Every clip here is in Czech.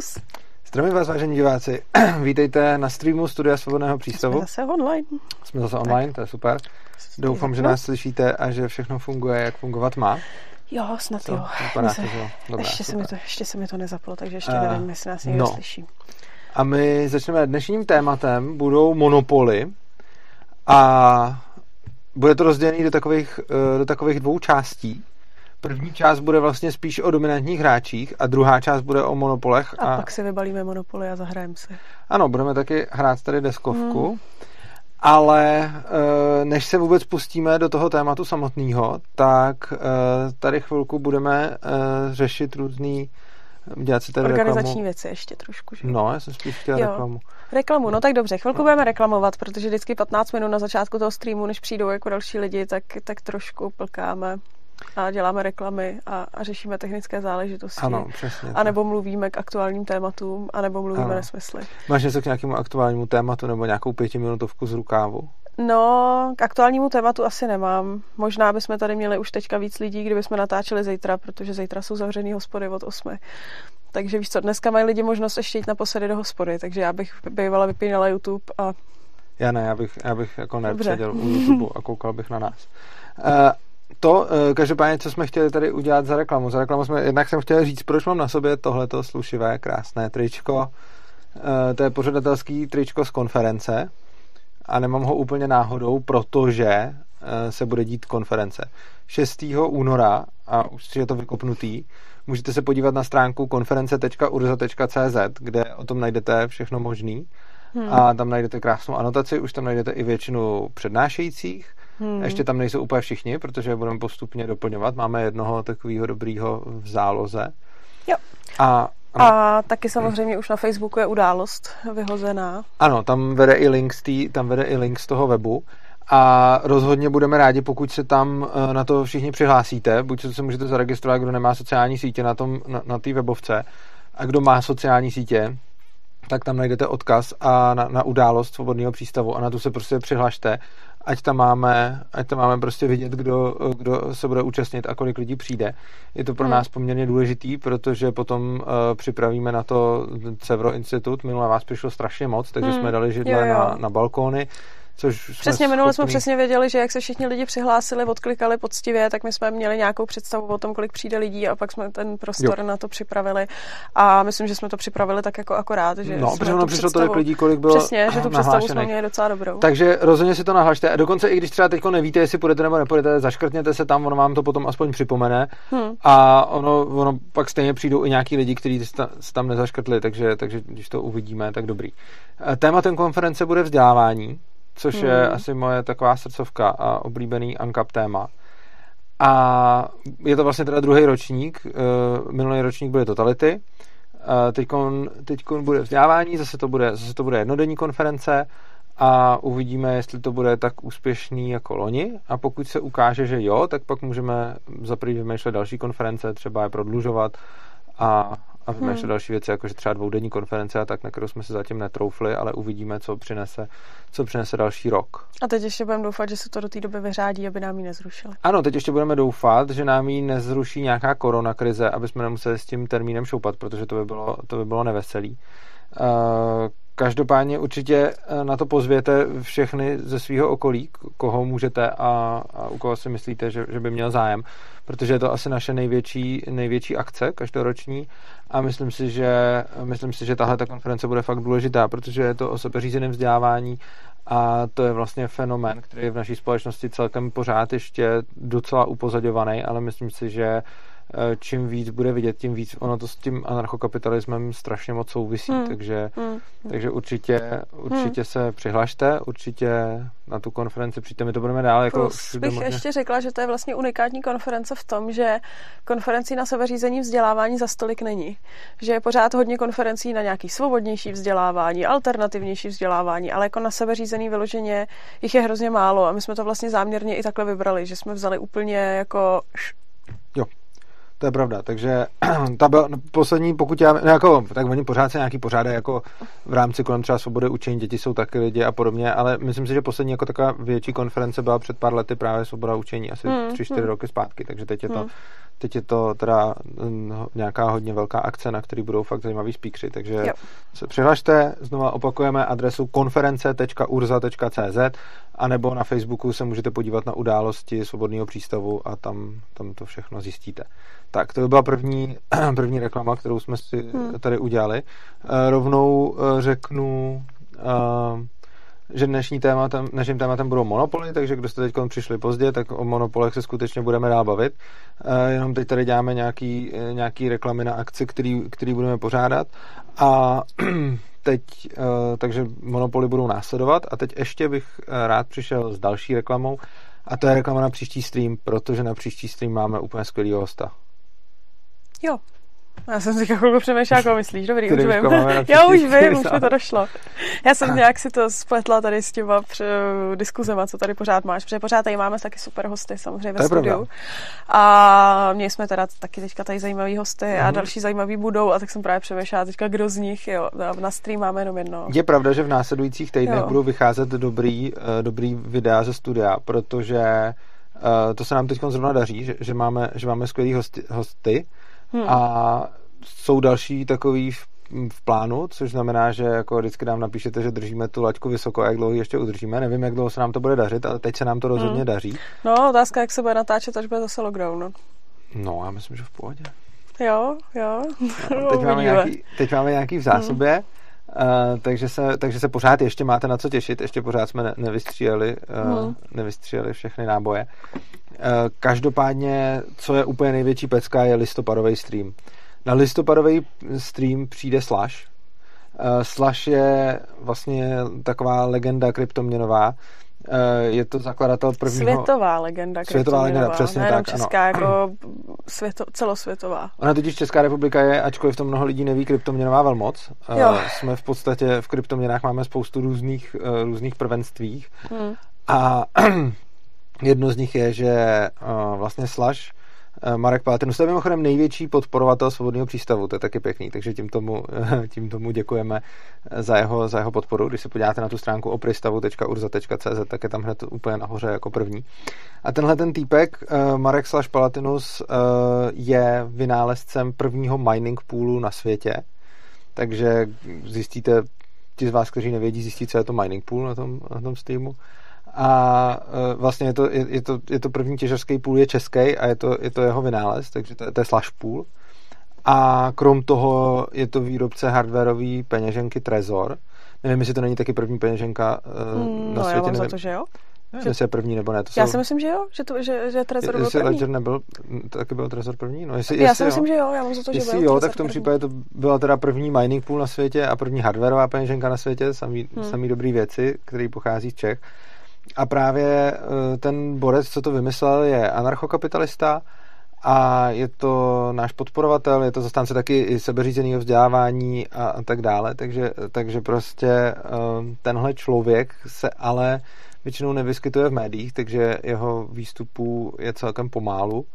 Servus. Zdravím vás, vážení diváci. Vítejte na streamu Studia Svobodného přístavu. Jsme zase online. Jsme zase online, to je super. Doufám, že nás slyšíte a že všechno funguje, jak fungovat má. Jo, snad Co? jo. Vypadá se, to, že. Dobrá, ještě, se mi to, ještě se mi to nezaplo, takže ještě Eh, nevím, jestli nás někdo no. slyší. A my začneme dnešním tématem, budou monopoly a bude to rozdělené do takových, eh, do takových dvou částí. První část bude vlastně spíš o dominantních hráčích a druhá část bude o monopolech. A, a pak si vybalíme monopoly a zahrajeme si. Ano, budeme taky hrát tady deskovku, hmm. ale eh, než se vůbec pustíme do toho tématu samotného, tak eh, tady chvilku budeme eh, řešit různý dělat si tady Organizační reklamu. věci ještě trošku. Že? No, já jsem spíš chtěl Jo. reklamu. Reklamu, no tak dobře, chvilku budeme reklamovat, protože vždycky 15 minut na začátku toho streamu, než přijdou jako další lidi, tak, tak trošku plkáme a děláme reklamy a, a řešíme technické záležitosti. Ano, přesně. A nebo mluvíme k aktuálním tématům, a nebo mluvíme Ano. nesmysly. Máš něco k nějakému aktuálnímu tématu nebo nějakou pětiminutovku z rukávu? No, k aktuálnímu tématu asi nemám. Možná bychom tady měli už teďka víc lidí, kdybychom natáčeli zítra, protože zítra jsou zavřený hospody od 8. Takže víš co, dneska mají lidi možnost ještě jít naposledy do hospody, takže já bych bývala vypínala YouTube a Já ne, já bych, já bych jako nepředěl u YouTube a koukal bych na nás. Uh, to, uh, každopádně, co jsme chtěli tady udělat za reklamu. Za reklamu jsme, jednak jsem chtěl říct, proč mám na sobě tohleto slušivé, krásné tričko. Uh, to je pořadatelský tričko z konference a nemám ho úplně náhodou, protože uh, se bude dít konference. 6. února, a už je to vykopnutý, můžete se podívat na stránku konference.urza.cz, kde o tom najdete všechno možný hmm. a tam najdete krásnou anotaci, už tam najdete i většinu přednášejících. Hmm. Ještě tam nejsou úplně všichni, protože je budeme postupně doplňovat. Máme jednoho takového dobrýho v záloze. Jo. A, A taky samozřejmě už na Facebooku je událost vyhozená. ano, tam vede i link z, tý, tam vede i link z toho webu. A rozhodně budeme rádi, pokud se tam eh, na to všichni přihlásíte. Buď se můžete zaregistrovat, kdo nemá sociální sítě na tom na, na té webovce. A kdo má sociální sítě, tak tam najdete odkaz a na, na událost svobodného přístavu a na tu se prostě přihlašte, ať tam máme, ať tam máme prostě vidět, kdo, kdo se bude účastnit a kolik lidí přijde. Je to pro Hmm. nás poměrně důležitý, protože potom uh, připravíme na to Cevro Institut. Minule vás přišlo strašně moc, takže Hmm. jsme dali židle Jo, jo. Na, na balkóny, což jsme Přesně, minule jsme přesně věděli, že jak se všichni lidi přihlásili, odklikali poctivě, tak my jsme měli nějakou představu o tom, kolik přijde lidí a pak jsme ten prostor Jo. na to připravili. A myslím, že jsme to připravili tak jako akorát. Že No, protože ono přišlo tolik lidí, kolik bylo Přesně, že tu představu jsme měli docela dobrou. Takže rozhodně si to nahlašte. A dokonce i když třeba teď nevíte, jestli půjdete nebo nepůjdete, zaškrtněte se tam, ono vám to potom aspoň připomene. Hmm. A ono, ono pak stejně přijdou i nějaký lidi, kteří se tam nezaškrtli, takže, takže když to uvidíme, tak dobrý. Eh, Tématem konference bude vzdělávání, což hmm. je asi moje taková srdcovka a oblíbený UNCAP téma. A je to vlastně teda druhý ročník, eh, minulý ročník byly totality, teď teďkon bude vzdělávání, zase to bude, zase to bude jednodenní konference a uvidíme, jestli to bude tak úspěšný jako loni a pokud se ukáže, že jo, tak pak můžeme zaprvé vymýšlet další konference, třeba je prodlužovat a, a vymýšlet Hmm. další věci, jakože třeba dvoudenní konference a tak, na kterou jsme se zatím netroufli, ale uvidíme, co přinese, co přinese další rok. A teď ještě budeme doufat, že se to do té doby vyřádí, aby nám ji nezrušili. Ano, teď ještě budeme doufat, že nám ji nezruší nějaká korona krize, aby jsme nemuseli s tím termínem šoupat, protože to by bylo, to by bylo neveselý. Uh, Každopádně určitě eh, na to pozvěte všechny ze svého okolí, koho můžete a, a u koho si myslíte, že, že by měl zájem, protože je to asi naše největší, největší akce každoroční a myslím si, že, myslím si, že tahle ta konference bude fakt důležitá, protože je to o sebeřízeném vzdělávání a to je vlastně fenomén, který je v naší společnosti celkem pořád ještě docela upozaďovaný, ale myslím si, že čím víc bude vidět, tím víc ono to s tím anarchokapitalismem strašně moc souvisí, Hmm. takže, Hmm. takže určitě, určitě se přihlašte, určitě na tu konferenci přijďte, my to budeme dál jako Plus bych možně. ještě řekla, že to je vlastně unikátní konference v tom, že konferencí na sebeřízení vzdělávání za stolik není. Že je pořád hodně konferencí na nějaký svobodnější vzdělávání, alternativnější vzdělávání, ale jako na sebeřízený vyloženě jich je hrozně málo a my jsme to vlastně záměrně i takhle vybrali, že jsme vzali úplně jako To je pravda, takže ta byla, no, poslední, pokud já, no jako, tak oni pořád se nějaký pořádají jako v rámci kolem třeba svobody učení, děti jsou taky lidi a podobně, ale myslím si, že poslední jako taková větší konference byla před pár lety právě svoboda učení, asi Hmm, tři, čtyři hmm. roky zpátky, takže teď je to, Hmm. Teď je to teda nějaká hodně velká akce, na který budou fakt zajímaví speakři, takže jo. se přihlašte, znova opakujeme adresu konference.urza.cz a nebo na Facebooku se můžete podívat na události Svobodného přístavu a tam, tam to všechno zjistíte. Tak, to by byla první, první reklama, kterou jsme si hmm. tady udělali. Eh, rovnou eh, řeknu uh, že dnešní tématem, dnešním tématem budou monopoly, takže kdo jste teď přišli pozdě, tak o monopolech se skutečně budeme dál bavit. E, jenom teď tady děláme nějaký, eh, nějaký reklamy na akci, který, který budeme pořádat. A teď, e, takže monopoly budou následovat. A teď ještě bych rád přišel s další reklamou. A to je reklama na příští stream, protože na příští stream máme úplně skvělý hosta. Jo, já jsem si chvilku přemýšlela, jako myslíš, dobrý, už vím. Já už vím, už mi to došlo. Já jsem nějak si to spletla tady s těma diskuzema, co tady pořád máš, protože pořád tady máme taky super hosty samozřejmě ve studiu. Pravda. A měli jsme teda taky teďka tady zajímavý hosty mm-hmm. a mhm. další zajímavý budou a tak jsem právě přemýšlela teďka, kdo z nich, jo, na stream máme jenom jedno. Je pravda, že v následujících týdnech jo. budou vycházet dobrý, uh, dobrý videa ze studia, protože uh, to se nám teď zrovna daří, že, že, máme, že máme skvělý hosty, hosty Hmm. A jsou další takový v, v plánu, což znamená, že jako vždycky nám napíšete, že držíme tu laťku vysoko a jak dlouho ještě udržíme. Nevím, jak dlouho se nám to bude dařit, ale teď se nám to rozhodně hmm. daří. No, otázka, jak se bude natáčet, až bude zase lockdown. No, no já myslím, že v pohodě. Jo, jo. No, teď, máme nějaký, teď máme nějaký v zásobě. Hmm. Uh, takže, se, takže se pořád ještě máte na co těšit, ještě pořád jsme ne, nevystříleli, uh, hmm. nevystříleli všechny náboje. Uh, každopádně, co je úplně největší pecka, je listopadový stream. Na listopadový stream přijde Slash. Uh, Slash je vlastně taková legenda kryptoměnová, je to zakladatel prvního... Světová legenda. Světová legenda, přesně Nejenom tak, česká, ano. jako světo, celosvětová. Ona totiž Česká republika je, ačkoliv to mnoho lidí neví, kryptoměnová velmoc. Jo. Jsme v podstatě v kryptoměnách máme spoustu různých, různých prvenstvích. Hmm. A jedno z nich je, že vlastně Slash Eh, Marek Pátinus. To je mimochodem největší podporovatel svobodného přístavu, to je taky pěkný, takže tím tomu, tím tomu děkujeme za jeho, za jeho podporu. Když se podíváte na tu stránku opristavu.urza.cz, tak je tam hned úplně nahoře jako první. A tenhle ten týpek, eh, Marek Slash Palatinus, eh, je vynálezcem prvního mining poolu na světě, takže zjistíte, ti z vás, kteří nevědí, zjistíte, co je to mining pool na tom, na tom Steamu a e, vlastně je to, je, je to, je to první těžařský půl je český a je to, je to jeho vynález, takže to, to je slash půl. A krom toho je to výrobce hardwareový peněženky Trezor. Nevím, jestli to není taky první peněženka mm, na no, světě. Já mám nevím, za to, že jo. Nevím, jestli je první nebo ne. To já jsou... si myslím, že jo, že, to, že, že Trezor byl jestli první. Ledger nebyl, taky byl Trezor první? No, jestli, já jestli si myslím, jo. že jo, já mám za to, že jestli byl jo, tak v tom případě to byla teda první mining pool na světě a první hardwareová peněženka na světě, samý, hmm. samý dobrý věci, který pochází z Čech. A právě eh, ten borec, co to vymyslel, je anarchokapitalista a je to náš podporovatel, je to zastánce taky i sebeřízeného vzdělávání a, a tak dále, takže, takže prostě eh, tenhle člověk se ale většinou nevyskytuje v médiích, takže jeho výstupů je celkem pomálu.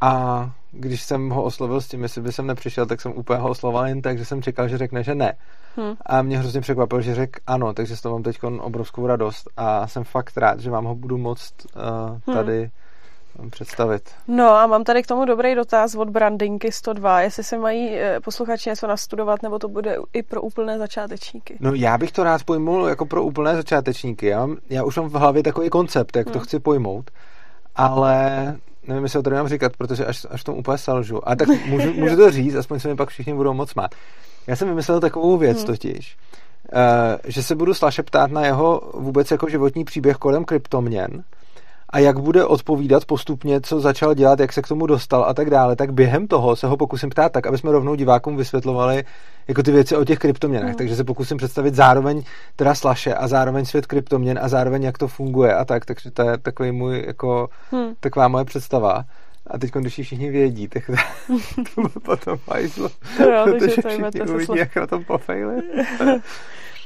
A když jsem ho oslovil s tím, jestli by jsem nepřišel, tak jsem úplně ho oslovoval jen tak, že jsem čekal, že řekne, že ne. Hmm. A mě hrozně překvapilo, že řekl ano, takže s toho mám teď obrovskou radost a jsem fakt rád, že vám ho budu moct uh, tady hmm. představit. No a mám tady k tomu dobrý dotaz od Brandinky 102, jestli se mají eh, posluchači něco nastudovat, nebo to bude i pro úplné začátečníky. No já bych to rád pojmul jako pro úplné začátečníky. Já, mám, já už mám v hlavě takový koncept, jak hmm. to chci pojmout, ale nevím, jestli to mám říkat, protože až, až tomu úplně selžu. A tak můžu, můžu to říct, aspoň se mi pak všichni budou moc smát. Já jsem vymyslel takovou věc hmm. totiž, uh, že se budu Slaše ptát na jeho vůbec jako životní příběh kolem kryptoměn a jak bude odpovídat postupně, co začal dělat, jak se k tomu dostal a tak dále, tak během toho se ho pokusím ptát tak, aby jsme rovnou divákům vysvětlovali jako ty věci o těch kryptoměnách. Hmm. Takže se pokusím představit zároveň teda slaše a zároveň svět kryptoměn a zároveň jak to funguje a tak. Takže to je takový můj, jako, hmm. taková moje představa. A teď, když všichni vědí, tak to potom hajzlo. No, protože všichni uvidí, jak na tom pofejli.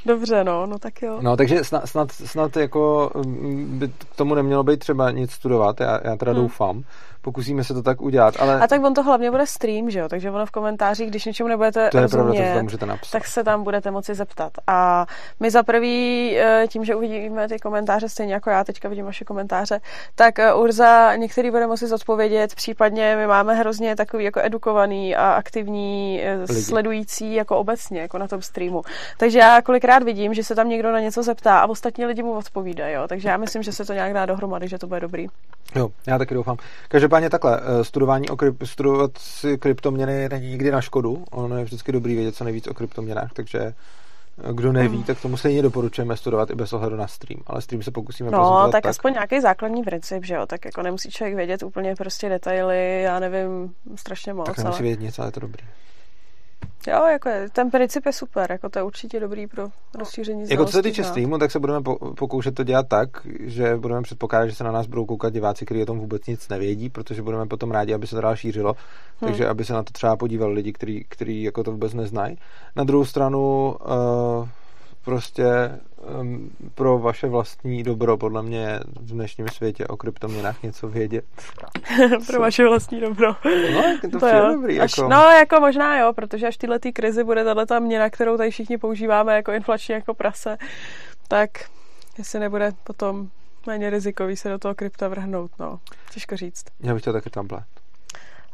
Dobře, no, no tak jo. No, takže snad, snad, snad jako mm, by k tomu nemělo být třeba nic studovat, já, já teda hmm. doufám, pokusíme se to tak udělat. Ale... A tak on to hlavně bude stream, že jo? Takže ono v komentářích, když něčemu nebudete to je rozumět, pravda, to můžete napsat. tak se tam budete moci zeptat. A my za prvý, eh, tím, že uvidíme ty komentáře, stejně jako já teďka vidím vaše komentáře, tak eh, Urza některý bude moci zodpovědět, případně my máme hrozně takový jako edukovaný a aktivní eh, Lidi. sledující jako obecně, jako na tom streamu. Takže já kolikrát vidím, že se tam někdo na něco zeptá a ostatní lidi mu odpovídají, jo? takže já myslím, že se to nějak dá dohromady, že to bude dobrý. Jo, já taky doufám. Každopádně takhle, eh, studování o kryp, studovat si kryptoměny není nikdy na škodu. Ono je vždycky dobrý vědět co nejvíc o kryptoměnách, takže eh, kdo neví, Mm. tak tomu stejně doporučujeme studovat i bez ohledu na stream. Ale stream se pokusíme No, tak, tak aspoň nějaký základní princip, že jo, tak jako nemusí člověk vědět úplně prostě detaily, já nevím, strašně moc, tak ale... nemusí vědět nic, ale je to dobrý. Jo, jako je, ten princip je super, jako to je určitě dobrý pro rozšíření Jako co se týče no. streamu, tak se budeme po- pokoušet to dělat tak, že budeme předpokládat, že se na nás budou koukat diváci, kteří o tom vůbec nic nevědí, protože budeme potom rádi, aby se to dál šířilo, Hmm. takže aby se na to třeba podívali lidi, kteří, kteří jako to vůbec neznají. Na druhou stranu uh, prostě um, pro vaše vlastní dobro, podle mě je v dnešním světě o kryptoměnách něco vědět. pro vaše vlastní dobro. No, je to, To jo. dobrý. Až, jako. No, jako možná jo, protože až tyhle ty krizi bude tahle ta měna, kterou tady všichni používáme jako inflační jako prase, tak jestli nebude potom méně rizikový se do toho krypta vrhnout, no. Těžko říct. Já bych to taky tamhle.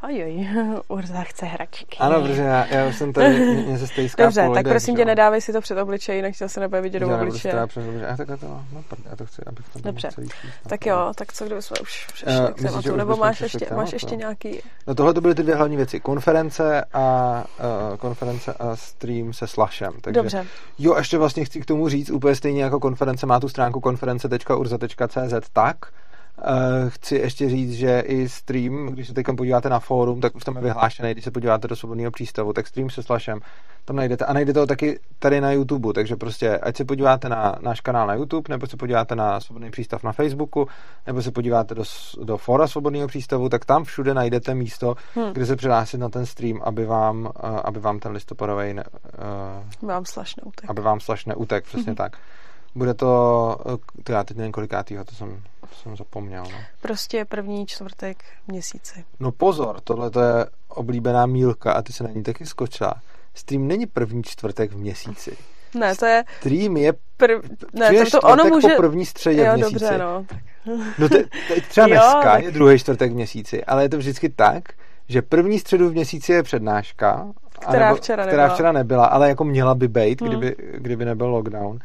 Ajoj, Urza chce hračky. Ano, protože já, já jsem tady, mě- se stejská Dobře, tak prosím tě, nedávej si to před obličej, jinak se nebude vidět do Já obličeje. strát přes obličej. A takhle to, no, já to chci, abych to Dobře. celý Tak jo, tak co, kdyby jsme už přešli Eh, k myslíš, že tématu, nebo máš k ještě, máš tématu? ještě nějaký... No tohle to byly ty dvě hlavní věci. Konference a uh, konference a stream se Slashem. Takže, Dobře, Jo, ještě vlastně chci k tomu říct, úplně stejně jako konference má tu stránku konference.urza.cz, tak uh, chci ještě říct, že i stream, když se teď podíváte na fórum, tak už tam je vyhlášený, když se podíváte do svobodného přístavu, tak stream se Slashem tam najdete. A najdete ho taky tady na YouTube, takže prostě ať se podíváte na náš kanál na YouTube, nebo se podíváte na svobodný přístav na Facebooku, nebo se podíváte do, do fora svobodného přístavu, tak tam všude najdete místo, Hm. kde se přihlásit na ten stream, aby vám, uh, aby vám ten listopadový uh, mám slašnou. Tak. aby vám slash neutek, přesně tak. Bude to, eh, to já teď nevím kolikátýho, to jsem, to jsem zapomněl. No. Prostě první čtvrtek v měsíci. no pozor, tohle to je oblíbená mílka a ty se na ní taky skočila. Stream není první čtvrtek v měsíci. Ne, to je Stream je prv... Ne, to, to ono může... po první středě Jo, v měsíci. dobře, no. Tak. No te, teď třeba Jo, dneska tak- je druhý čtvrtek v měsíci, ale je to vždycky tak, že první středu v měsíci je přednáška, Která anebo- včera která nebyla. včera nebyla, ale jako měla by být, Hmm. kdyby, kdyby nebyl lockdown.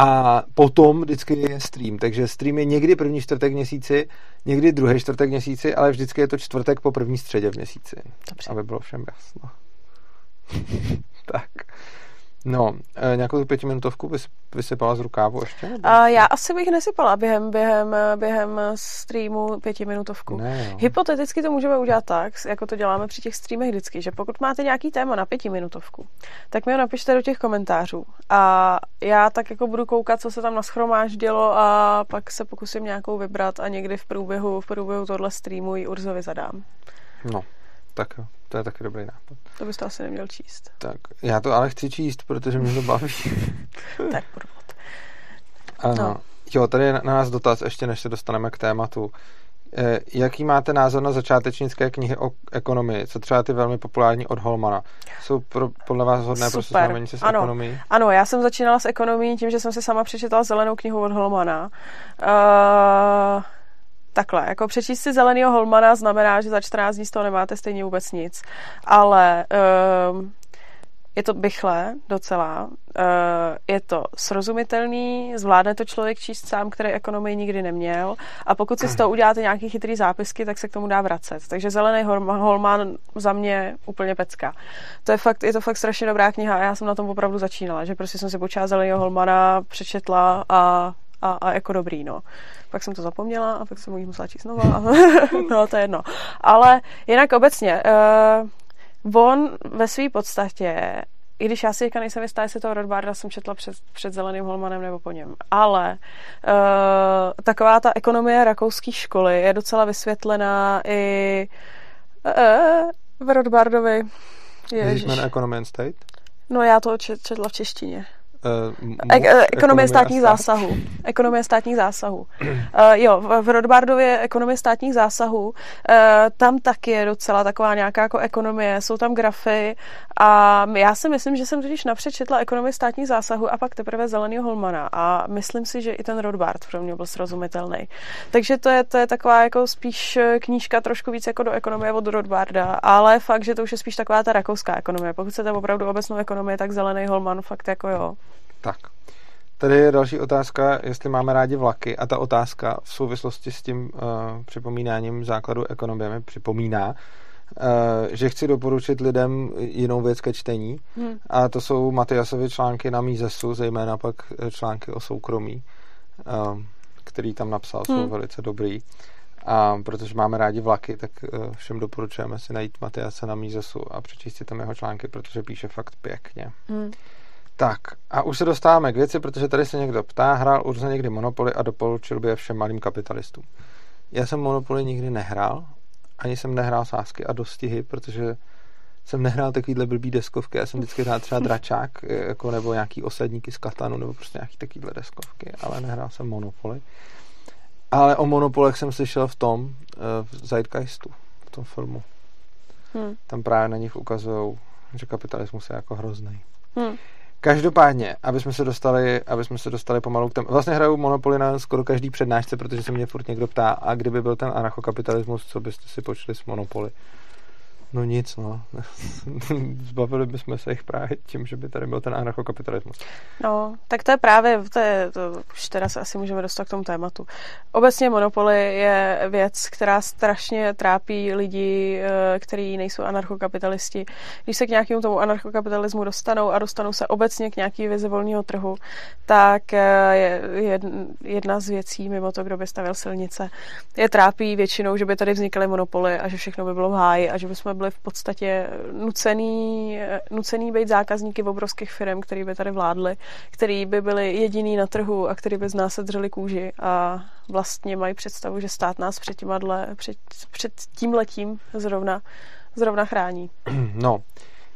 A potom vždycky je stream, takže stream je někdy první čtvrtek měsíci, někdy druhý čtvrtek měsíci, ale vždycky je to čtvrtek po první středě v měsíci, Dobře. aby bylo všem jasno. tak. No, e, nějakou tu pětiminutovku vys, vysypala z rukávu ještě? A já asi bych nesypala během, během, během streamu pětiminutovku. Ne, jo. Hypoteticky to můžeme udělat tak, jako to děláme při těch streamech vždycky, že pokud máte nějaký téma na pětiminutovku, tak mi ho napište do těch komentářů. A já tak jako budu koukat, co se tam naschromáždilo a pak se pokusím nějakou vybrat a někdy v průběhu, v průběhu tohle streamu ji Urzovi zadám. No, tak jo, to je taky dobrý nápad. To byste asi neměl číst. Tak, já to ale chci číst, protože mě to baví. To je podvod. Ano. No. Jo, tady je na nás dotaz, ještě než se dostaneme k tématu. Eh, Jaký máte názor na začátečnické knihy o ekonomii, co třeba ty velmi populární od Holmana? Jsou pro, podle vás hodné pro seznámení se s Ano. ekonomií? Ano, já jsem začínala s ekonomií tím, že jsem si sama přečetla zelenou knihu od Holmana. Uh, takhle, jako přečíst si zeleného Holmana znamená, že za 14 dní z toho nemáte stejně vůbec nic. Ale uh, je to bychle docela, uh, je to srozumitelný, zvládne to člověk číst sám, který ekonomii nikdy neměl a pokud si z toho uděláte nějaký chytrý zápisky, tak se k tomu dá vracet. Takže Zelený Holman, Holman za mě úplně pecka. To je fakt, je to fakt strašně dobrá kniha a já jsem na tom opravdu začínala, že prostě jsem si počala Zeleného Holmana, přečetla a a, a jako dobrý, no. Pak jsem to zapomněla a pak jsem ho musela číst znova. A, no, to je jedno. Ale jinak obecně, uh, on ve své podstatě, i když já si teďka nejsem jistá, jestli toho Rothbarda jsem četla před, před Zeleným Holmanem nebo po něm, ale uh, taková ta ekonomie rakouské školy je docela vysvětlená i uh, v Rothbardovi. Ježiš. Ježíš Economy and State? No já to čet, četla v češtině. E- ekonomie státních stát. zásahů. Ekonomie státních zásahů. Uh, jo, v, Rodbardově ekonomie státních zásahů, uh, tam taky je docela taková nějaká jako ekonomie, jsou tam grafy a já si myslím, že jsem totiž napřed četla ekonomii státních zásahů a pak teprve Zelenýho Holmana a myslím si, že i ten Rodbard pro mě byl srozumitelný. Takže to je, to je taková jako spíš knížka trošku víc jako do ekonomie od Rodbarda, ale fakt, že to už je spíš taková ta rakouská ekonomie. Pokud chcete opravdu obecnou ekonomii, tak Zelený Holman fakt jako jo. Tak. Tady je další otázka, jestli máme rádi vlaky a ta otázka v souvislosti s tím uh, připomínáním základu ekonomie mi připomíná, uh, že chci doporučit lidem jinou věc ke čtení hmm. a to jsou Matyasovy články na Mízesu, zejména pak eh, články o soukromí, uh, který tam napsal, hmm. jsou velice dobrý. A protože máme rádi vlaky, tak všem doporučujeme si najít Matyase na Mízesu a přečíst si tam jeho články, protože píše fakt pěkně. Hmm. Tak, a už se dostáváme k věci, protože tady se někdo ptá, hrál Urza někdy Monopoly a doporučil by je všem malým kapitalistům. Já jsem Monopoly nikdy nehrál, ani jsem nehrál sásky a dostihy, protože jsem nehrál takovýhle blbý deskovky, já jsem vždycky hrál třeba dračák, jako, nebo nějaký osadníky z Katanu, nebo prostě nějaký takovýhle deskovky, ale nehrál jsem Monopoly. Ale o Monopolech jsem slyšel v tom, eh, v Zeitgeistu, v tom filmu. Hmm. Tam právě na nich ukazují, že kapitalismus je jako hrozný. Hmm. Každopádně, aby jsme se dostali, aby jsme se dostali pomalu k tomu. Vlastně hraju Monopoly na skoro každý přednášce, protože se mě furt někdo ptá, a kdyby byl ten anarchokapitalismus, co byste si počli s Monopoly? No nic, no. Zbavili bychom se jich právě tím, že by tady byl ten anarchokapitalismus. No, tak to je právě, to je, to, už teda se asi můžeme dostat k tomu tématu. Obecně monopoly je věc, která strašně trápí lidi, eh, kteří nejsou anarchokapitalisti. Když se k nějakému tomu anarchokapitalismu dostanou a dostanou se obecně k nějaký vizi volného trhu, tak eh, je jedna z věcí, mimo to, kdo by stavil silnice, je trápí většinou, že by tady vznikaly monopoly a že všechno by bylo v háji a že bychom byli v podstatě nucený, nucený být zákazníky v obrovských firm, který by tady vládly, který by byli jediný na trhu a který by z nás sedřeli kůži a vlastně mají představu, že stát nás před, tímadle, před, před tím letím zrovna, zrovna chrání. No,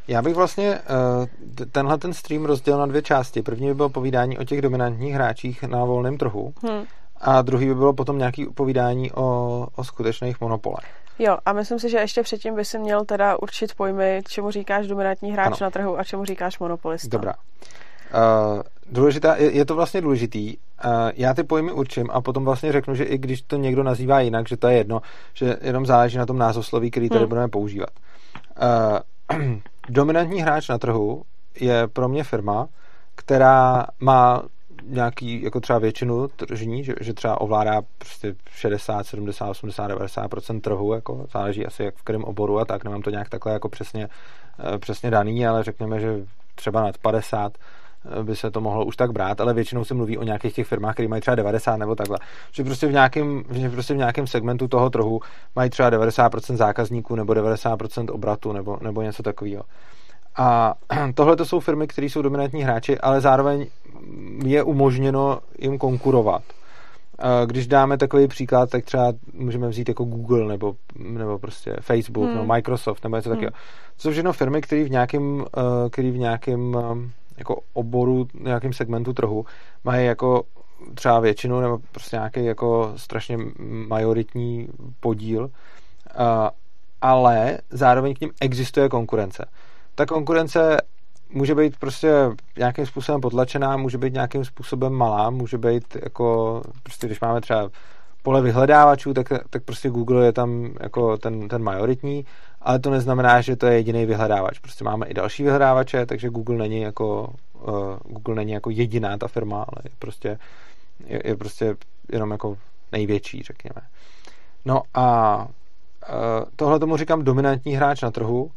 já bych vlastně uh, tenhle ten stream rozdělil na dvě části. První by bylo povídání o těch dominantních hráčích na volném trhu hmm. a druhý by bylo potom nějaký povídání o, o skutečných monopolech. Jo, a myslím si, že ještě předtím by si měl teda určit pojmy, čemu říkáš dominantní hráč ano. na trhu a čemu říkáš monopolista. Dobrá. Uh, důležitá, je, je to vlastně důležitý. Uh, já ty pojmy určím a potom vlastně řeknu, že i když to někdo nazývá jinak, že to je jedno, že jenom záleží na tom názosloví, který tady hmm. budeme používat. Uh, dominantní hráč na trhu je pro mě firma, která má nějaký, jako třeba většinu tržní, že, že třeba ovládá prostě 60, 70, 80, 90% trhu, jako záleží asi jak v kterém oboru a tak, nemám to nějak takhle jako přesně, eh, přesně daný, ale řekněme, že třeba nad 50 eh, by se to mohlo už tak brát, ale většinou se mluví o nějakých těch firmách, které mají třeba 90 nebo takhle. Že prostě v nějakém, že prostě v nějakém segmentu toho trhu mají třeba 90% zákazníků nebo 90% obratu nebo, nebo něco takového. A tohle to jsou firmy, které jsou dominantní hráči, ale zároveň je umožněno jim konkurovat. Když dáme takový příklad, tak třeba můžeme vzít jako Google nebo, nebo prostě Facebook hmm. nebo Microsoft nebo něco hmm. takového. To jsou všechno firmy, které v nějakém, eh, který v nějakém eh, jako oboru, nějakém segmentu trhu mají jako třeba většinu nebo prostě nějaký jako strašně majoritní podíl, eh, ale zároveň k ním existuje konkurence. Ta konkurence může být prostě nějakým způsobem potlačená, může být nějakým způsobem malá, může být jako, prostě když máme třeba pole vyhledávačů, tak, tak prostě Google je tam jako ten, ten majoritní, ale to neznamená, že to je jediný vyhledávač. Prostě máme i další vyhledávače, takže Google není jako, uh, Google není jako jediná ta firma, ale je prostě, je, je prostě jenom jako největší, řekněme. No a uh, tohle tomu říkám dominantní hráč na trhu,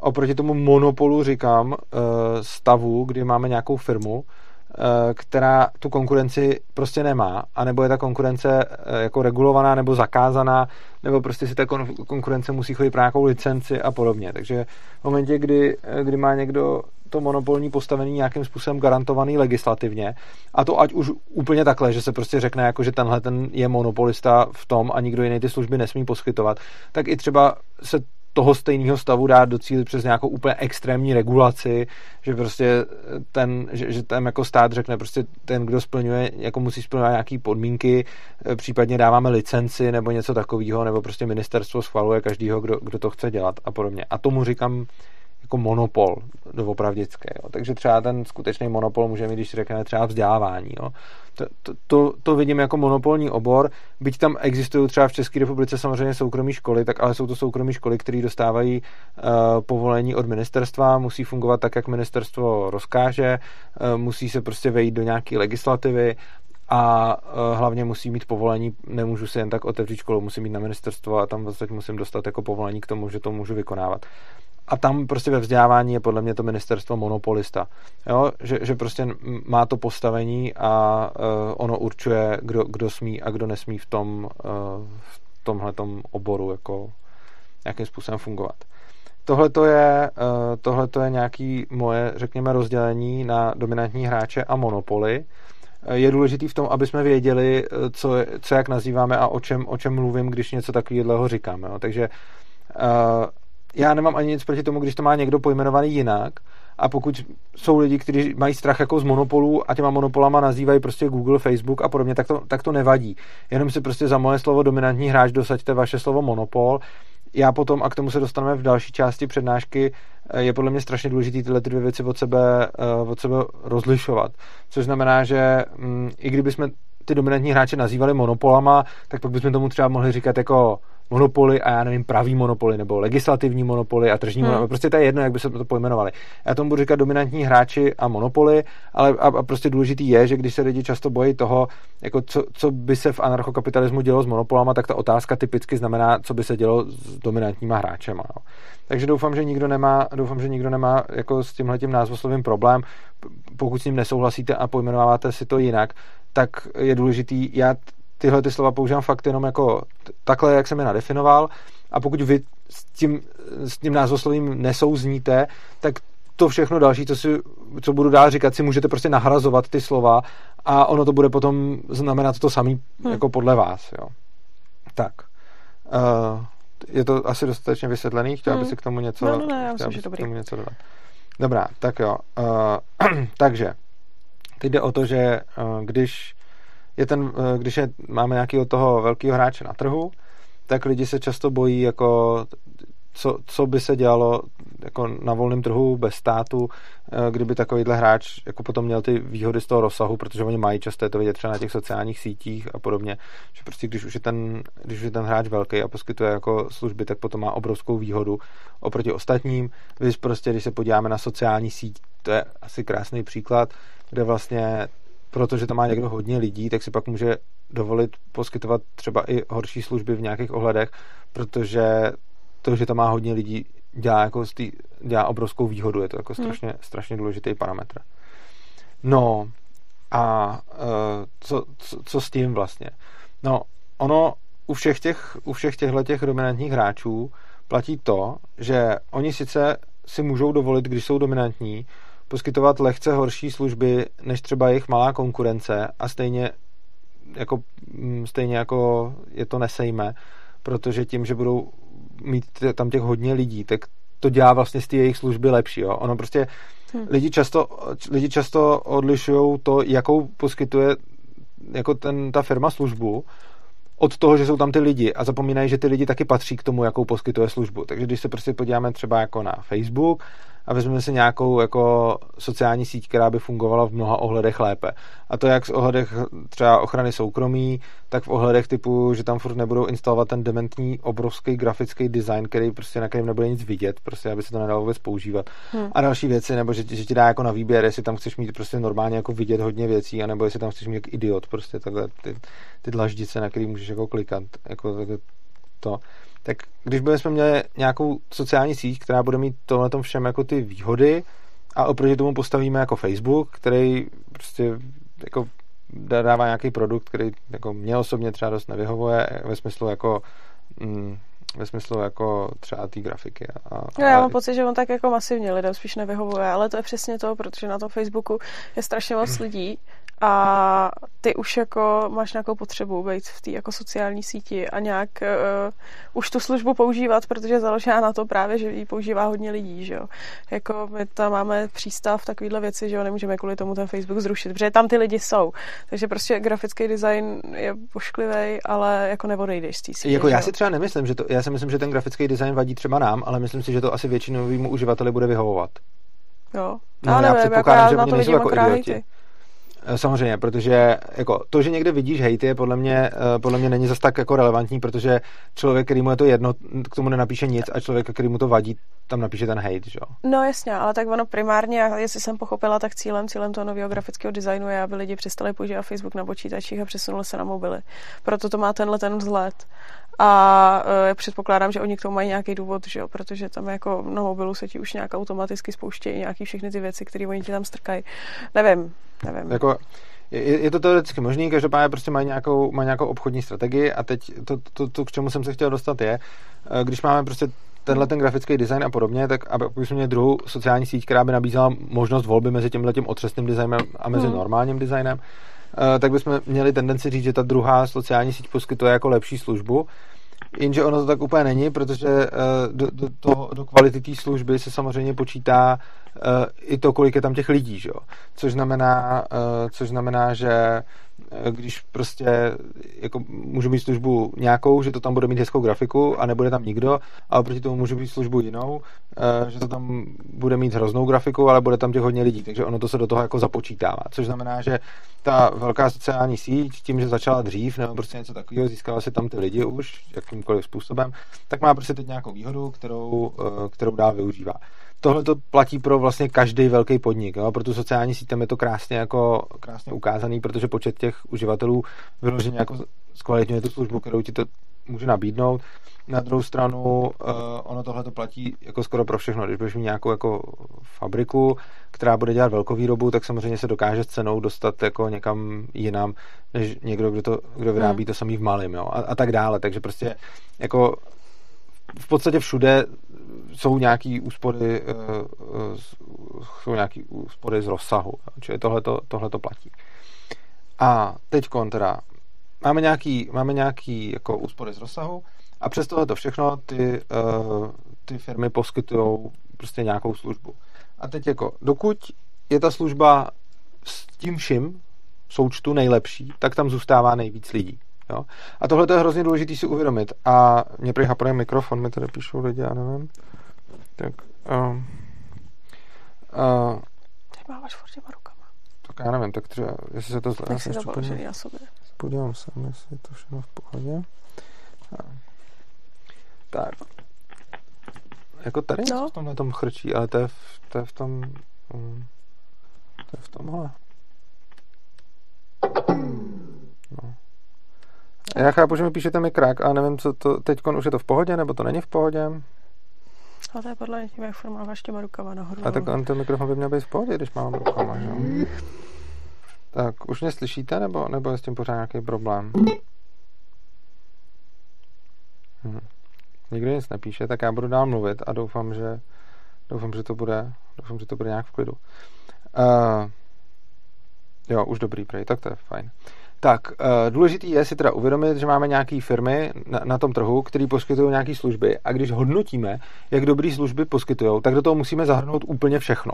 oproti tomu monopolu říkám eh, stavu, kdy máme nějakou firmu, eh, která tu konkurenci prostě nemá, anebo je ta konkurence eh, jako regulovaná nebo zakázaná, nebo prostě si ta konkurence musí chodit pro nějakou licenci a podobně. Takže v momentě, kdy, kdy má někdo to monopolní postavení nějakým způsobem garantovaný legislativně. A to ať už úplně takhle, že se prostě řekne, jako, že tenhle ten je monopolista v tom a nikdo jiný ty služby nesmí poskytovat, tak i třeba se toho stejného stavu dát docílit přes nějakou úplně extrémní regulaci, že prostě ten, že, že ten jako stát řekne prostě ten, kdo splňuje, jako musí splňovat nějaké podmínky, eh, případně dáváme licenci nebo něco takového, nebo prostě ministerstvo schvaluje každýho, kdo, kdo to chce dělat a podobně. A tomu říkám jako monopol doopravdické. Jo. Takže třeba ten skutečný monopol může mít, když řekneme třeba vzdělávání. Jo. To, to, to, to vidím jako monopolní obor, byť tam existují třeba v České republice samozřejmě soukromé školy, tak ale jsou to soukromé školy, které dostávají uh, povolení od ministerstva, musí fungovat tak, jak ministerstvo rozkáže, uh, musí se prostě vejít do nějaké legislativy a uh, hlavně musí mít povolení, nemůžu si jen tak otevřít školu, musím mít na ministerstvo a tam vlastně musím dostat jako povolení k tomu, že to můžu vykonávat a tam prostě ve vzdělávání je podle mě to ministerstvo monopolista. Jo? Že, že prostě má to postavení a uh, ono určuje, kdo, kdo smí a kdo nesmí v tom uh, v tomhletom oboru jako jakým způsobem fungovat. Tohle to je, uh, tohleto je nějaký moje, řekněme, rozdělení na dominantní hráče a monopoly. Je důležitý v tom, aby jsme věděli, co, co jak nazýváme a o čem, o čem mluvím, když něco takového říkám. Jo? Takže uh, já nemám ani nic proti tomu, když to má někdo pojmenovaný jinak. A pokud jsou lidi, kteří mají strach jako z monopolů a těma monopolama nazývají prostě Google, Facebook a podobně, tak to, tak to nevadí. Jenom si prostě za moje slovo dominantní hráč dosaďte vaše slovo monopol. Já potom, a k tomu se dostaneme v další části přednášky, eh, je podle mě strašně důležité tyhle dvě věci od sebe, eh, od sebe rozlišovat. Což znamená, že mm, i kdyby jsme ty dominantní hráče nazývali monopolama, tak pak bychom tomu třeba mohli říkat jako monopoly a já nevím, pravý monopoly nebo legislativní monopoly a tržní hmm. monopoly. Prostě to je jedno, jak by se to pojmenovali. Já tomu budu říkat dominantní hráči a monopoly, ale a, a prostě důležitý je, že když se lidi často bojí toho, jako co, co by se v anarchokapitalismu dělo s monopolama, tak ta otázka typicky znamená, co by se dělo s dominantníma hráčema. No. Takže doufám, že nikdo nemá, doufám, že nikdo nemá jako s tímhletím názvoslovým problém. Pokud s ním nesouhlasíte a pojmenováváte si to jinak, tak je důležitý, já tyhle ty slova používám fakt jenom jako takhle, jak jsem je nadefinoval a pokud vy s tím, s tím názvoslovím nesouzníte, tak to všechno další, co, si, co budu dál říkat, si můžete prostě nahrazovat ty slova a ono to bude potom znamenat to samé hmm. jako podle vás. Jo. Tak. Uh, je to asi dostatečně vysvětlený? Chtěla hmm. by si k tomu něco, no, no, ne, já myslím, že dobrý. K tomu něco dodat. Dobrá, tak jo. Uh, takže, teď jde o to, že uh, když je ten, eh, když je, máme nějakého toho velkého hráče na trhu, tak lidi se často bojí, jako co, co by se dělalo jako na volném trhu bez státu, eh, kdyby takovýhle hráč jako potom měl ty výhody z toho rozsahu, protože oni mají často je to vidět třeba na těch sociálních sítích a podobně, že prostě když už je ten, když už je ten hráč velký a poskytuje jako služby, tak potom má obrovskou výhodu oproti ostatním. Když prostě, když se podíváme na sociální síť, to je asi krásný příklad, kde vlastně protože to má někdo hodně lidí, tak si pak může dovolit poskytovat třeba i horší služby v nějakých ohledech, protože to, že to má hodně lidí, dělá, jako tý, dělá obrovskou výhodu. Je to jako hmm. strašně, strašně důležitý parametr. No a uh, co, co, co s tím vlastně? No, ono u všech těch, u všech těchto těch dominantních hráčů platí to, že oni sice si můžou dovolit, když jsou dominantní, poskytovat lehce horší služby než třeba jejich malá konkurence a stejně jako, mm, stejně jako je to nesejme, protože tím, že budou mít tam těch hodně lidí, tak to dělá vlastně z té jejich služby lepší. Jo? Ono prostě hmm. lidi často, lidi často odlišují to, jakou poskytuje jako ten, ta firma službu od toho, že jsou tam ty lidi a zapomínají, že ty lidi taky patří k tomu, jakou poskytuje službu. Takže když se prostě podíváme třeba jako na Facebook a vezmeme si nějakou jako sociální síť, která by fungovala v mnoha ohledech lépe. A to jak z ohledech třeba ochrany soukromí, tak v ohledech typu, že tam furt nebudou instalovat ten dementní obrovský grafický design, který prostě na kterém nebude nic vidět, prostě aby se to nedalo vůbec používat. Hmm. A další věci, nebo že, že ti dá jako na výběr, jestli tam chceš mít prostě normálně jako vidět hodně věcí, anebo jestli tam chceš mít jako idiot, prostě takhle ty, ty dlaždice, na který můžeš jako klikat, jako to tak když bychom měli nějakou sociální síť, která bude mít tohle všem jako ty výhody a oproti tomu postavíme jako Facebook, který prostě jako dává nějaký produkt, který jako mě osobně třeba dost nevyhovuje ve smyslu jako mm, ve smyslu jako třeba té grafiky. A, no, já mám pocit, že on tak jako masivně lidem spíš nevyhovuje, ale to je přesně to, protože na tom Facebooku je strašně moc lidí a ty už jako máš nějakou potřebu být v té jako sociální síti a nějak uh, už tu službu používat, protože je založená na to právě, že ji používá hodně lidí, že jo. Jako my tam máme přístav, takovýhle věci, že jo, nemůžeme kvůli tomu ten Facebook zrušit, protože tam ty lidi jsou. Takže prostě grafický design je pošklivý, ale jako neodejdeš z té sítě. Jako já si třeba nemyslím, že to, já si myslím, že ten grafický design vadí třeba nám, ale myslím si, že to asi většinovému uživateli bude vyhovovat. Jo. No, já já nevím, jako předpokládám, já že na to nejsou jako idioti. hejty. Eh, Samozřejmě, protože jako to, že někde vidíš hejty, je podle mě, eh, podle mě není zas tak jako relevantní, protože člověk, který mu je to jedno, k tomu nenapíše nic a člověk, který mu to vadí, tam napíše ten hate, že jo. No jasně, ale tak ono primárně, jestli jsem pochopila, tak cílem, cílem toho nového grafického designu je, aby lidi přestali používat Facebook na počítačích a přesunuli se na mobily. Proto to má tenhle ten vzhled. A e, předpokládám, že oni k tomu mají nějaký důvod, že jo? protože tam jako na mobilu se ti už nějak automaticky spouštějí nějaký všechny ty věci, které oni ti tam strkají. Nevím, nevím. Jako, je, je to teoreticky možný, každopádně prostě mají nějakou, mají nějakou obchodní strategii a teď to, to, to, k čemu jsem se chtěl dostat je, eh, když máme prostě tenhle ten grafický design a podobně, tak aby jsme měli druhou sociální síť, která by nabízela možnost volby mezi tímhle tím otřesným designem a mezi Hmm. normálním designem, eh, tak bychom měli tendenci říct, že ta druhá sociální síť poskytuje jako lepší službu. Jenže ono to tak úplně není, protože eh, do, do, to, do kvality té služby se samozřejmě počítá eh, i to, kolik je tam těch lidí, že? Což znamená, eh, což znamená, že když prostě jako můžu mít službu nějakou, že to tam bude mít hezkou grafiku a nebude tam nikdo, ale proti tomu můžu mít službu jinou, eh, že to tam bude mít hroznou grafiku, ale bude tam těch hodně lidí, takže ono to se do toho jako započítává. Což znamená, že ta velká sociální síť tím, že začala dřív nebo prostě něco takového, získala si tam ty lidi už jakýmkoliv způsobem, tak má prostě teď nějakou výhodu, kterou, eh, kterou dál využívá. Tohle to platí pro vlastně každý velký podnik. Jo? Pro tu sociální síť tam je to krásně, jako, krásně ukázaný, protože počet těch uživatelů vyloženě jako zkvalitňuje tu službu, kterou ti to může nabídnout. Na druhou stranu uh, ono tohle to platí jako skoro pro všechno. Když budeš mít nějakou jako fabriku, která bude dělat velkou výrobu, tak samozřejmě se dokáže s cenou dostat jako někam jinam, než někdo, kdo, to, kdo vyrábí to samý v malém, jo? A, a tak dále. Takže prostě jako v podstatě všude jsou nějaký úspory, eh, eh, jsou nějaký úspory z rozsahu. Čili tohle to platí. A teď teda máme nějaký, máme nějaký jako úspory z rozsahu a přes tohle všechno ty, uh, ty firmy poskytují prostě nějakou službu. A teď jako, dokud je ta služba s tím vším součtu nejlepší, tak tam zůstává nejvíc lidí. Jo? A tohle je hrozně důležité si uvědomit. A mě prý hapruje mikrofon, mi tady píšou lidi, já nevím. Tak, um, uh, Ty máváš furt těma rukama. tak já nevím, tak třeba, jestli se to zle, já Tak jsem si to položený na sobě. Podívám se, jestli je to všechno v pohodě. A. Tak. Jako tady No. v tomhle tom chrčí, ale to je v, to je v tom... Um, to je v tomhle. No. Já chápu, že mi píšete mikrák, a nevím, co to, teď už je to v pohodě, nebo to není v pohodě. A to je podle mě tím, jak furt máváš těma rukama nahoru. A tak on ten mikrofon by měl být v pohodě, když mám rukama, že? jo? Tak, už mě slyšíte, nebo, nebo je s tím pořád nějaký problém? Hm. Nikdo nic nepíše, tak já budu dál mluvit a doufám, že doufám, že to bude, doufám, že to bude nějak v klidu. Uh, jo, už dobrý prej, tak to je fajn. Tak, uh, důležitý je si teda uvědomit, že máme nějaké firmy na, na tom trhu, které poskytují nějaké služby a když hodnotíme, jak dobré služby poskytují, tak do toho musíme zahrnout úplně všechno.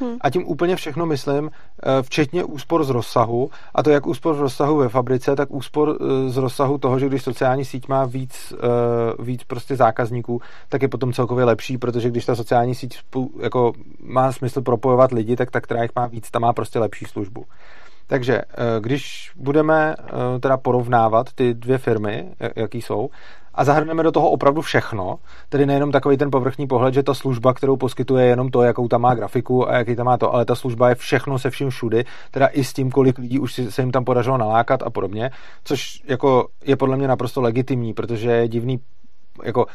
Hmm. A tím úplně všechno myslím, eh, včetně úspor z rozsahu, a to jak úspor z rozsahu ve fabrice, tak úspor eh, z rozsahu toho, že když sociální síť má víc, eh, víc prostě zákazníků, tak je potom celkově lepší, protože když ta sociální síť jako má smysl propojovat lidi, tak ta, která jich má víc, ta má prostě lepší službu. Takže eh, když budeme eh, teda porovnávat ty dvě firmy, jak- jaký jsou, a zahrneme do toho opravdu všechno, tedy nejenom takový ten povrchní pohled, že ta služba, kterou poskytuje, je jenom to, jakou tam má grafiku a jaký tam má to, ale ta služba je všechno se vším všudy, teda i s tím, kolik lidí už se jim tam podařilo nalákat a podobně, což jako je podle mě naprosto legitimní, protože je divný, jako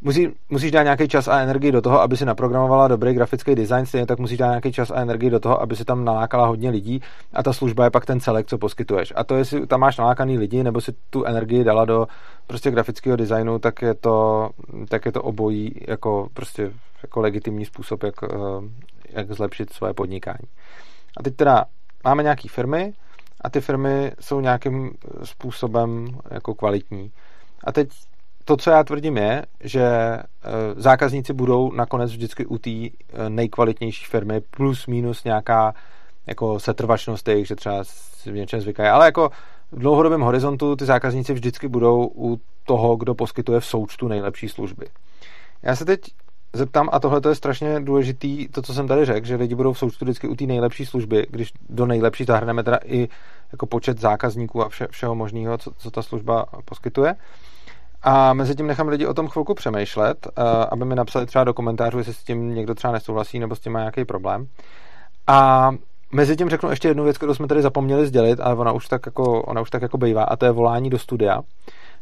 musí, musíš dát nějaký čas a energii do toho, aby si naprogramovala dobrý grafický design, stejně tak musíš dát nějaký čas a energii do toho, aby si tam nalákala hodně lidí a ta služba je pak ten celek, co poskytuješ. A to, jestli tam máš nalákaný lidi, nebo si tu energii dala do prostě grafického designu, tak je to, tak je to obojí jako prostě jako legitimní způsob, jak, eh, jak zlepšit své podnikání. A teď teda máme nějaké firmy a ty firmy jsou nějakým způsobem jako kvalitní. A teď to, co já tvrdím, je, že eh, zákazníci budou nakonec vždycky u té eh, nejkvalitnější firmy plus minus nějaká jako setrvačnost jejich, že třeba v něčem zvykají. Ale jako v dlouhodobém horizontu ty zákazníci vždycky budou u toho, kdo poskytuje v součtu nejlepší služby. Já se teď zeptám, a tohle je strašně důležitý, to, co jsem tady řekl, že lidi budou v součtu vždycky u té nejlepší služby, když do nejlepší zahrneme teda i jako počet zákazníků a vše, všeho možného, co, co ta služba poskytuje. A mezi tím nechám lidi o tom chvilku přemýšlet, eh, aby mi napsali třeba do komentářů, jestli s tím někdo třeba nesouhlasí nebo s tím má nějaký problém. A mezi tím řeknu ještě jednu věc, kterou jsme tady zapomněli sdělit, ale ona už tak jako, ona už tak jako bývá, a to je volání do studia.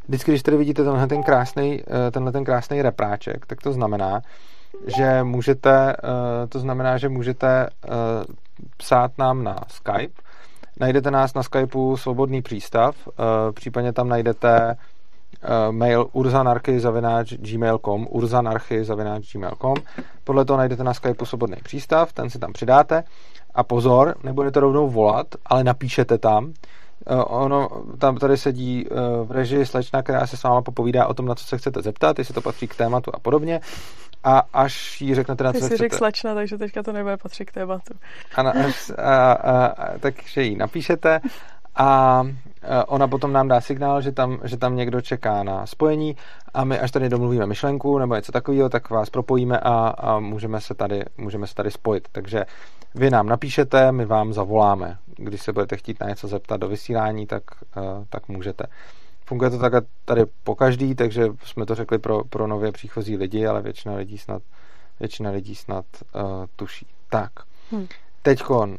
Vždycky, když tady vidíte tenhle ten krásný, eh, tenhle ten krásný repráček, tak to znamená, že můžete, eh, to znamená, že můžete psát nám na Skype. Najdete nás na Skypeu Svobodný přístav, případně tam najdete uh, mail urzanarchy.gmail.com urzanarchy.gmail.com Podle toho najdete na Skypeu svobodný přístav, ten si tam přidáte a pozor, nebudete rovnou volat, ale napíšete tam. Uh, ono, tam tady sedí uh, v režii slečna, která se s váma popovídá o tom, na co se chcete zeptat, jestli to patří k tématu a podobně. A až jí řeknete, na co Ty jsi řekl slečna, takže teďka to nebude patřit k tématu. A, na, až, a, a, a, takže jí napíšete a ona potom nám dá signál, že tam, že tam někdo čeká na spojení a my až tady domluvíme myšlenku nebo něco takového, tak vás propojíme a, a můžeme, se tady, můžeme se tady spojit. Takže vy nám napíšete, my vám zavoláme. Když se budete chtít na něco zeptat do vysílání, tak, tak můžete. Funguje to tak tady po každý, takže jsme to řekli pro, pro nově příchozí lidi, ale většina lidí snad, většina lidí snad uh, tuší. Tak. Hmm. Teďkon, uh,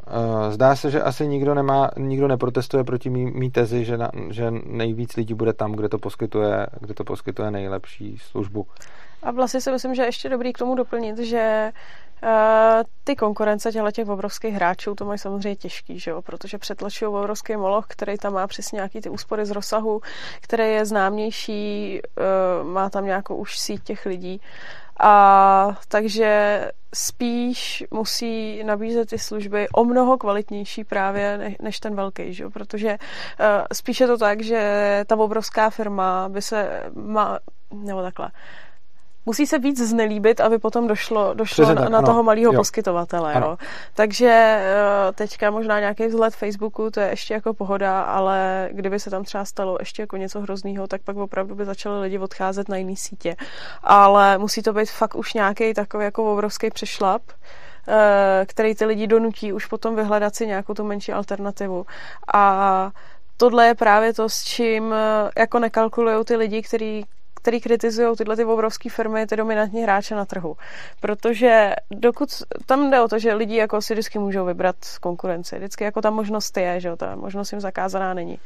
zdá se, že asi nikdo, nemá, nikdo neprotestuje proti mý, mý tezi, že, na, že nejvíc lidí bude tam, kde to poskytuje, kde to poskytuje nejlepší službu. A vlastně si myslím, že ještě dobrý k tomu doplnit, že uh, ty konkurence těchto těch obrovských hráčů to mají samozřejmě těžký, že jo? protože přetlačují obrovský moloch, který tam má přesně nějaký ty úspory z rozsahu, který je známější, uh, má tam nějakou už síť těch lidí a takže spíš musí nabízet ty služby o mnoho kvalitnější právě než ten velký, že? protože uh, spíš je to tak, že ta obrovská firma by se má, nebo takhle, musí se víc znelíbit, aby potom došlo, došlo na, tak, na toho malého poskytovatele. Jo. Takže eh, teďka možná nějaký vzhled Facebooku, to je ještě jako pohoda, ale kdyby se tam třeba stalo ještě jako něco hroznýho, tak pak opravdu by začali lidi odcházet na jiný sítě. Ale musí to být fakt už nějaký takový jako obrovský přešlap, eh, který ty lidi donutí už potom vyhledat si nějakou tu menší alternativu. A tohle je právě to, s čím eh, jako nekalkulují ty lidi, kteří který kritizují tyhle ty obrovské firmy, ty dominantní hráče na trhu. Protože dokud tam jde o to, že lidi jako si vždycky můžou vybrat konkurenci, vždycky jako ta možnost je, že ta možnost jim zakázaná není.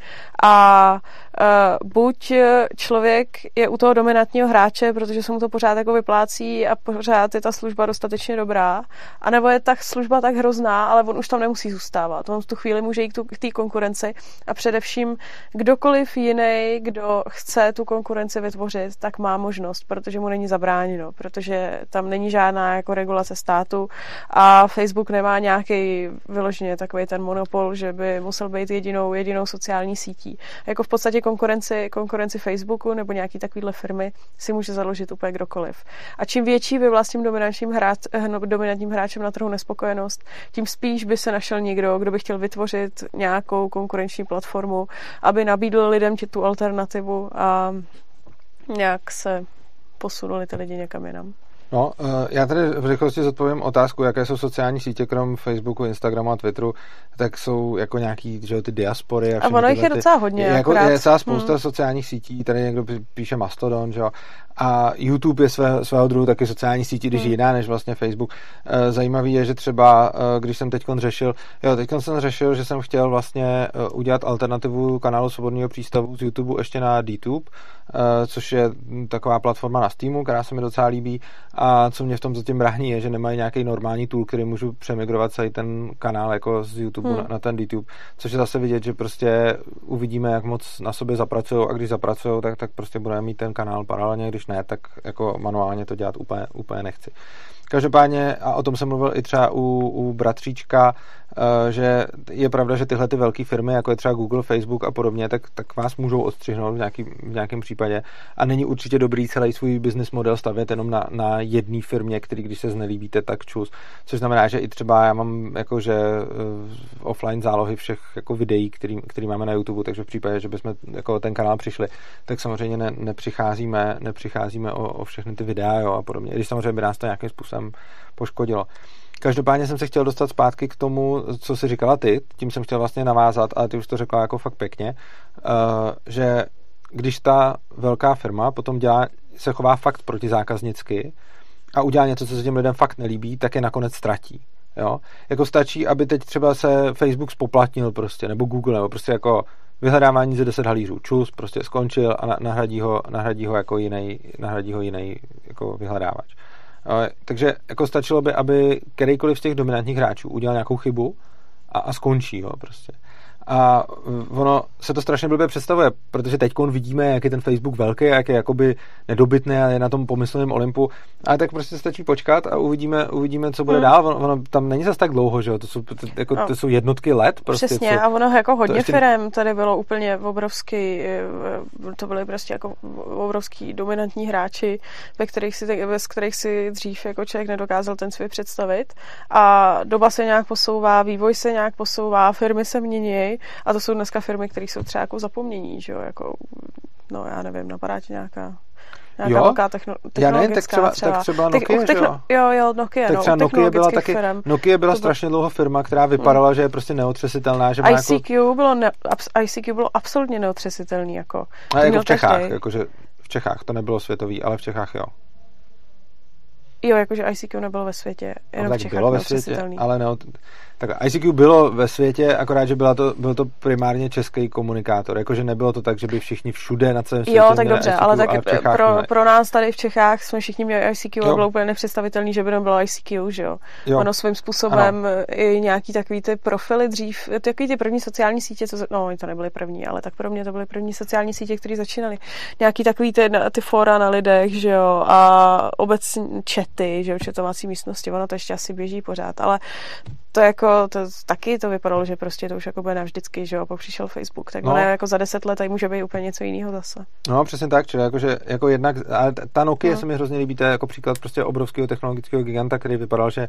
A uh, buď člověk je u toho dominantního hráče, protože se mu to pořád jako vyplácí a pořád je ta služba dostatečně dobrá, anebo je ta služba tak hrozná, ale on už tam nemusí zůstávat. On v tu chvíli může jít k té konkurenci a především kdokoliv jiný, kdo chce tu konkurenci vytvořit, vytvořit, tak má možnost, protože mu není zabráněno, protože tam není žádná jako regulace státu a Facebook nemá nějaký vyloženě takový ten monopol, že by musel být jedinou, jedinou sociální sítí. Jako v podstatě konkurenci, konkurenci Facebooku nebo nějaký takovýhle firmy si může založit úplně kdokoliv. A čím větší by vlastním dominantním, hráč, no, dominantním hráčem na trhu nespokojenost, tím spíš by se našel někdo, kdo by chtěl vytvořit nějakou konkurenční platformu, aby nabídl lidem tu alternativu a nějak se posunuli ty lidi někam jinam. No, eh, já tady v rychlosti zodpovím otázku, jaké jsou sociální sítě, krom Facebooku, Instagramu a Twitteru, tak jsou jako nějaký, že ty diaspory. A, a ono jich je docela hodně. Je, jako, je celá spousta hmm. sociálních sítí, tady někdo píše Mastodon, že jo, a YouTube je své, svého druhu taky sociální sítí, když hmm. jiná než vlastně Facebook. Eh, zajímavý je, že třeba, eh, když jsem teď řešil, jo, teď jsem řešil, že jsem chtěl vlastně udělat alternativu kanálu Svobodného přístavu z YouTube ještě na DTube, což je taková platforma na Steamu, která se mi docela líbí a co mě v tom zatím brání je, že nemají nějaký normální tool, který můžu přemigrovat celý ten kanál jako z YouTube hmm. na, na ten YouTube, což je zase vidět, že prostě uvidíme, jak moc na sobě zapracují a když zapracují, tak, tak prostě budeme mít ten kanál paralelně, když ne, tak jako manuálně to dělat úplně, úplně nechci. Každopádně, a o tom jsem mluvil i třeba u, u bratříčka, Eh, že je pravda, že tyhle ty velké firmy, jako je třeba Google, Facebook a podobně, tak, tak vás můžou odstřihnout v, nějaký, v nějakém případě. A není určitě dobrý celý svůj business model stavět jenom na, na jedné firmě, který když se znelíbíte, tak čus. Což znamená, že i třeba já mám jakože uh, offline zálohy všech jako videí, který, který máme na YouTube, takže v případě, že bychom jako ten kanál přišli, tak samozřejmě ne, nepřicházíme, nepřicházíme o, o všechny ty videa jo, a podobně. Když samozřejmě by nás to nějakým způsobem poškodilo. Každopádně jsem se chtěl dostat zpátky k tomu, co jsi říkala ty, tím jsem chtěl vlastně navázat, ale ty už to řekla jako fakt pěkně, uh, že když ta velká firma potom dělá, se chová fakt protizákaznicky a udělá něco, co se těm lidem fakt nelíbí, tak je nakonec ztratí. Jo? Jako stačí, aby teď třeba se Facebook spoplatnil prostě, nebo Google, nebo prostě jako vyhledávání ze 10 halířů. Čus prostě skončil a nahradí ho, nahradí ho jako jiný, nahradí ho jiný jako vyhledávač. Takže jako stačilo by, aby kterýkoliv z těch dominantních hráčů udělal nějakou chybu a, a skončí ho prostě. A ono se to strašně blbě představuje, protože teď vidíme, jak je ten Facebook velký jak je jakoby nedobytný a je na tom pomyslném Olympu. A tak prostě stačí počkat a uvidíme, uvidíme co bude hmm. dál. Ono, ono, tam není zase tak dlouho, že jo? To jsou, to, jako, no. to jsou jednotky let. Prostě, Přesně, co, a ono jako hodně ještě... firm tady bylo úplně obrovský, eh, to byly prostě jako obrovský dominantní hráči, ve kterých si, bez kterých si dřív jako člověk nedokázal ten svět představit. A doba se nějak posouvá, vývoj se nějak posouvá, firmy se mění a to jsou dneska firmy, které jsou třeba jako zapomnění, že jo, jako, no já nevím, napadá ti nějaká nějaká jo? velká techno, Já nevím, tak třeba, třeba, tak třeba Nokia, techno, jo? Jo, jo, Nokia, tak no, třeba Nokia byla taky, firm. Nokia byla to strašně dlouho firma, která vypadala, hmm. že je prostě neotřesitelná. Že má ICQ, jako... bylo ne, ICQ bylo absolutně neotřesitelný. Jako, a jako v Čechách, jakože v Čechách, to nebylo světový, ale v Čechách jo. Jo, jakože ICQ nebylo ve světě, jenom no, tak v Čechách bylo ve světě, ale ne, tak ICQ bylo ve světě, akorát, že byla to, byl to primárně český komunikátor, jakože nebylo to tak, že by všichni všude na celém světě Jo, tak dobře, ICQ, ale tak ale Čechách, pro, pro, nás tady v Čechách jsme všichni měli ICQ jo. a bylo úplně nepředstavitelný, že by nebylo ICQ, že jo. jo. Ono svým způsobem ano. i nějaký takový ty profily dřív, takový ty první sociální sítě, co, no to nebyly první, ale tak pro mě to byly první sociální sítě, které začínaly. Nějaký takový ty, ty fora na lidech, že jo, a obecně čety, že jo, četovací místnosti, ono to ještě asi běží pořád, ale to jako, to taky to vypadalo, že prostě to už jako bude navždycky, že jo, pak přišel Facebook, tak no. ono jako za deset let tady může být úplně něco jiného zase. No, přesně tak, čili jakože, jako jednak, ale ta Nokia no. se mi hrozně líbí, to je jako příklad prostě obrovského technologického giganta, který vypadal, že,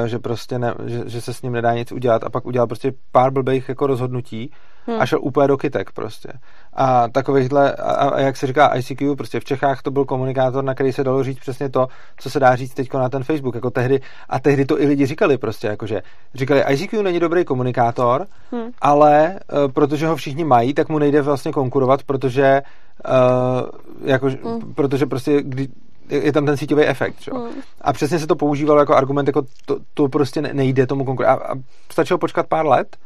uh, že prostě ne, že, že, se s ním nedá nic udělat a pak udělal prostě pár blbých jako rozhodnutí hmm. a šel úplně do kytek prostě. A takovýchhle, a, a jak se říká ICQ, prostě v Čechách to byl komunikátor, na který se dalo říct přesně to, co se dá říct teď na ten Facebook, jako tehdy, a tehdy to i lidi říkali prostě, jakože říkali, ICQ není dobrý komunikátor, hmm. ale uh, protože ho všichni mají, tak mu nejde vlastně konkurovat, protože uh, jako, hmm. protože prostě kdy, je tam ten síťový efekt. Čo? Hmm. A přesně se to používalo jako argument, jako to, to prostě nejde tomu konkurovat. A, a stačilo počkat pár let,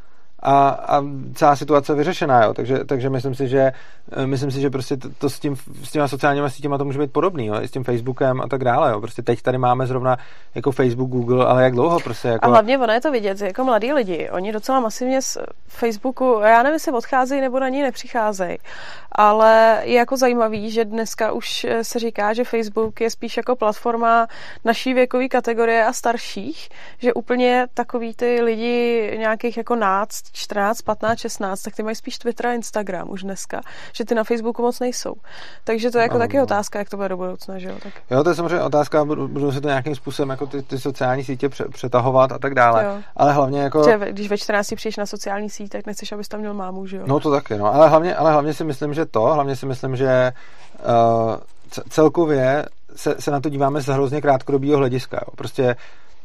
a, a celá situace vyřešená, jo. Takže, takže myslím si, že eh, myslím si, že prostě to, to s, tím, s těma sociálními sítěma to může být podobný, jo, i s tím Facebookem a tak dále, jo. Prostě teď tady máme zrovna jako Facebook, Google, ale jak dlouho prostě jako... A hlavně ono je to vidět, jako mladí lidi, oni docela masivně z Facebooku, já nevím, jestli odcházejí nebo na ní nepřicházejí, ale je jako zajímavý, že dneska už eh, se říká, že Facebook je spíš jako platforma naší věkové kategorie a starších, že úplně takový ty lidi nějakých jako náct, 14, 15, 16, tak ty mají spíš Twitter a Instagram už dneska, že ty na Facebooku moc nejsou. Takže to je jako no, taky no. otázka, jak to bude do budoucna, že jo? Tak. Jo, to je samozřejmě otázka, budou se to nějakým způsobem jako ty, ty sociální sítě přetahovat a tak dále. Jo. Ale hlavně jako... Že, když ve 14 přijdeš na sociální síť, tak nechceš, abys tam měl mámu, že jo? No to taky, no. Ale hlavně, ale hlavně si myslím, že to, hlavně si myslím, že uh, celkově se, se na to díváme z hrozně krátkodobého hlediska. Jo. Prostě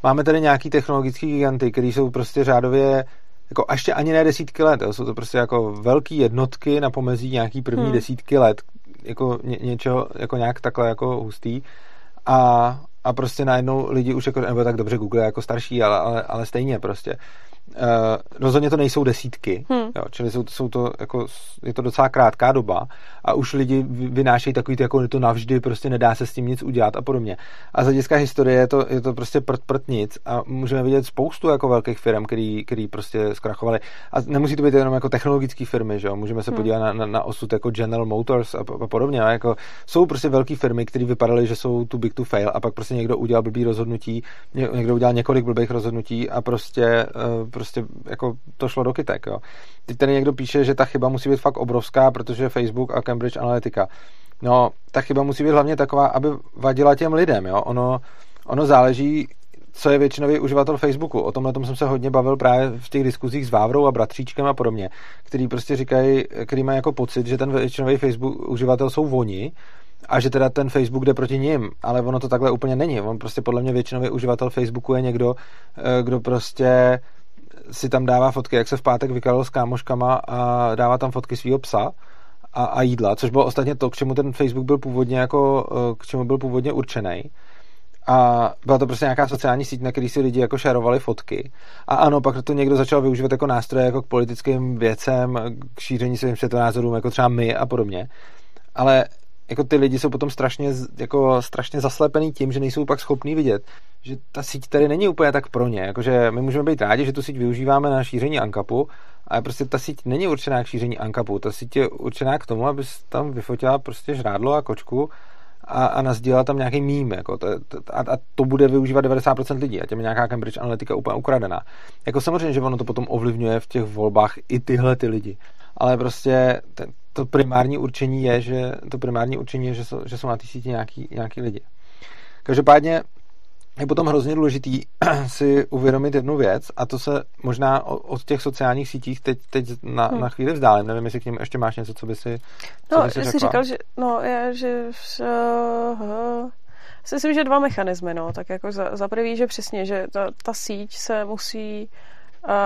máme tady nějaký technologický giganty, který jsou prostě řádově jako ještě ani ne desítky let, jo. jsou to prostě jako velké jednotky na pomezí nějaký první hmm. desítky let, jako ně, něčeho jako nějak takhle jako hustý a, a prostě najednou lidi už jako, nebo tak dobře Google je jako starší, ale, ale, ale stejně prostě. Uh, rozhodně to nejsou desítky, hmm. jo, čili jsou, jsou to jako, je to docela krátká doba a už lidi vynášejí takový ty, jako to navždy, prostě nedá se s tím nic udělat a podobně. A z hlediska historie je to, je to prostě prd, prd nic a můžeme vidět spoustu jako velkých firm, který, který prostě zkrachovaly. A nemusí to být jenom jako technologické firmy, že jo? můžeme se hmm. podívat na, na, na osud jako General Motors a, a podobně. A jako, jsou prostě velké firmy, které vypadaly, že jsou too big to fail a pak prostě někdo udělal blbý rozhodnutí, někdo udělal několik blbých rozhodnutí a prostě, uh, prostě jako to šlo do kytek. Jo. Teď tady někdo píše, že ta chyba musí být fakt obrovská, protože Facebook a Cambridge Analytica. No, ta chyba musí být hlavně taková, aby vadila těm lidem. Jo. Ono, ono záleží, co je většinový uživatel Facebooku. O tomhle tom jsem se hodně bavil právě v těch diskuzích s Vávrou a bratříčkem a podobně, který prostě říkají, který mají jako pocit, že ten většinový Facebook uživatel jsou oni a že teda ten Facebook jde proti ním, ale ono to takhle úplně není. On prostě podle mě většinový uživatel Facebooku je někdo, eh, kdo prostě si tam dává fotky, jak se v pátek vykalil s kámoškama a dává tam fotky svého psa a, a jídla, což bylo ostatně to, k čemu ten Facebook byl původně jako, eh, k čemu byl původně určený. A byla to prostě nějaká sociální síť, na který si lidi jako šarovali fotky. A ano, pak to někdo začal využívat jako nástroje jako k politickým věcem, k šíření svým světonázorům, jako třeba my a podobně. Ale jako ty lidi jsou potom strašně, jako strašně zaslepený tím, že nejsou pak schopní vidět, že ta síť tady není úplně tak pro ně. Jakože my můžeme být rádi, že tu síť využíváme na šíření ankapu, ale prostě ta síť není určená k šíření ankapu. Ta síť je určená k tomu, aby tam vyfotila prostě žrádlo a kočku a, a nazdílela tam nějaký mím. Jako to, to, a, a, to bude využívat 90% lidí a těm je nějaká Cambridge Analytica úplně ukradená. Jako samozřejmě, že ono to potom ovlivňuje v těch volbách i tyhle ty lidi. Ale prostě ten, to primární určení je, že to primární určení je, že jsou, že jsou na té síti nějaký, nějaký lidi. Každopádně je potom hrozně důležitý si uvědomit jednu věc a to se možná od těch sociálních sítích teď, teď na, hmm. na chvíli vzdálím. Nevím, jestli k ním ještě máš něco, co by si co No, by si jsi říkal, že, no, je, že uh, si myslím, že dva mechanismy, no, tak jako za, za prvý, že přesně, že ta, ta síť se musí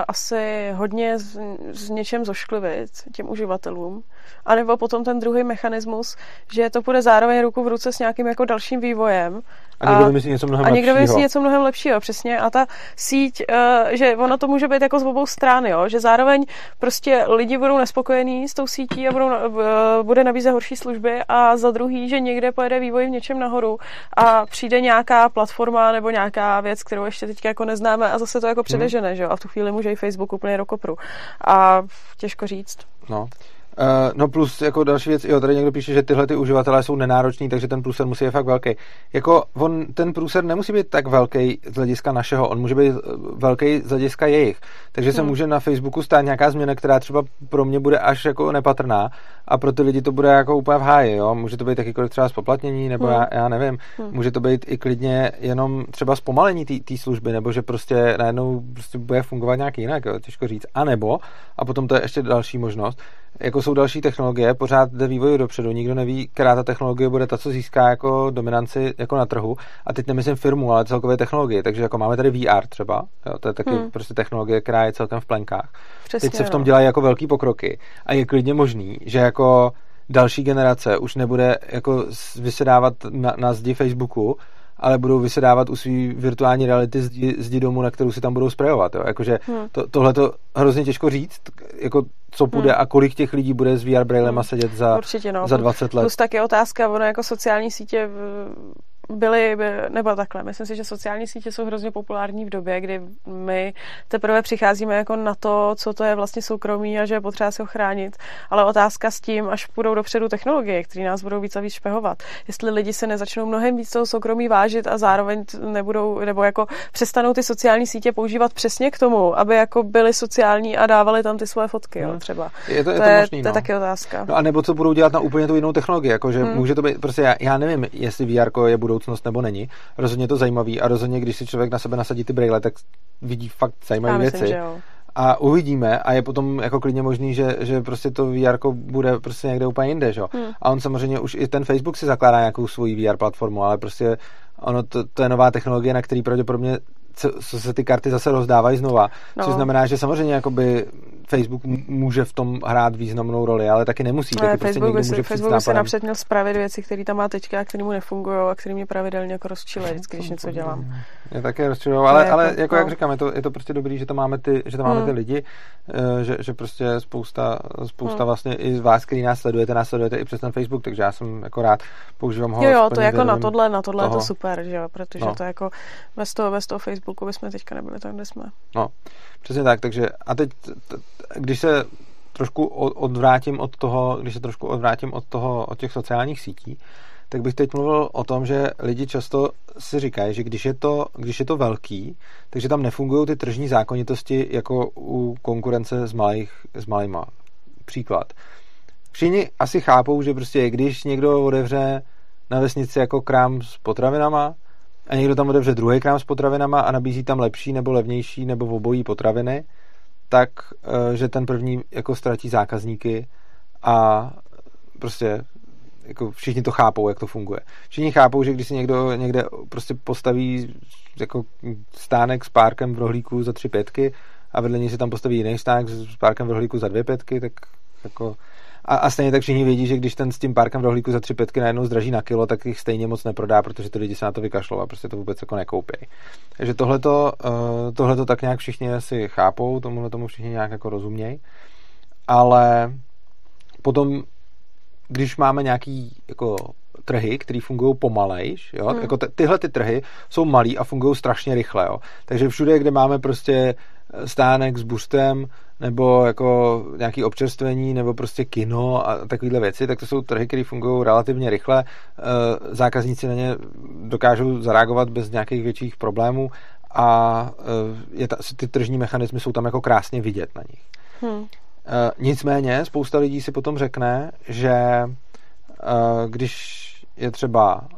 asi hodně z, z něčem zošklivit těm uživatelům. A nebo potom ten druhý mechanismus, že to bude zároveň ruku v ruce s nějakým jako dalším vývojem. A, a někdo vymyslí něco mnohem A někdo vymyslí něco mnohem lepšího, přesně. A ta síť, uh, že ono to může být jako z obou stran, jo? že zároveň prostě lidi budou nespokojení s tou sítí a budou, uh, bude nabízet horší služby a za druhý, že někde pojede vývoj v něčem nahoru a přijde nějaká platforma nebo nějaká věc, kterou ještě teď jako neznáme a zase to jako předežene, hmm. že? a v tu chvíli může i Facebook úplně do kopru. A těžko říct. No. Uh, no plus jako další věc, jo, tady někdo píše, že tyhle ty uživatelé jsou nenároční, takže ten průser musí být fakt velký. Jako on, ten průser nemusí být tak velký z hlediska našeho, on může být eh, velký z hlediska jejich. Takže se hmm. může na Facebooku stát nějaká změna, která třeba pro mě bude až jako nepatrná a pro ty lidi to bude jako úplně v háji, jo. Může to být jakýkoliv třeba spoplatnění, nebo hmm. já, já nevím, hmm. může to být i klidně jenom třeba zpomalení té služby, nebo že prostě najednou prostě bude fungovat nějak jinak, jo, těžko říct. A nebo, a potom to je ještě další možnost, jako jsou další technologie, pořád jde vývoj dopředu, nikdo neví, která ta technologie bude ta, co získá jako dominanci jako na trhu. A teď nemyslím firmu, ale celkové technologie. Takže jako máme tady VR třeba, jo, to je taky hmm. prostě technologie, která je celkem v plenkách. Přesně, teď se v tom no. dělají jako velký pokroky a je klidně možný, že jako další generace už nebude jako vysedávat na, na zdi Facebooku, ale budou vysedávat u své virtuální reality zdi, zdi domu, na kterou si tam budou sprejovat. Jo. Jakože hmm. to, tohle to hrozně těžko říct, jako co bude hmm. a kolik těch lidí bude s VR brailema hmm. sedět za, Určitě, no. za 20 let. Plus taky otázka, ono jako sociální sítě byly, nebo takhle, myslím si, že sociální sítě jsou hrozně populární v době, kdy my teprve přicházíme jako na to, co to je vlastně soukromí a že je potřeba se ochránit. Ale otázka s tím, až půjdou dopředu technologie, které nás budou víc a víc špehovat. Jestli lidi se nezačnou mnohem víc toho soukromí vážit a zároveň nebudou, nebo jako přestanou ty sociální sítě používat přesně k tomu, aby jako byly sociální a dávali tam ty svoje fotky, jo, hmm. třeba. Je to, je to, to, je, možný, to je no. taky otázka. No a nebo co budou dělat na úplně tu jinou technologii, jakože hmm. může to být, prostě já, já nevím, jestli VR je budou budoucnost nebo není. Rozhodně to zajímavý a rozhodně, když si člověk na sebe nasadí ty brýle, tak vidí fakt zajímavé věci. Že jo. A uvidíme a je potom jako klidně možný, že, že prostě to VR bude prostě někde úplně jinde, že? Hmm. A on samozřejmě už i ten Facebook si zakládá nějakou svoji VR platformu, ale prostě ono to, to je nová technologie, na který pravděpodobně co, co se ty karty zase rozdávají znova. No. Což znamená, že samozřejmě jakoby Facebook může v tom hrát významnou roli, ale taky nemusí. Ale taky Facebook, prostě by si, Facebook by se napřed měl spravit věci, které tam má teďka a které mu nefungují a které mě pravidelně jako rozčilují, vždycky, když něco dělám. Je také rozčilují, ale, ale jako, jako no. jak říkám, je to, je to prostě dobrý, že to máme ty, že to máme Hmm. ty lidi, eh, že, že prostě spousta, spousta Hmm. vlastně i z vás, který nás sledujete, nás sledujete i přes ten Facebook, takže já jsem jako rád, používám ho. Jo, jo, to plným jako na tohle, na tohle je toho. to super, že jo, protože No. to jako bez toho, bez toho Facebooku bychom teďka nebyli tam, kde jsme. No, přesně tak, takže a teď, když se trošku odvrátím od toho, když se trošku odvrátím od toho, od těch sociálních sítí, tak bych teď mluvil o tom, že lidi často si říkají, že když je to, když je to velký, takže tam nefungují ty tržní zákonitosti jako u konkurence s, malých, s malýma. Příklad. Všichni asi chápou, že prostě když někdo otevře na vesnici jako krám s potravinama a někdo tam otevře druhý krám s potravinama a nabízí tam lepší nebo levnější nebo obojí potraviny, tak eh, že ten první jako ztratí zákazníky a prostě jako všichni to chápou, jak to funguje. Všichni chápou, že když si někdo někde prostě postaví jako stánek s párkem v rohlíku za tři pětky a vedle něj si tam postaví jiný stánek s párkem v rohlíku za dvě pětky, tak jako a, a stejně tak všichni vědí, že když ten s tím párkem v rohlíku za tři pětky najednou zdraží na kilo, tak jich stejně moc neprodá, protože ty lidi se na to vykašlou a prostě to vůbec jako nekoupí. Takže tohleto, uh, tohleto tak nějak všichni asi chápou, tomuhle tomu všichni nějak jako rozumějí, ale potom, když máme nějaký jako trhy, které fungují pomalejš, jo? Hmm. Jako t- tyhle ty trhy jsou malý a fungují strašně rychle, jo? takže všude, kde máme prostě stánek s buřtem, nebo jako nějaký občerstvení, nebo prostě kino a takovéhle věci, tak to jsou trhy, které fungují relativně rychle. Eh, Zákazníci na ně dokážou zareagovat bez nějakých větších problémů a eh, je ta, ty tržní mechanismy jsou tam jako krásně vidět na nich. Hm. Eh, Nicméně spousta lidí si potom řekne, že když je třeba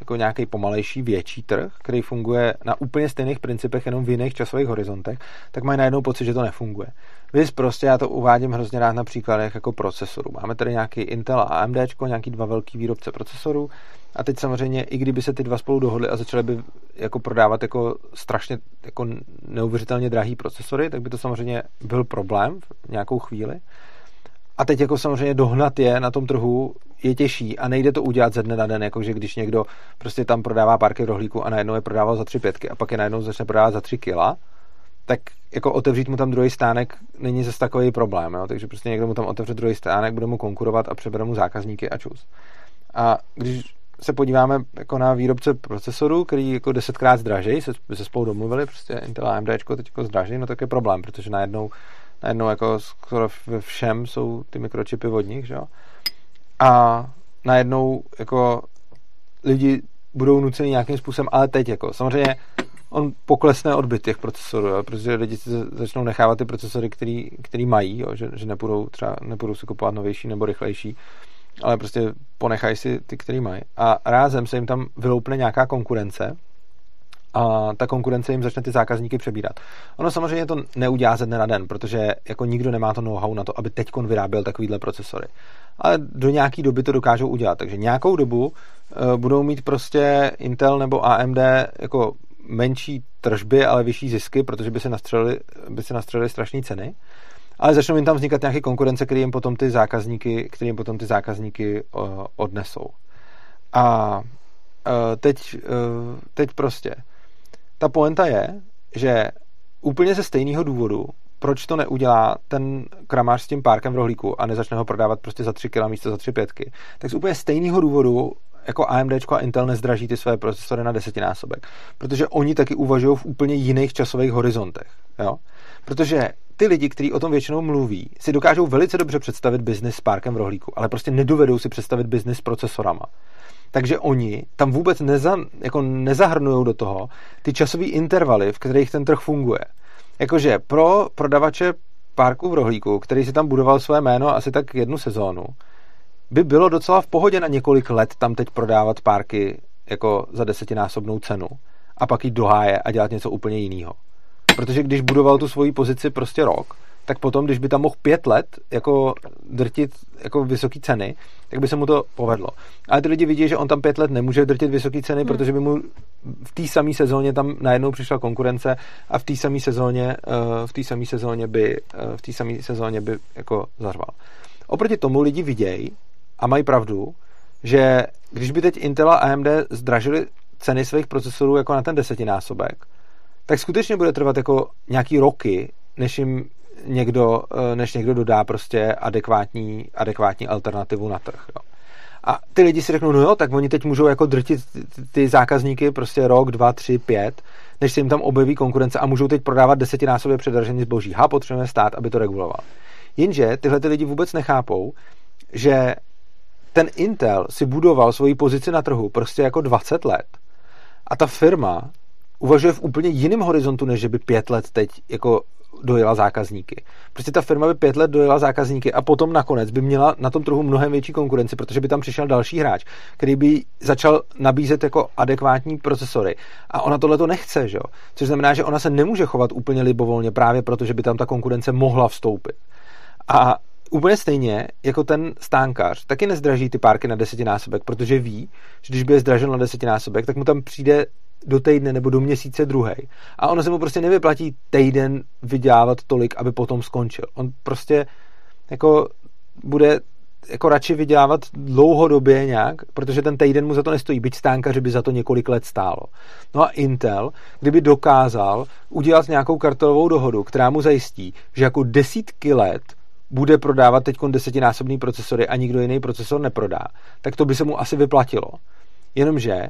jako nějaký pomalejší větší trh, který funguje na úplně stejných principech, jenom v jiných časových horizontech, tak mají najednou pocit, že to nefunguje. Vys prostě, já to uvádím hrozně rád na příkladech jako procesorů. Máme tady nějaký Intel a AMD, nějaký dva velký výrobce procesorů a teď samozřejmě, i kdyby se ty dva spolu dohodli a začaly by jako prodávat jako strašně jako neuvěřitelně drahý procesory, tak by to samozřejmě byl problém v nějakou chvíli. A teď jako samozřejmě dohnat je na tom trhu je těžší a nejde to udělat ze dne na den, jakože když někdo prostě tam prodává párky rohlíku a najednou je prodával za tři pětky a pak je najednou začne prodávat za tři kila, tak jako otevřít mu tam druhý stánek není zase takový problém, jo? takže prostě někdo mu tam otevře druhý stánek, bude mu konkurovat a přebere mu zákazníky a čus. A když se podíváme jako na výrobce procesorů, který jako desetkrát zdraží, se, se spolu domluvili, prostě Intel a AMD teď jako zdraží, no tak je problém, protože najednou, najednou jako skoro ve všem jsou ty mikročipy od nich, že jo? A najednou jako lidi budou nuceni nějakým způsobem, ale teď jako, samozřejmě on poklesne odbyt těch procesorů, jo, protože lidi si začnou nechávat ty procesory, který, který mají, jo, že, že nepůjdou třeba nepůjdou si kupovat novější nebo rychlejší, ale prostě ponechají si ty, který mají. A rázem se jim tam vyloupne nějaká konkurence a ta konkurence jim začne ty zákazníky přebírat. Ono samozřejmě to neudělá ze dne na den, protože jako nikdo nemá to know-how na to, aby teď vyráběl takovýhle procesory. Ale do nějaký doby to dokážou udělat. Takže nějakou dobu uh, budou mít prostě Intel nebo AMD jako menší tržby, ale vyšší zisky, protože by se nastřelili, by se nastřelili strašné ceny. Ale začnou jim tam vznikat nějaké konkurence, které jim potom ty zákazníky, které jim potom ty zákazníky uh, odnesou. A uh, teď, teď prostě ta poenta je, že úplně ze stejného důvodu, proč to neudělá ten kramář s tím párkem v rohlíku a nezačne ho prodávat prostě za 3 kg místo za 3 pětky, tak z úplně stejného důvodu jako AMD a Intel nezdraží ty své procesory na desetinásobek. Protože oni taky uvažují v úplně jiných časových horizontech. Jo? Protože ty lidi, kteří o tom většinou mluví, si dokážou velice dobře představit biznis s párkem v rohlíku, ale prostě nedovedou si představit biznis s procesorama. Takže oni tam vůbec neza, jako nezahrnují do toho ty časové intervaly, v kterých ten trh funguje. Jakože pro prodavače párku v rohlíku, který si tam budoval své jméno asi tak jednu sezónu, by bylo docela v pohodě na několik let tam teď prodávat párky jako za desetinásobnou cenu a pak jít do háje a dělat něco úplně jiného. Protože když budoval tu svoji pozici prostě rok, tak potom, když by tam mohl pět let jako drtit jako vysoké ceny, tak by se mu to povedlo. Ale ty lidi vidí, že on tam pět let nemůže drtit vysoké ceny, hmm. protože by mu v té samé sezóně tam najednou přišla konkurence a v té samé sezóně, uh, v té samé sezóně by, uh, v té samé sezóně by jako zařval. Oproti tomu lidi vidějí a mají pravdu, že když by teď Intel a AMD zdražili ceny svých procesorů jako na ten desetinásobek, tak skutečně bude trvat jako nějaký roky, než jim někdo, eh, než někdo dodá prostě adekvátní, adekvátní alternativu na trh. Jo. A ty lidi si řeknou, no jo, tak oni teď můžou jako drtit ty zákazníky prostě rok, dva, tři, pět, než se jim tam objeví konkurence a můžou teď prodávat desetinásobně předražený zboží. Ha, potřebujeme stát, aby to reguloval. Jenže tyhle ty lidi vůbec nechápou, že ten Intel si budoval svoji pozici na trhu prostě jako 20 let a ta firma uvažuje v úplně jiném horizontu, než že by pět let teď jako dojela zákazníky. Prostě ta firma by pět let dojela zákazníky a potom nakonec by měla na tom trhu mnohem větší konkurenci, protože by tam přišel další hráč, který by začal nabízet jako adekvátní procesory. A ona tohle to nechce, že? což znamená, že ona se nemůže chovat úplně libovolně právě proto, že by tam ta konkurence mohla vstoupit. A úplně stejně jako ten stánkař taky nezdraží ty párky na desetinásobek, protože ví, že když by je zdražil na desetinásobek, tak mu tam přijde do týdne nebo do měsíce druhý. A ono se mu prostě nevyplatí týden vydělávat tolik, aby potom skončil. On prostě jako bude jako radši vydělávat dlouhodobě nějak, protože ten týden mu za to nestojí, byť stánka, že by za to několik let stálo. No a Intel, kdyby dokázal udělat nějakou kartelovou dohodu, která mu zajistí, že jako desítky let bude prodávat teď desetinásobný procesory a nikdo jiný procesor neprodá, tak to by se mu asi vyplatilo. Jenomže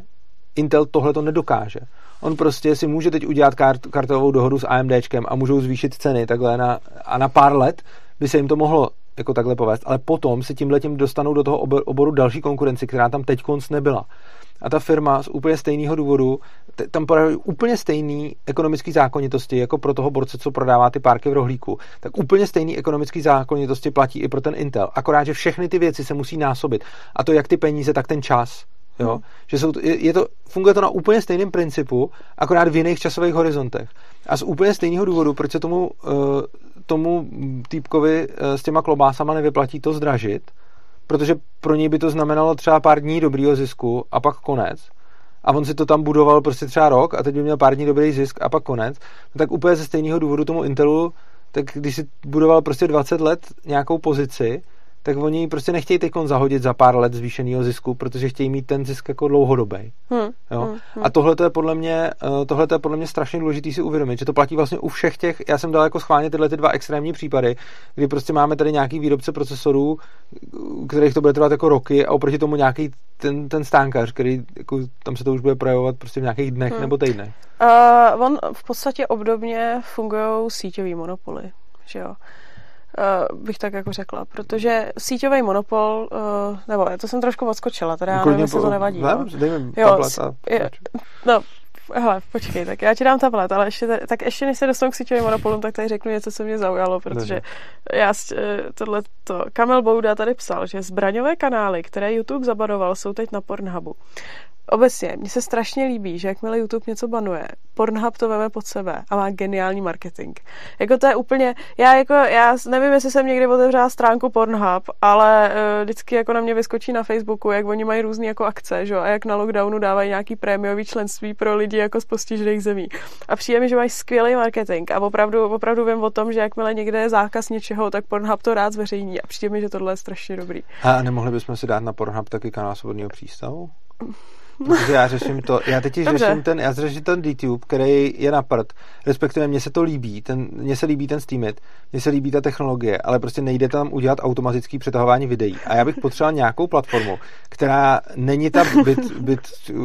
Intel tohle to nedokáže. On prostě si může teď udělat kart, kartovou dohodu s AMDčkem a můžou zvýšit ceny takhle na, a na pár let by se jim to mohlo jako takhle povést, ale potom se tím letím dostanou do toho oboru další konkurenci, která tam teď konc nebyla. A ta firma z úplně stejného důvodu, tam podají úplně stejný ekonomický zákonitosti, jako pro toho borce, co prodává ty párky v rohlíku. Tak úplně stejný ekonomický zákonitosti platí i pro ten Intel. Akorát, že všechny ty věci se musí násobit. A to jak ty peníze, tak ten čas. Jo? Že jsou, je, je to, funguje to na úplně stejném principu, akorát v jiných časových horizontech. A z úplně stejného důvodu, proč se tomu, uh, tomu týpkovi uh, s těma klobásama nevyplatí to zdražit, protože pro něj by to znamenalo třeba pár dní dobrýho zisku a pak konec. A on si to tam budoval prostě třeba rok a teď by měl pár dní dobrý zisk a pak konec. No tak úplně ze stejného důvodu tomu Intelu, tak když si budoval prostě 20 let nějakou pozici, tak oni prostě nechtějí teď zahodit za pár let zvýšeného zisku, protože chtějí mít ten zisk jako dlouhodobý. Hmm, jo? Hmm, hmm. A tohle je podle mě, eh, tohle je podle mě strašně důležité si uvědomit, že to platí vlastně u všech těch, já jsem dal jako schválně tyhle ty dva extrémní případy, kdy prostě máme tady nějaký výrobce procesorů, kterých to bude trvat jako roky a oproti tomu nějaký ten, ten stánkař, který jako, tam se to už bude projevovat prostě v nějakých dnech hmm. nebo týdnech. Uh, on v podstatě obdobně fungují síťový monopoly, že jo bych tak jako řekla, protože síťový monopol, uh, nebo to jsem trošku odskočila, teda já nevím, jestli to nevadí. Ne, dej mi jo, tablet a... Je, no, hele, počkej, tak já ti dám tablet, ale ještě, tak ještě než se dostanu k síťovým monopolům, tak tady řeknu něco, co mě zaujalo, protože ne. já eh, tohle to, Kamel Bouda tady psal, že zbraňové kanály, které YouTube zabadoval, jsou teď na Pornhubu. Obecně, mně se strašně líbí, že jakmile YouTube něco banuje, Pornhub to veme pod sebe a má geniální marketing. Jako to je úplně, já jako, já nevím, jestli jsem někdy otevřela stránku Pornhub, ale uh, vždycky jako na mě vyskočí na Facebooku, jak oni mají různé jako akce, že? a jak na lockdownu dávají nějaký prémiový členství pro lidi jako z postižených zemí. A přijde mi, že mají skvělý marketing a opravdu, opravdu vím o tom, že jakmile někde je zákaz něčeho, tak Pornhub to rád zveřejní a přijde mi, že tohle je strašně dobrý. A nemohli bychom si dát na Pornhub taky kanál svobodného přístavu? Protože já řeším to, já teď řeším ten, já řeším ten DTube, který je na prd, respektive mně se to líbí, ten, mně se líbí ten Steamit, mně se líbí ta technologie, ale prostě nejde tam udělat automatický přetahování videí. A já bych potřeboval nějakou platformu, která není ta bit, bit,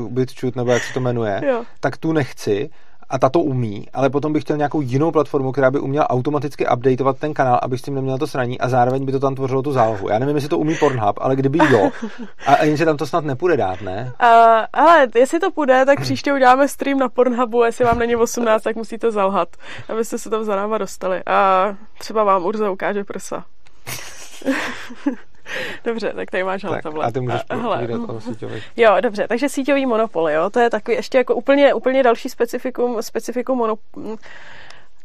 bit, bit nebo jak se to jmenuje, jo. tak tu nechci, a ta to umí, ale potom bych chtěl nějakou jinou platformu, která by uměla automaticky updateovat ten kanál, abych s tím neměl to sraní a zároveň by to tam tvořilo tu zálohu. Já nevím, jestli to umí Pornhub, ale kdyby jo, a jenže tam to snad nepůjde dát, ne? Uh, ale jestli to půjde, tak příště uděláme stream na Pornhubu, jestli vám není 18, tak musíte zalhat, abyste se tam za náma dostali. A třeba vám Urza ukáže prsa. Dobře, tak tady máš tak, tablet. A ty můžeš a, hele, o síťový. Jo, dobře, takže síťový monopol, jo, to je takový ještě jako úplně, úplně další specifikum, specifikum monopol.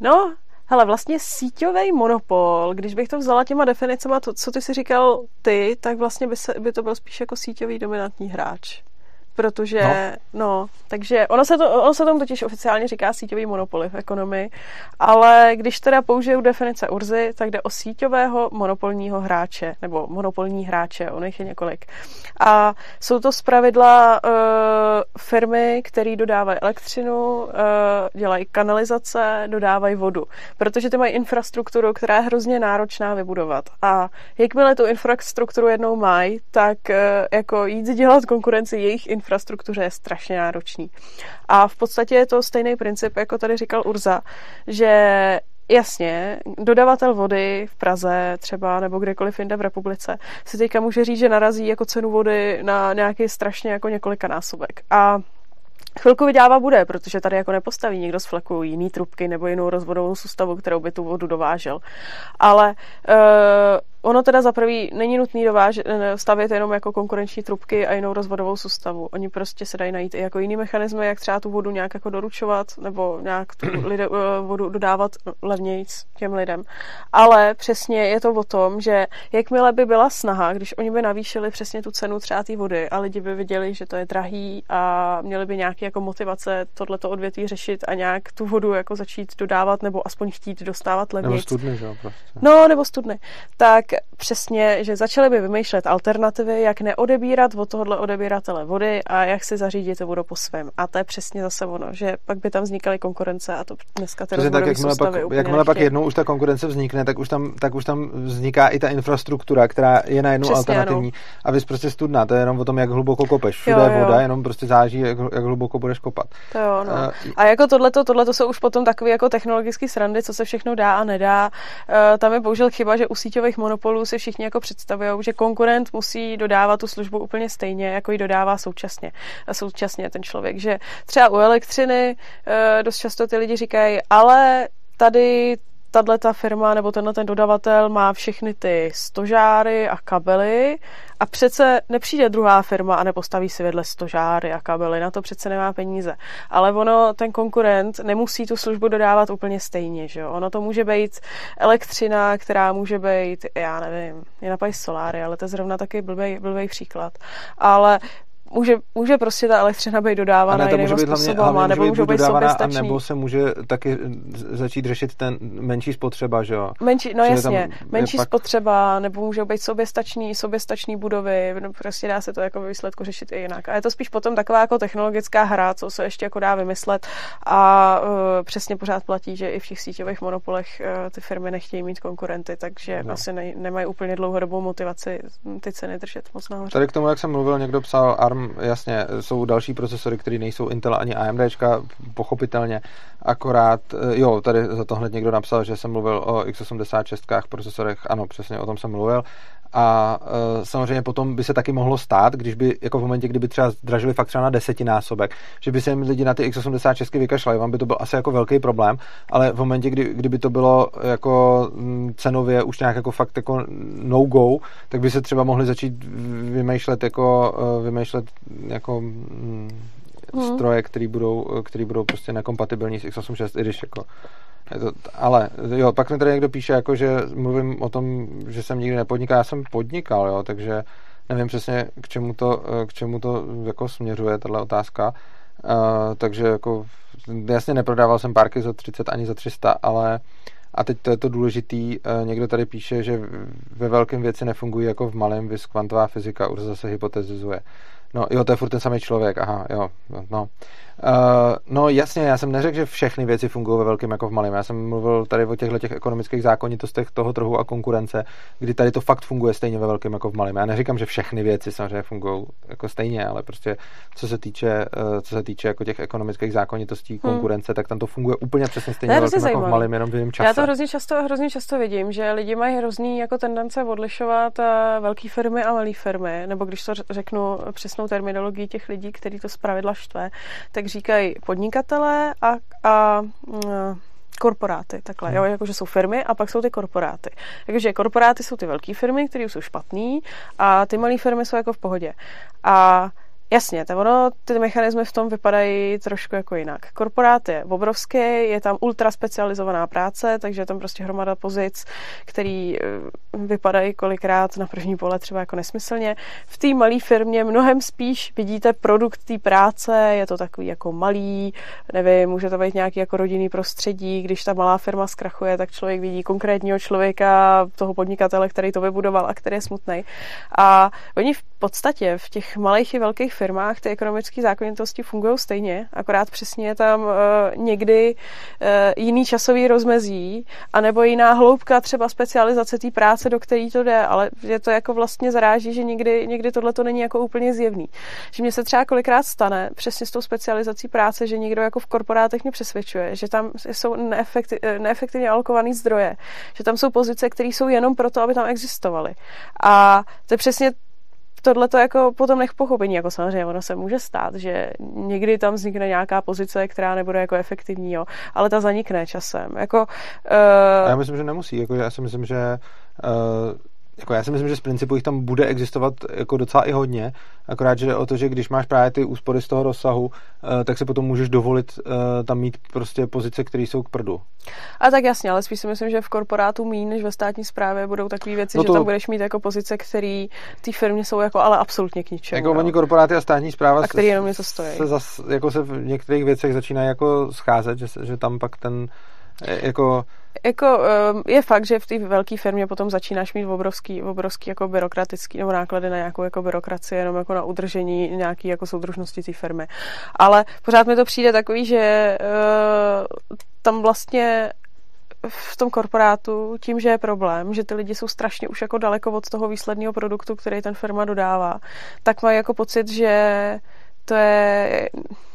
No, Hele, vlastně síťový monopol, když bych to vzala těma definicema, to, co ty si říkal ty, tak vlastně by, se, by to byl spíš jako síťový dominantní hráč protože, no. no, takže ono se, to, ono se tomu totiž oficiálně říká síťový monopoly v ekonomii, ale když teda použiju definice Urzy, tak jde o síťového monopolního hráče, nebo monopolní hráče, on jich je několik. A jsou to zpravidla uh, firmy, které dodávají elektřinu, uh, dělají kanalizace, dodávají vodu, protože ty mají infrastrukturu, která je hrozně náročná vybudovat. A jakmile tu infrastrukturu jednou mají, tak uh, jako jít dělat konkurenci jejich infrastruktury infrastruktuře je strašně náročný. A v podstatě je to stejný princip, jako tady říkal Urza, že Jasně, dodavatel vody v Praze třeba nebo kdekoliv jinde v republice si teďka může říct, že narazí jako cenu vody na nějaký strašně jako několika násobek. A chvilku vydávat bude, protože tady jako nepostaví někdo z fleku jiný trubky nebo jinou rozvodovou soustavu, kterou by tu vodu dovážel. Ale uh, Ono teda za prvý není nutný dováž, stavět jenom jako konkurenční trubky a jinou rozvodovou soustavu. Oni prostě se dají najít i jako jiný mechanismy, jak třeba tu vodu nějak jako doručovat nebo nějak tu lide, eh, vodu dodávat levnějc těm lidem. Ale přesně je to o tom, že jakmile by byla snaha, když oni by navýšili přesně tu cenu třeba té vody a lidi by viděli, že to je drahý a měli by nějaké jako motivace tohleto odvětví řešit a nějak tu vodu jako začít dodávat nebo aspoň chtít dostávat levnějc. Nebo studny, že jo, prostě. No, nebo studny. Tak přesně, že začali by vymýšlet alternativy, jak neodebírat od tohohle odebíratele vody a jak si zařídit vodu po svém. A to je přesně zase ono, že pak by tam vznikaly konkurence a to dneska ty tak, jakmile pak, jakmile pak jednou už ta konkurence vznikne, tak už, tam, tak už tam vzniká i ta infrastruktura, která je na jednu alternativní. Ano. A vy prostě studná, to je jenom o tom, jak hluboko kopeš. Všude jo, jo. je voda, jenom prostě záží, jak, jak hluboko budeš kopat. To jo, no. uh, a jako tohleto, tohleto jsou už potom takové jako technologické srandy, co se všechno dá a nedá. Uh, tam je bohužel chyba, že u síťových monopolů monopolů si všichni jako představují, že konkurent musí dodávat tu službu úplně stejně, jako ji dodává současně, současně ten člověk. Že třeba u elektřiny eh, dost často ty lidi říkají, ale tady tahle ta firma nebo tenhle ten dodavatel má všechny ty stožáry a kabely a přece nepřijde druhá firma a nepostaví si vedle stožáry a kabely, na to přece nemá peníze. Ale ono, ten konkurent nemusí tu službu dodávat úplně stejně, že jo? Ono to může být elektřina, která může být, já nevím, je napají soláry, ale to je zrovna taky blbej, blbej příklad. Ale může, může prostě ta elektřina být dodávána ne, jinými způsobama, nebo může být soběstačný. A nebo se může taky začít řešit ten menší spotřeba, že jo? Menší, no Čili jasně, menší pak... spotřeba, nebo může být soběstačný, soběstačný budovy, no prostě dá se to jako výsledku řešit i jinak. A je to spíš potom taková jako technologická hra, co se ještě jako dá vymyslet a uh, přesně pořád platí, že i v těch síťových monopolech uh, ty firmy nechtějí mít konkurenty, takže no. asi ne, nemají úplně dlouhodobou motivaci ty ceny držet moc nahoře. Tady k tomu, jak jsem mluvil, někdo psal ARM, jasně, jsou další procesory, které nejsou Intel ani AMD, pochopitelně, akorát, eh, jo, tady za to hned někdo napsal, že jsem mluvil o x86 procesorech, ano, přesně o tom jsem mluvil, a e, samozřejmě potom by se taky mohlo stát, když by jako v momentě, kdyby třeba zdražili fakt třeba na desetinásobek, že by se jim lidi na ty x86 vykašlali, vám by to byl asi jako velký problém, ale v momentě, kdy, kdyby to bylo jako mm, cenově už nějak jako fakt jako no go, tak by se třeba mohli začít vymýšlet jako, e, vymýšlet jako mm, hmm. stroje, které budou, který budou prostě nekompatibilní s x86, i když jako to, ale jo, pak mi tady někdo píše, jako, že mluvím o tom, že jsem nikdy nepodnikal. Já jsem podnikal, jo, takže nevím přesně, k čemu to, k čemu to jako směřuje, tahle otázka. Uh, takže jako jasně neprodával jsem párky za 30 ani za 300, ale a teď to je to důležitý, uh, někdo tady píše, že ve velkém věci nefungují jako v malém, vys kvantová fyzika, už zase hypotezizuje. No jo, to je furt ten samý člověk, aha, jo, no. Uh, no jasně, já jsem neřekl, že všechny věci fungují ve velkém jako v malém. Já jsem mluvil tady o těchto těch ekonomických zákonitostech toho trhu a konkurence, kdy tady to fakt funguje stejně ve velkém jako v malém. Já neříkám, že všechny věci samozřejmě fungují jako stejně, ale prostě co se týče, uh, co se týče jako těch ekonomických zákonitostí hmm. konkurence, tak tam to funguje úplně přesně stejně ve velkém jako v malém, jenom v jiném čase. Já to hrozně často, hrozně často vidím, že lidi mají hrozný jako tendence odlišovat uh, velké firmy a malé firmy, nebo když to řeknu přesnou terminologii těch lidí, kteří to zpravidla štve, tak říkají podnikatelé a, a mm, korporáty, takhle, jo, hmm. jakože jsou firmy a pak jsou ty korporáty. Takže korporáty jsou ty velké firmy, které jsou špatné a ty malé firmy jsou jako v pohodě. A Jasně, to ono, ty mechanismy v tom vypadají trošku jako jinak. Korporát je obrovský, je tam ultra specializovaná práce, takže je tam prostě hromada pozic, který eh, vypadají kolikrát na první pole třeba jako nesmyslně. V té malé firmě mnohem spíš vidíte produkt té práce, je to takový jako malý, nevím, může to být nějaký jako rodinný prostředí, když ta malá firma zkrachuje, tak člověk vidí konkrétního člověka, toho podnikatele, který to vybudoval a který je smutný. A oni v podstatě v těch malých i velkých firmách ty ekonomické zákonitosti fungují stejně, akorát přesně je tam uh, někdy uh, jiný časový rozmezí, anebo jiná hloubka třeba specializace té práce, do které to jde, ale je to jako vlastně zaráží, že někdy, někdy tohle to není jako úplně zjevný. Že mě se třeba kolikrát stane přesně s tou specializací práce, že někdo jako v korporátech mě přesvědčuje, že tam jsou neefektiv, eh, neefektivně alokované zdroje, že tam jsou pozice, které jsou jenom proto, aby tam existovaly. A to je přesně tohle to jako potom nech pochopení, jako samozřejmě ono se může stát, že někdy tam vznikne nějaká pozice, která nebude jako efektivní, jo, ale ta zanikne časem. Jako, uh... Já myslím, že nemusí, jako já si myslím, že uh jako já si myslím, že z principu jich tam bude existovat jako docela i hodně, akorát, že jde o to, že když máš právě ty úspory z toho rozsahu, eh, tak se potom můžeš dovolit eh, tam mít prostě pozice, které jsou k prdu. A tak jasně, ale spíš si myslím, že v korporátu méně než ve státní správě budou takové věci, no to... že tam budeš mít jako pozice, které ty firmě jsou jako ale absolutně k ničemu. Jako oni korporáty a státní zpráva a který jenom něco stojí. Se zas, jako se v některých věcech začínají jako scházet, že, že tam pak ten jako... Jako ehm, je fakt, že v té velké firmě potom začínáš mít obrovský, obrovský jako byrokratický nebo náklady na nějakou jako byrokracii, jenom jako na udržení nějaký jako soudržnosti té firmy. Ale pořád mi to přijde takový, že uh, tam vlastně v tom korporátu tím, že je problém, že ty lidi jsou strašně už jako daleko od toho výsledného produktu, který ten firma dodává, tak mají jako pocit, že to je,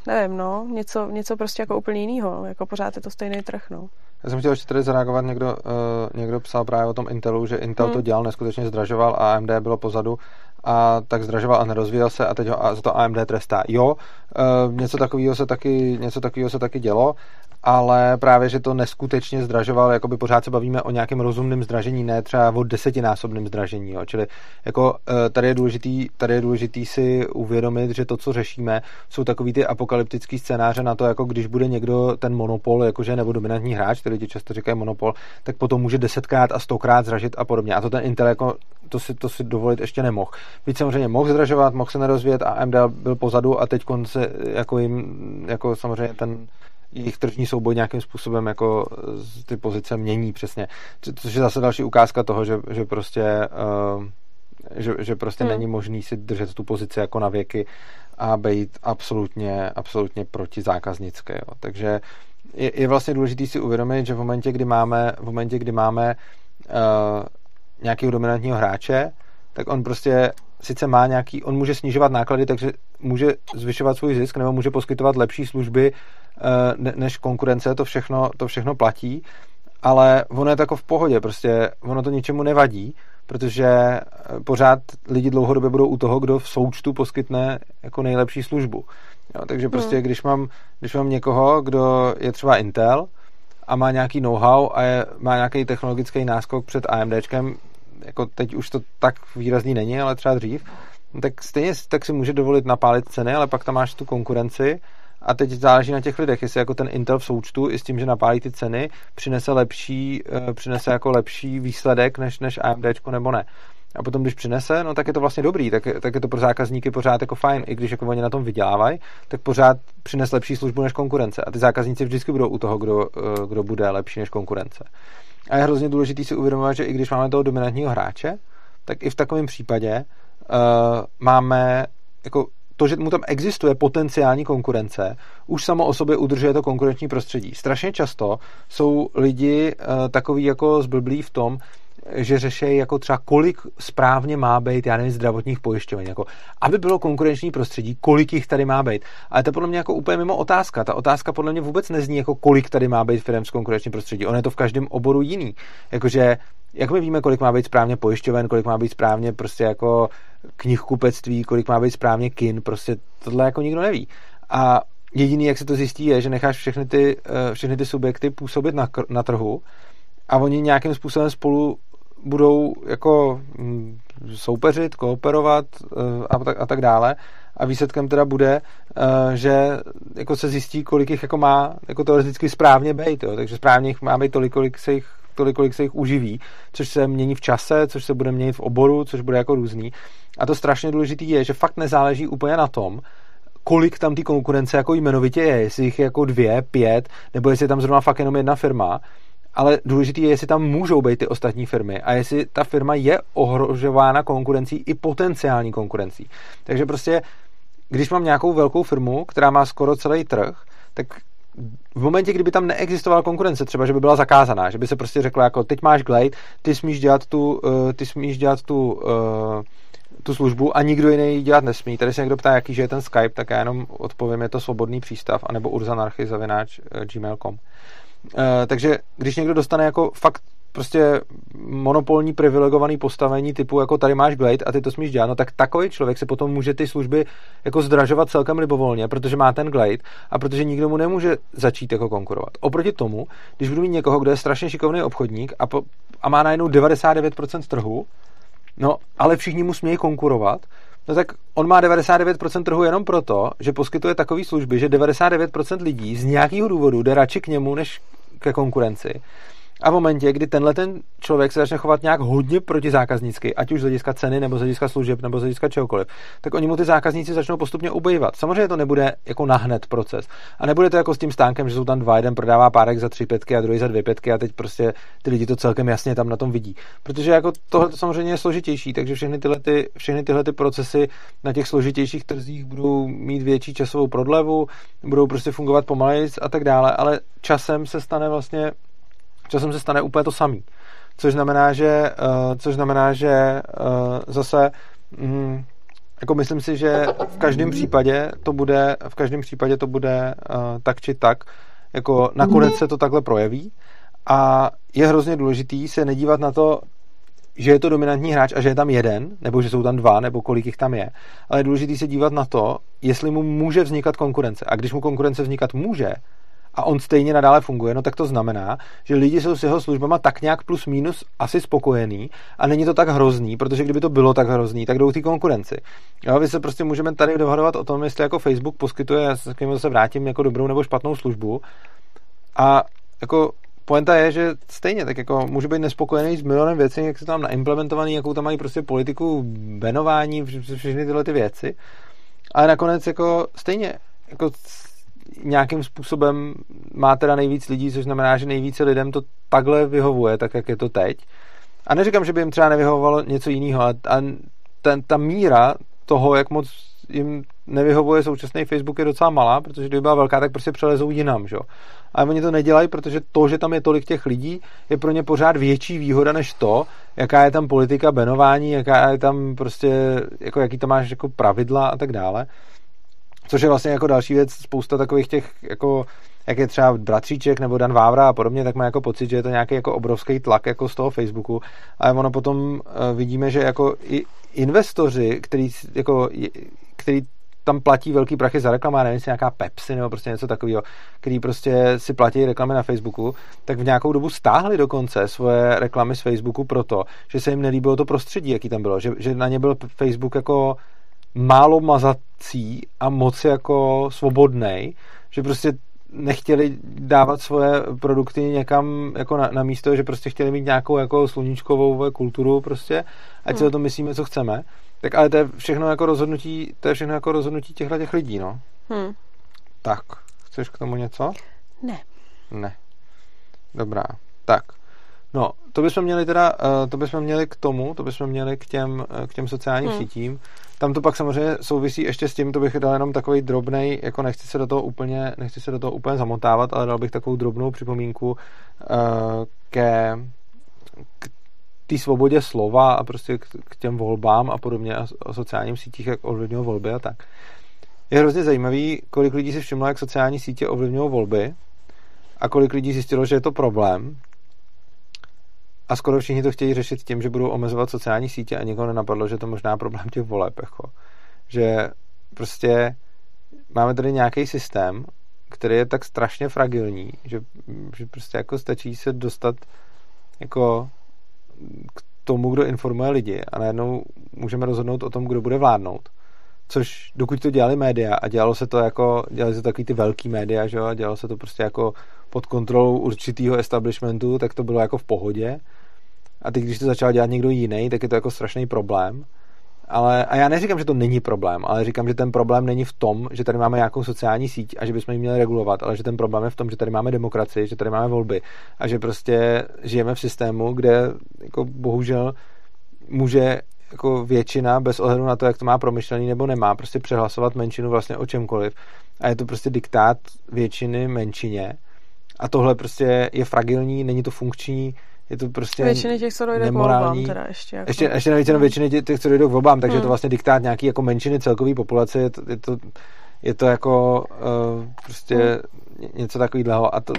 nevím, no, něco, něco prostě jako úplně jiného, jako pořád je to stejný trh, no. Já jsem chtěl ještě tady zareagovat, někdo, uh, někdo psal právě o tom Intelu, že Intel hmm. to dělal, neskutečně zdražoval a AMD bylo pozadu a tak zdražoval a nerozvíjel se a teď ho a za to AMD trestá. Jo, uh, něco takového se taky, něco takového se taky dělo ale právě, že to neskutečně zdražoval, jako by pořád se bavíme o nějakém rozumném zdražení, ne třeba o desetinásobném zdražení. Jo. Čili jako eh, tady je, důležitý, tady je důležitý si uvědomit, že to, co řešíme, jsou takový ty apokalyptický scénáře na to, jako když bude někdo ten monopol, jakože nebo dominantní hráč, který ti často říkají monopol, tak potom může desetkrát a stokrát zdražit a podobně. A to ten Intel jako to si, to si dovolit ještě nemohl. Víc samozřejmě mohl zdražovat, mohl se nerozvíjet a AMD byl pozadu a teď se jako jim, jako samozřejmě ten jejich tržní souboj nějakým způsobem jako ty pozice mění přesně. Což je zase další ukázka toho, že, že prostě uh, že, že prostě hmm. není možný si držet tu pozici jako na věky a být absolutně, absolutně protizákaznické. Jo. Takže je, je vlastně důležité si uvědomit, že v momentě, kdy máme, v momentě, kdy máme uh, nějakého dominantního hráče, tak on prostě sice má nějaký, on může snižovat náklady, takže může zvyšovat svůj zisk nebo může poskytovat lepší služby eh, než konkurence, to všechno, to všechno platí, ale ono je to jako v pohodě, prostě ono to ničemu nevadí, protože eh, pořád lidi dlouhodobě budou u toho, kdo v součtu poskytne jako nejlepší službu. Jo, takže prostě, hmm. když, mám, když mám někoho, kdo je třeba Intel a má nějaký know-how a je, má nějaký technologický náskok před AMDčkem, jako teď už to tak výrazný není, ale třeba dřív, tak stejně tak si může dovolit napálit ceny, ale pak tam máš tu konkurenci a teď záleží na těch lidech, jestli jako ten Intel v součtu i s tím, že napálí ty ceny, přinese lepší, eh, přinese jako lepší výsledek než, než AMD nebo ne. A potom, když přinese, no tak je to vlastně dobrý, tak, tak je to pro zákazníky pořád jako fajn, i když jako oni na tom vydělávají, tak pořád přines lepší službu než konkurence. A ty zákazníci vždycky budou u toho, kdo, eh, kdo bude lepší než konkurence. A je hrozně důležité si uvědomovat, že i když máme toho dominantního hráče, tak i v takovém případě uh, máme jako to, že mu tam existuje potenciální konkurence, už samo o sobě udržuje to konkurenční prostředí. Strašně často jsou lidi uh, takový jako zblblí v tom, že řeší jako třeba kolik správně má být, já nevím, zdravotních pojišťoven, jako aby bylo konkurenční prostředí, kolik jich tady má být. Ale to podle mě jako úplně mimo otázka. Ta otázka podle mě vůbec nezní jako kolik tady má být firm z konkurenčním prostředí. Ono je to v každém oboru jiný. Jakože jak my víme, kolik má být správně pojišťoven, kolik má být správně prostě jako knihkupectví, kolik má být správně kin, prostě tohle jako nikdo neví. A jediný, jak se to zjistí, je, že necháš všechny ty, eh, všechny ty subjekty působit na, na trhu a oni nějakým způsobem spolu budou jako mm, soupeřit, kooperovat eh, a tak, a tak dále a výsledkem teda bude, uh, že jako se zjistí, kolik jich jako má jako teoreticky správně být, jo? takže správně jich má být tolik, kolik se jich tolik, kolik se jich uživí, což se mění v čase, což se bude měnit v oboru, což bude jako různý. A to strašně důležité je, že fakt nezáleží úplně na tom, kolik tam ty konkurence jako jmenovitě je, jestli jich je jako dvě, pět, nebo jestli je tam zrovna fakt jenom jedna firma, ale důležité je, jestli tam můžou být ty ostatní firmy a jestli ta firma je ohrožována konkurencí i potenciální konkurencí. Takže prostě, když mám nějakou velkou firmu, která má skoro celý trh, tak v momentě, kdyby tam neexistovala konkurence, třeba, že by byla zakázaná, že by se prostě řeklo, jako teď máš Glade, ty smíš dělat tu, uh, ty smíš dělat tu, uh, tu službu a nikdo jiný ji dělat nesmí. Tady se někdo ptá, jaký že je ten Skype, tak já jenom odpovím, je to svobodný přístav, anebo urzanarchy.gmail.com. Uh, gmail.com. Eh, takže když někdo dostane jako fakt prostě monopolní privilegovaný postavení typu jako tady máš Glade a ty to smíš dělat, no tak takový člověk se potom může ty služby jako zdražovat celkem libovolně, protože má ten Glade a protože nikdo mu nemůže začít jako konkurovat. Oproti tomu, když budu mít někoho, kdo je strašně šikovný obchodník a, po, a má najednou 99% trhu, no ale všichni mu smějí konkurovat, No tak on má 99% trhu jenom proto, že poskytuje takové služby, že 99% lidí z nějakého důvodu jde radši k němu než ke konkurenci. A v momentě, kdy tenhle ten člověk se začne chovat nějak hodně protizákaznicky, ať už z hlediska ceny, nebo z hlediska služeb, nebo z hlediska čehokoliv, tak oni mu ty zákazníci začnou postupně ubývat. Samozřejmě to nebude jako nahned proces. A nebude to jako s tím stánkem, že jsou tam dva, jeden prodává párek za tři pětky a druhý za dvě pětky a teď prostě ty lidi to celkem jasně tam na tom vidí. Protože jako tohle to samozřejmě je složitější, takže všechny tyhle, ty, všechny tyhle ty procesy na těch složitějších trzích budou mít větší časovou prodlevu, budou prostě fungovat pomaleji a tak dále, ale časem se stane vlastně časem se stane úplně to samý. Což znamená, že, uh, což znamená, že uh, zase um, jako myslím si, že v každém případě to bude, v každém případě to bude uh, tak či tak, jako nakonec se to takhle projeví a je hrozně důležitý se nedívat na to, že je to dominantní hráč a že je tam jeden, nebo že jsou tam dva, nebo kolik jich tam je. Ale je důležité se dívat na to, jestli mu může vznikat konkurence. A když mu konkurence vznikat může, a on stejně nadále funguje, no tak to znamená, že lidi jsou s jeho službama tak nějak plus minus asi spokojený a není to tak hrozný, protože kdyby to bylo tak hrozný, tak jdou ty konkurenci. Jo, vy se prostě můžeme tady dohadovat o tom, jestli jako Facebook poskytuje, já se k němu zase vrátím, jako dobrou nebo špatnou službu. A jako poenta je, že stejně, tak jako může být nespokojený s milionem věcí, jak se tam naimplementovaný, jakou tam mají prostě politiku benování, všechny tyhle ty věci. Ale nakonec jako stejně, jako nějakým způsobem má teda nejvíc lidí, což znamená, že nejvíce lidem to takhle vyhovuje, tak jak je to teď. A neříkám, že by jim třeba nevyhovovalo něco jiného, ale ten, ta míra toho, jak moc jim nevyhovuje současný Facebook je docela malá, protože kdyby byla velká, tak prostě přelezou jinam, že? A oni to nedělají, protože to, že tam je tolik těch lidí, je pro ně pořád větší výhoda než to, jaká je tam politika benování, jaká je tam prostě, jako jaký tam máš jako pravidla a tak dále. Což je vlastně jako další věc, spousta takových těch, jako, jak je třeba Bratříček nebo Dan Vávra a podobně, tak má jako pocit, že je to nějaký jako obrovský tlak jako z toho Facebooku. Ale ono potom uh, vidíme, že jako i investoři, který, jako, který tam platí velký prachy za reklamu, nevím, jestli nějaká Pepsi nebo prostě něco takového, který prostě si platí reklamy na Facebooku, tak v nějakou dobu stáhli dokonce svoje reklamy z Facebooku proto, že se jim nelíbilo to prostředí, jaký tam bylo, že, že na ně byl Facebook jako málo mazací a moc jako svobodnej, že prostě nechtěli dávat svoje produkty někam jako na, na místo, že prostě chtěli mít nějakou jako sluníčkovou kulturu prostě, ať si hmm. o tom myslíme, co chceme. Tak ale to je všechno jako rozhodnutí, to je všechno jako rozhodnutí těchto těch lidí, no. Hmm. Tak, chceš k tomu něco? Ne. Ne. Dobrá. Tak. No, to bychom měli teda, uh, to bychom měli k tomu, to bychom měli k těm, uh, k těm sociálním hmm. sítím. Tam to pak samozřejmě souvisí ještě s tím, to bych dal jenom takový drobný, jako nechci se do toho úplně, nechci se do toho úplně zamotávat, ale dal bych takovou drobnou připomínku uh, ke k té svobodě slova a prostě k, k těm volbám a podobně a o sociálním sítích, jak ovlivňují volby a tak. Je hrozně zajímavý, kolik lidí si všimlo, jak sociální sítě ovlivňují volby a kolik lidí zjistilo, že je to problém a skoro všichni to chtějí řešit tím, že budou omezovat sociální sítě a nikoho nenapadlo, že to možná problém těch voleb. Jako. Že prostě máme tady nějaký systém, který je tak strašně fragilní, že, že prostě jako stačí se dostat jako k tomu, kdo informuje lidi a najednou můžeme rozhodnout o tom, kdo bude vládnout což dokud to dělali média a dělalo se to jako, dělali se to takový ty velký média, že jo, a dělalo se to prostě jako pod kontrolou určitého establishmentu, tak to bylo jako v pohodě. A teď, když to začal dělat někdo jiný, tak je to jako strašný problém. Ale, a já neříkám, že to není problém, ale říkám, že ten problém není v tom, že tady máme nějakou sociální síť a že bychom ji měli regulovat, ale že ten problém je v tom, že tady máme demokracii, že tady máme volby a že prostě žijeme v systému, kde jako bohužel může jako většina, bez ohledu na to, jak to má promyšlený nebo nemá, prostě přehlasovat menšinu vlastně o čemkoliv. A je to prostě diktát většiny menšině. A tohle prostě je fragilní, není to funkční, je to prostě Většiny těch, co dojde nemorální. k volbám teda ještě. Jako... Ještě, ještě navíc jenom většiny těch, co dojde k volbám, takže hmm. je to hmm. vlastně diktát nějaký jako menšiny celkové populace, je to, je to, je to jako uh, prostě hmm. něco takového a to,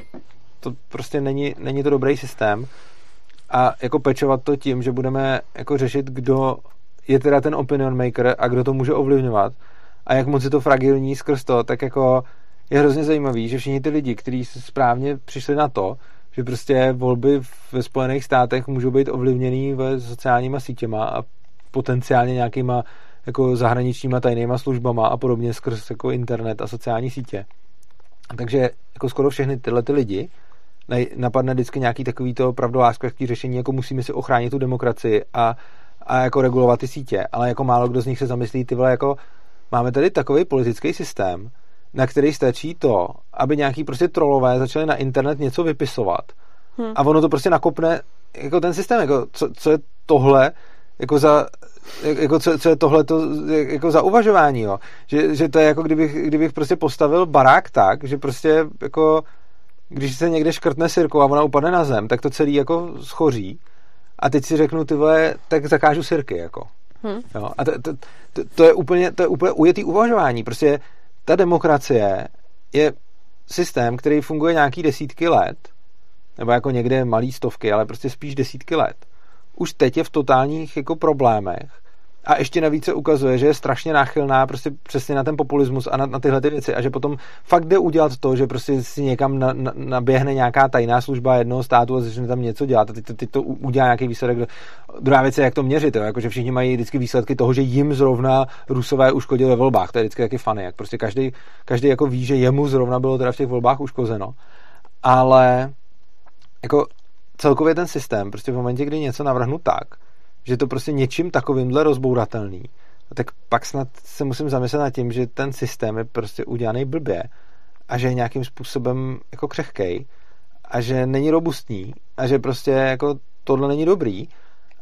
to prostě není, není to dobrý systém a jako pečovat to tím, že budeme jako řešit, kdo je teda ten opinion maker a kdo to může ovlivňovat a jak moc je to fragilní skrz to, tak jako je hrozně zajímavý, že všichni ty lidi, kteří správně přišli na to, že prostě volby ve Spojených státech můžou být ovlivněný ve sociálníma sítěma a potenciálně nějakýma jako zahraničníma tajnýma službama a podobně skrz jako internet a sociální sítě. Takže jako skoro všechny tyhle ty lidi napadne vždycky nějaký takový to pravdoláskařský řešení, jako musíme si ochránit tu demokracii a, a jako regulovat ty sítě, ale jako málo kdo z nich se zamyslí, ty vole, jako máme tady takový politický systém, na který stačí to, aby nějaký prostě trolové začali na internet něco vypisovat hmm. a ono to prostě nakopne jako ten systém, jako co, co je tohle jako za jako co, co je tohle to, jako za uvažování, jo? Že, že to je jako kdybych, kdybych prostě postavil barák tak, že prostě jako když se někde škrtne sirkou a ona upadne na zem, tak to celý jako schoří a teď si řeknu, ty vole, tak zakážu sirky, jako. Hmm. Jo? A to, to, to, to, je úplně, to je úplně ujetý uvažování. Prostě ta demokracie je systém, který funguje nějaký desítky let, nebo jako někde malý stovky, ale prostě spíš desítky let. Už teď je v totálních jako problémech a ještě navíc se ukazuje, že je strašně náchylná prostě přesně na ten populismus a na, na tyhle ty věci a že potom fakt jde udělat to, že prostě si někam na, na, naběhne nějaká tajná služba jednoho státu a začne tam něco dělat a to, teď to udělá nějaký výsledek. Druhá věc je, jak to měřit, jo? Jako, že všichni mají vždycky výsledky toho, že jim zrovna Rusové uškodili ve volbách. To je vždycky taky fany, jak prostě každý, každý jako ví, že jemu zrovna bylo teda v těch volbách uškozeno. Ale jako celkově ten systém, prostě v momentě, kdy něco navrhnu tak, že to prostě něčím takovýmhle rozbouratelný, tak pak snad se musím zamyslet nad tím, že ten systém je prostě udělaný blbě a že je nějakým způsobem jako křehkej a že není robustní a že prostě jako tohle není dobrý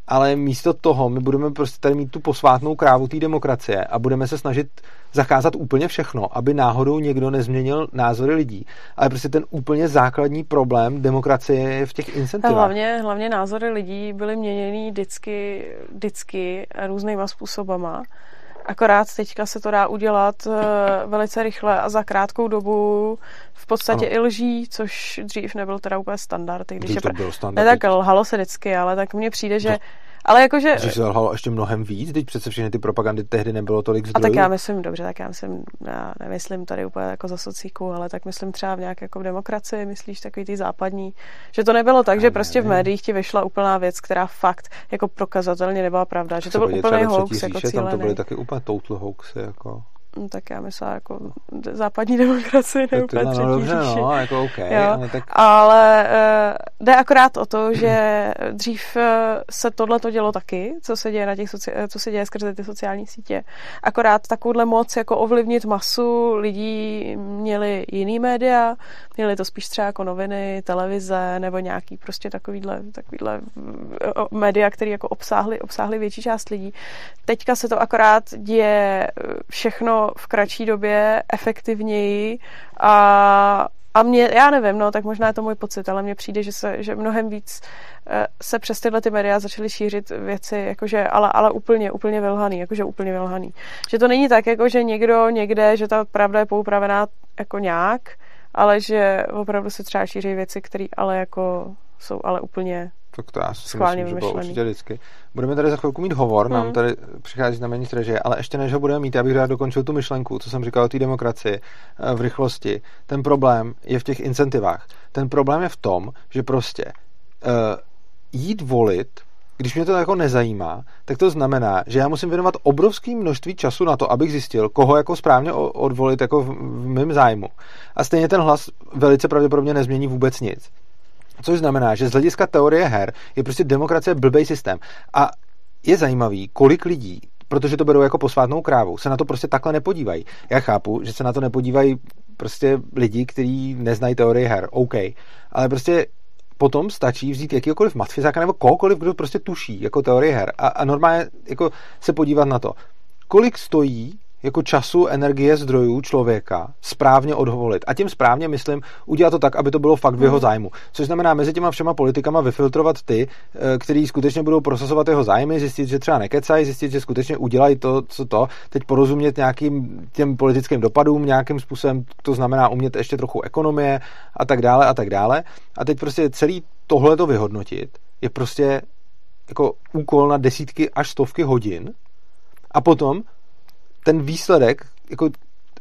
ale místo toho my budeme prostě tady mít tu posvátnou krávu té demokracie a budeme se snažit zakázat úplně všechno, aby náhodou někdo nezměnil názory lidí. Ale prostě ten úplně základní problém demokracie je v těch incentivách. Hlavně, hlavně názory lidí byly měněny vždycky, vždycky různýma způsobama. Akorát teďka se to dá udělat eh, velice rychle a za krátkou dobu v podstatě ano. i lží, což dřív nebyl teda úplně standard. Když je to byl standard. Ne, tak lhalo se vždycky, ale tak mně přijde, že... Ale jakože... Že se lhalo ještě mnohem víc, teď přece všechny ty propagandy tehdy nebylo tolik zdrojů. A tak já myslím, dobře, tak já myslím, já nemyslím tady úplně jako za socíku, ale tak myslím třeba v nějaké jako v demokracii, myslíš takový ty západní, že to nebylo tak, já že nevím. prostě v médiích ti vyšla úplná věc, která fakt jako prokazatelně nebyla pravda, že to byl úplný hoax, jako cílený. Tam to byly taky úplně total hoaxy, jako... No, tak já myslím, jako západní demokracie ne úplně no, dobře, no, jako okay, jo. Ale, tak... ale uh, jde akorát o to, že dřív uh, se tohle to dělo taky, co se děje na těch soci... co se děje skrze ty sociální sítě. Akorát takovouhle moc jako ovlivnit masu lidí měli jiný média, měli to spíš třeba jako noviny, televize nebo nějaký prostě takovýhle, takovýhle uh, média, které jako obsáhly, obsáhly větší část lidí. Teďka se to akorát děje všechno v kratší době efektivněji a a mě, já nevím, no, tak možná je to můj pocit, ale mně přijde, že, se, že mnohem víc eh, se přes tyhle ty média začaly šířit věci, jakože, ale, ale úplně, úplně vylhaný, jakože úplně vylhaný. Že to není tak, jako že někdo někde, že ta pravda je poupravená jako nějak, ale že opravdu se třeba šíří věci, které ale jako jsou ale úplně tak to já si myslím, že bylo určitě vždycky. Budeme tady za chvilku mít hovor, hmm. nám tady přichází znamení režie, ale ještě než ho budeme mít, já bych rád dokončil tu myšlenku, co jsem říkal o té demokracii eh, v rychlosti. Ten problém je v těch incentivách. Ten problém je v tom, že prostě uh, jít volit když mě to jako nezajímá, tak to znamená, že já musím věnovat obrovské množství času na to, abych zjistil, koho jako správně odvolit jako v, v mém zájmu. A stejně ten hlas velice pravděpodobně nezmění vůbec nic. Což znamená, že z hlediska teorie her je prostě demokracie blbej systém. A je zajímavý, kolik lidí protože to berou jako posvátnou krávu, se na to prostě takhle nepodívají. Já chápu, že se na to nepodívají prostě lidi, kteří neznají teorii her, OK, ale prostě potom stačí vzít jakýkoliv matfizáka nebo kohokoliv, kdo prostě tuší jako teorie her a, a normálně jako se podívat na to, kolik stojí jako času, energie, zdrojů člověka správně odvolit. A tím správně myslím udělat to tak, aby to bylo fakt v jeho hmm. zájmu. Což znamená mezi těma všema politikama vyfiltrovat ty, eh, kteří skutečně budou prosazovat jeho zájmy, zjistit, že třeba nekecají, zjistit, že skutečně udělají to, co to, teď porozumět nějakým těm politickým dopadům nějakým způsobem, to znamená umět ještě trochu ekonomie a tak dále a tak dále. A teď prostě celý tohle to vyhodnotit je prostě jako úkol na desítky až stovky hodin a potom ten výsledek, jako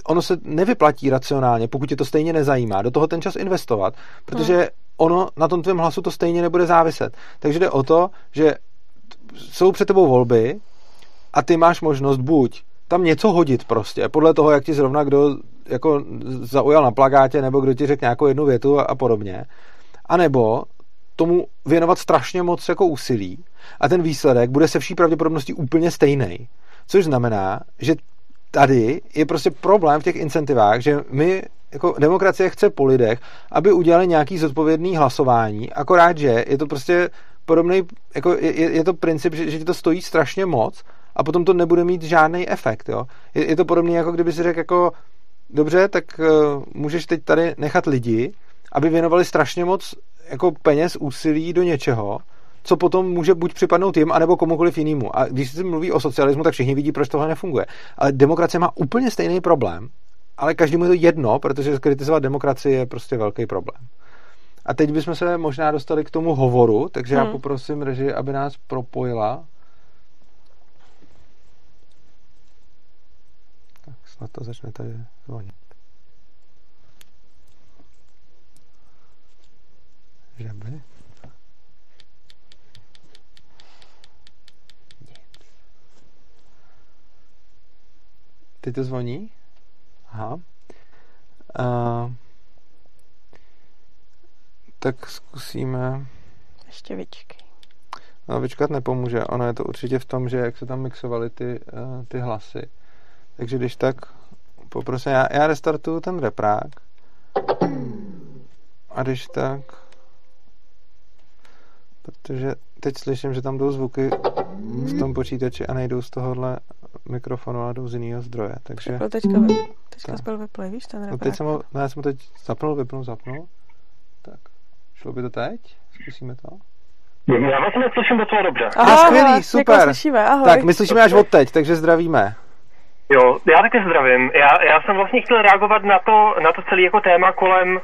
ono se nevyplatí racionálně, pokud tě to stejně nezajímá, do toho ten čas investovat, protože hmm. ono na tom tvém hlasu to stejně nebude záviset. Takže jde o to, že jsou před tebou volby a ty máš možnost buď tam něco hodit prostě, podle toho, jak ti zrovna kdo jako zaujal na plagátě, nebo kdo ti řekl nějakou jednu větu a, a podobně, anebo tomu věnovat strašně moc jako úsilí a ten výsledek bude se vší pravděpodobností úplně stejný. Což znamená, že tady je prostě problém v těch incentivách, že my jako demokracie chce po lidech, aby udělali nějaký zodpovědný hlasování, akorát, že je to prostě podobný, jako je, je to princip, že, že ti to stojí strašně moc a potom to nebude mít žádný efekt, jo. Je, je to podobný, jako kdyby si řekl jako dobře, tak uh, můžeš teď tady nechat lidi, aby věnovali strašně moc jako peněz, úsilí do něčeho, co potom může buď připadnout jim, anebo komukoliv jinému. A když se mluví o socialismu, tak všichni vidí, proč tohle nefunguje. Ale demokracie má úplně stejný problém, ale každému je to jedno, protože kritizovat demokracii je prostě velký problém. A teď bychom se možná dostali k tomu hovoru, takže hmm. já poprosím režii, aby nás propojila. Tak snad to začne tady zvonit. Že by? Teď to zvoní? Aha. Uh, tak zkusíme... Ještě vyčkej. No, vyčkat nepomůže. Ono je to určitě v tom, že jak se tam mixovaly ty, uh, ty hlasy. Takže když tak poprosím, já, já restartuju ten reprák. A když tak... Protože teď slyším, že tam jdou zvuky v tom počítači a nejdou z tohohle mikrofonu a jdou z jiného zdroje. Takže... Byl teďka, vy, teďka byl vyplay, víš, ten no, teď jsem ho, no, já jsem ho teď zapnul, vypnul, zapnul. Tak, šlo by to teď? Zkusíme to. Já vás neslyším docela dobře. Aha, skvělý, super. Slyšíme, ahoj. Tak, my slyšíme až od teď, takže zdravíme. Jo, já taky zdravím. Já, já jsem vlastně chtěl reagovat na to, na to celé jako téma kolem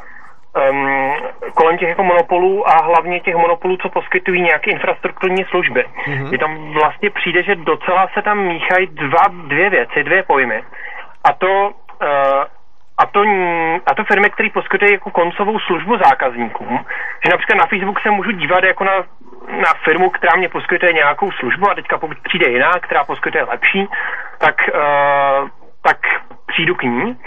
um, kolem těch jako monopolů a hlavně těch monopolů, co poskytují nějaké infrastrukturní služby. Mm-hmm. Je tam vlastně přijde, že docela se tam míchají dva, dvě věci, dvě pojmy. A to, uh, a to, a to firmy, které poskytují jako koncovou službu zákazníkům, že například na Facebook se můžu dívat jako na, na firmu, která mě poskytuje nějakou službu a teďka pokud přijde jiná, která poskytuje lepší, tak, uh, tak přijdu k ní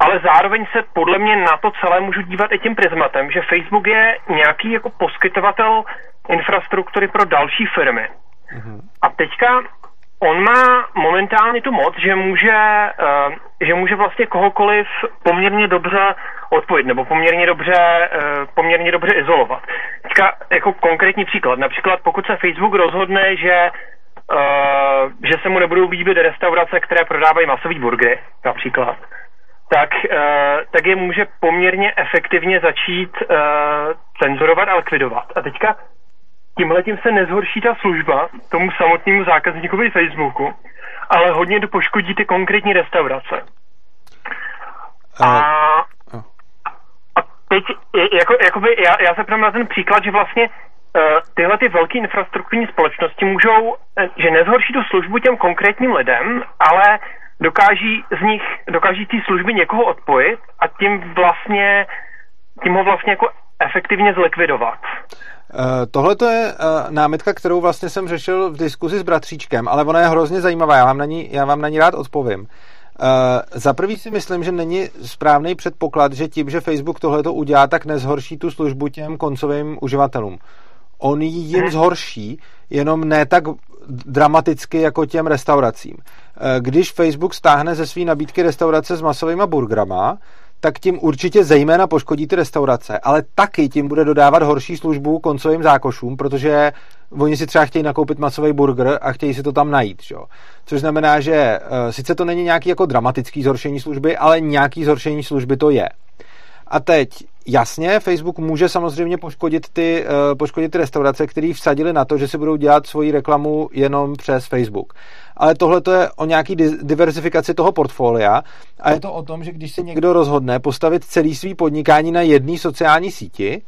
ale zároveň se podle mě na to celé můžu dívat i tím prismatem, že Facebook je nějaký jako poskytovatel infrastruktury pro další firmy. Mm-hmm. A teďka on má momentálně tu moc, že může, uh, že může vlastně kohokoliv poměrně dobře odpojit, nebo poměrně dobře, uh, poměrně dobře izolovat. Teďka jako konkrétní příklad, například pokud se Facebook rozhodne, že Uh, že se mu nebudou líbit restaurace, které prodávají masový burgery, například, tak, uh, tak je může poměrně efektivně začít uh, cenzurovat a likvidovat. A teďka tímhle tím se nezhorší ta služba tomu samotnému zákazníkovi Facebooku, ale hodně to poškodí ty konkrétní restaurace. A, a teď, jako, jakoby, já, já se ptám na ten příklad, že vlastně uh, tyhle ty velké infrastrukturní společnosti můžou, že nezhorší tu službu těm konkrétním lidem, ale dokáží z nich, dokáží ty služby někoho odpojit a tím vlastně, tím ho vlastně jako efektivně zlikvidovat? Tohle to je námitka, kterou vlastně jsem řešil v diskuzi s bratříčkem, ale ona je hrozně zajímavá, já vám na ní, já vám na ní rád odpovím. Za prvý si myslím, že není správný předpoklad, že tím, že Facebook tohle to udělá, tak nezhorší tu službu těm koncovým uživatelům. On ji jim zhorší, jenom ne tak dramaticky jako těm restauracím. Když Facebook stáhne ze své nabídky restaurace s masovými burgerama, tak tím určitě zejména poškodí ty restaurace, ale taky tím bude dodávat horší službu koncovým zákošům, protože oni si třeba chtějí nakoupit masový burger a chtějí si to tam najít. Čo? Což znamená, že uh, sice to není nějaký jako dramatický zhoršení služby, ale nějaký zhoršení služby to je. A teď, jasně, Facebook může samozřejmě poškodit ty, uh, poškodit ty restaurace, které vsadili na to, že si budou dělat svoji reklamu jenom přes Facebook. Ale tohle to je o nějaký diversifikaci toho portfolia a je to o tom, že když se někdo rozhodne postavit celý svý podnikání na jedné sociální síti,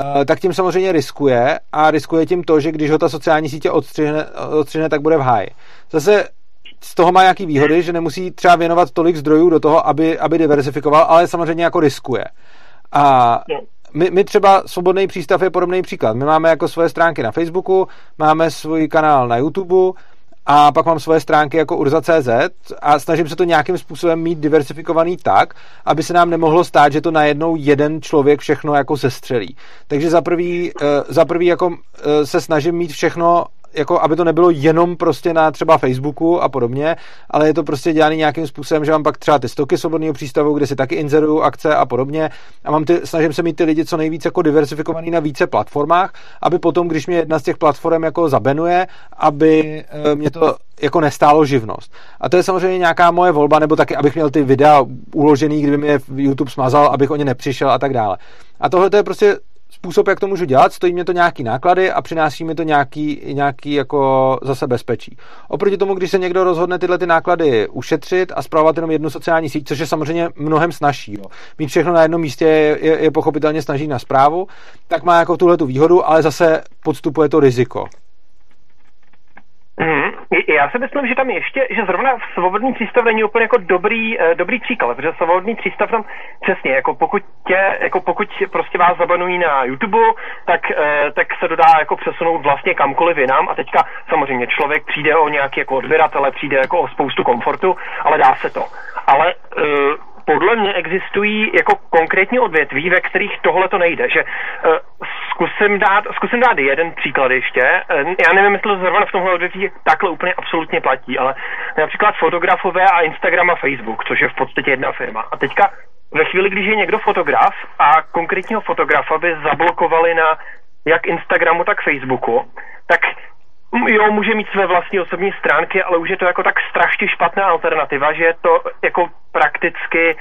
uh, tak tím samozřejmě riskuje a riskuje tím to, že když ho ta sociální sítě odstřihne, odstřihne tak bude v háji. Zase z toho má nějaký výhody, že nemusí třeba věnovat tolik zdrojů do toho, aby, aby diversifikoval, ale samozřejmě jako riskuje. A my, my třeba Svobodný přístav je podobný příklad. My máme jako svoje stránky na Facebooku, máme svůj kanál na YouTube a pak mám svoje stránky jako urza.cz a snažím se to nějakým způsobem mít diversifikovaný tak, aby se nám nemohlo stát, že to najednou jeden člověk všechno jako sestřelí. Takže za prvý, uh, za prvý jako uh, se snažím mít všechno jako aby to nebylo jenom prostě na třeba Facebooku a podobně, ale je to prostě dělané nějakým způsobem, že mám pak třeba ty stoky svobodného přístavu, kde si taky inzeruju akce a podobně a mám ty, snažím se mít ty lidi co nejvíce jako diversifikovaný na více platformách, aby potom, když mě jedna z těch platform jako zabenuje, aby eh, mě to jako nestálo živnost. A to je samozřejmě nějaká moje volba, nebo taky, abych měl ty videa uložený, kdyby mě YouTube smazal, abych o ně nepřišel a tak dále. A tohle to je prostě způsob, jak to můžu dělat, stojí mě to nějaký náklady a přináší mi to nějaký, nějaký jako zase bezpečí. Oproti tomu, když se někdo rozhodne tyhle ty náklady ušetřit a zpravovat jenom jednu sociální síť, což je samozřejmě mnohem snažší. Jo. Mít všechno na jednom místě je, je, je pochopitelně snaží na zprávu, tak má jako tuhle tu výhodu, ale zase podstupuje to riziko. Mm, já si myslím, že tam ještě, že zrovna svobodný přístav není úplně jako dobrý, uh, dobrý příklad, protože svobodný přístav tam přesně, jako pokud tě, jako pokud prostě vás zabanují na YouTube, tak, uh, tak se dodá jako přesunout vlastně kamkoliv jinam a teďka samozřejmě člověk přijde o nějaký jako odběratele, přijde jako o spoustu komfortu, ale dá se to. Ale uh, podle mě existují jako konkrétní odvětví, ve kterých tohle to nejde. Že uh, zkusím, dát, zkusím dát jeden příklad ještě. Uh, já nevím, jestli to zrovna v tomhle odvětví takhle úplně absolutně platí, ale například fotografové a Instagram a Facebook, což je v podstatě jedna firma. A teďka ve chvíli, když je někdo fotograf a konkrétního fotografa by zablokovali na jak Instagramu, tak Facebooku, tak Jo, může mít své vlastní osobní stránky, ale už je to jako tak strašně špatná alternativa, že je to jako prakticky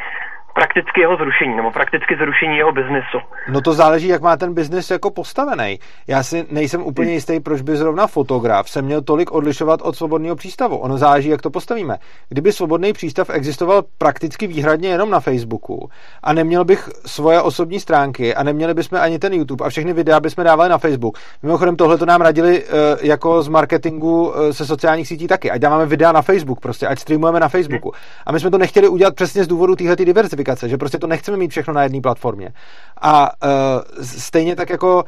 prakticky jeho zrušení, nebo prakticky zrušení jeho biznesu. No to záleží, jak má ten biznis jako postavený. Já si nejsem úplně jistý, proč by zrovna fotograf se měl tolik odlišovat od svobodného přístavu. Ono záleží, jak to postavíme. Kdyby svobodný přístav existoval prakticky výhradně jenom na Facebooku a neměl bych svoje osobní stránky a neměli bychom ani ten YouTube a všechny videa bychom dávali na Facebook. Mimochodem tohle to nám radili uh, jako z marketingu uh, se sociálních sítí taky. Ať dáváme videa na Facebook, prostě ať streamujeme na Facebooku. A my jsme to nechtěli udělat přesně z důvodu téhle diversifikace aplikace, že prostě to nechceme mít všechno na jedné platformě. A uh, stejně tak jako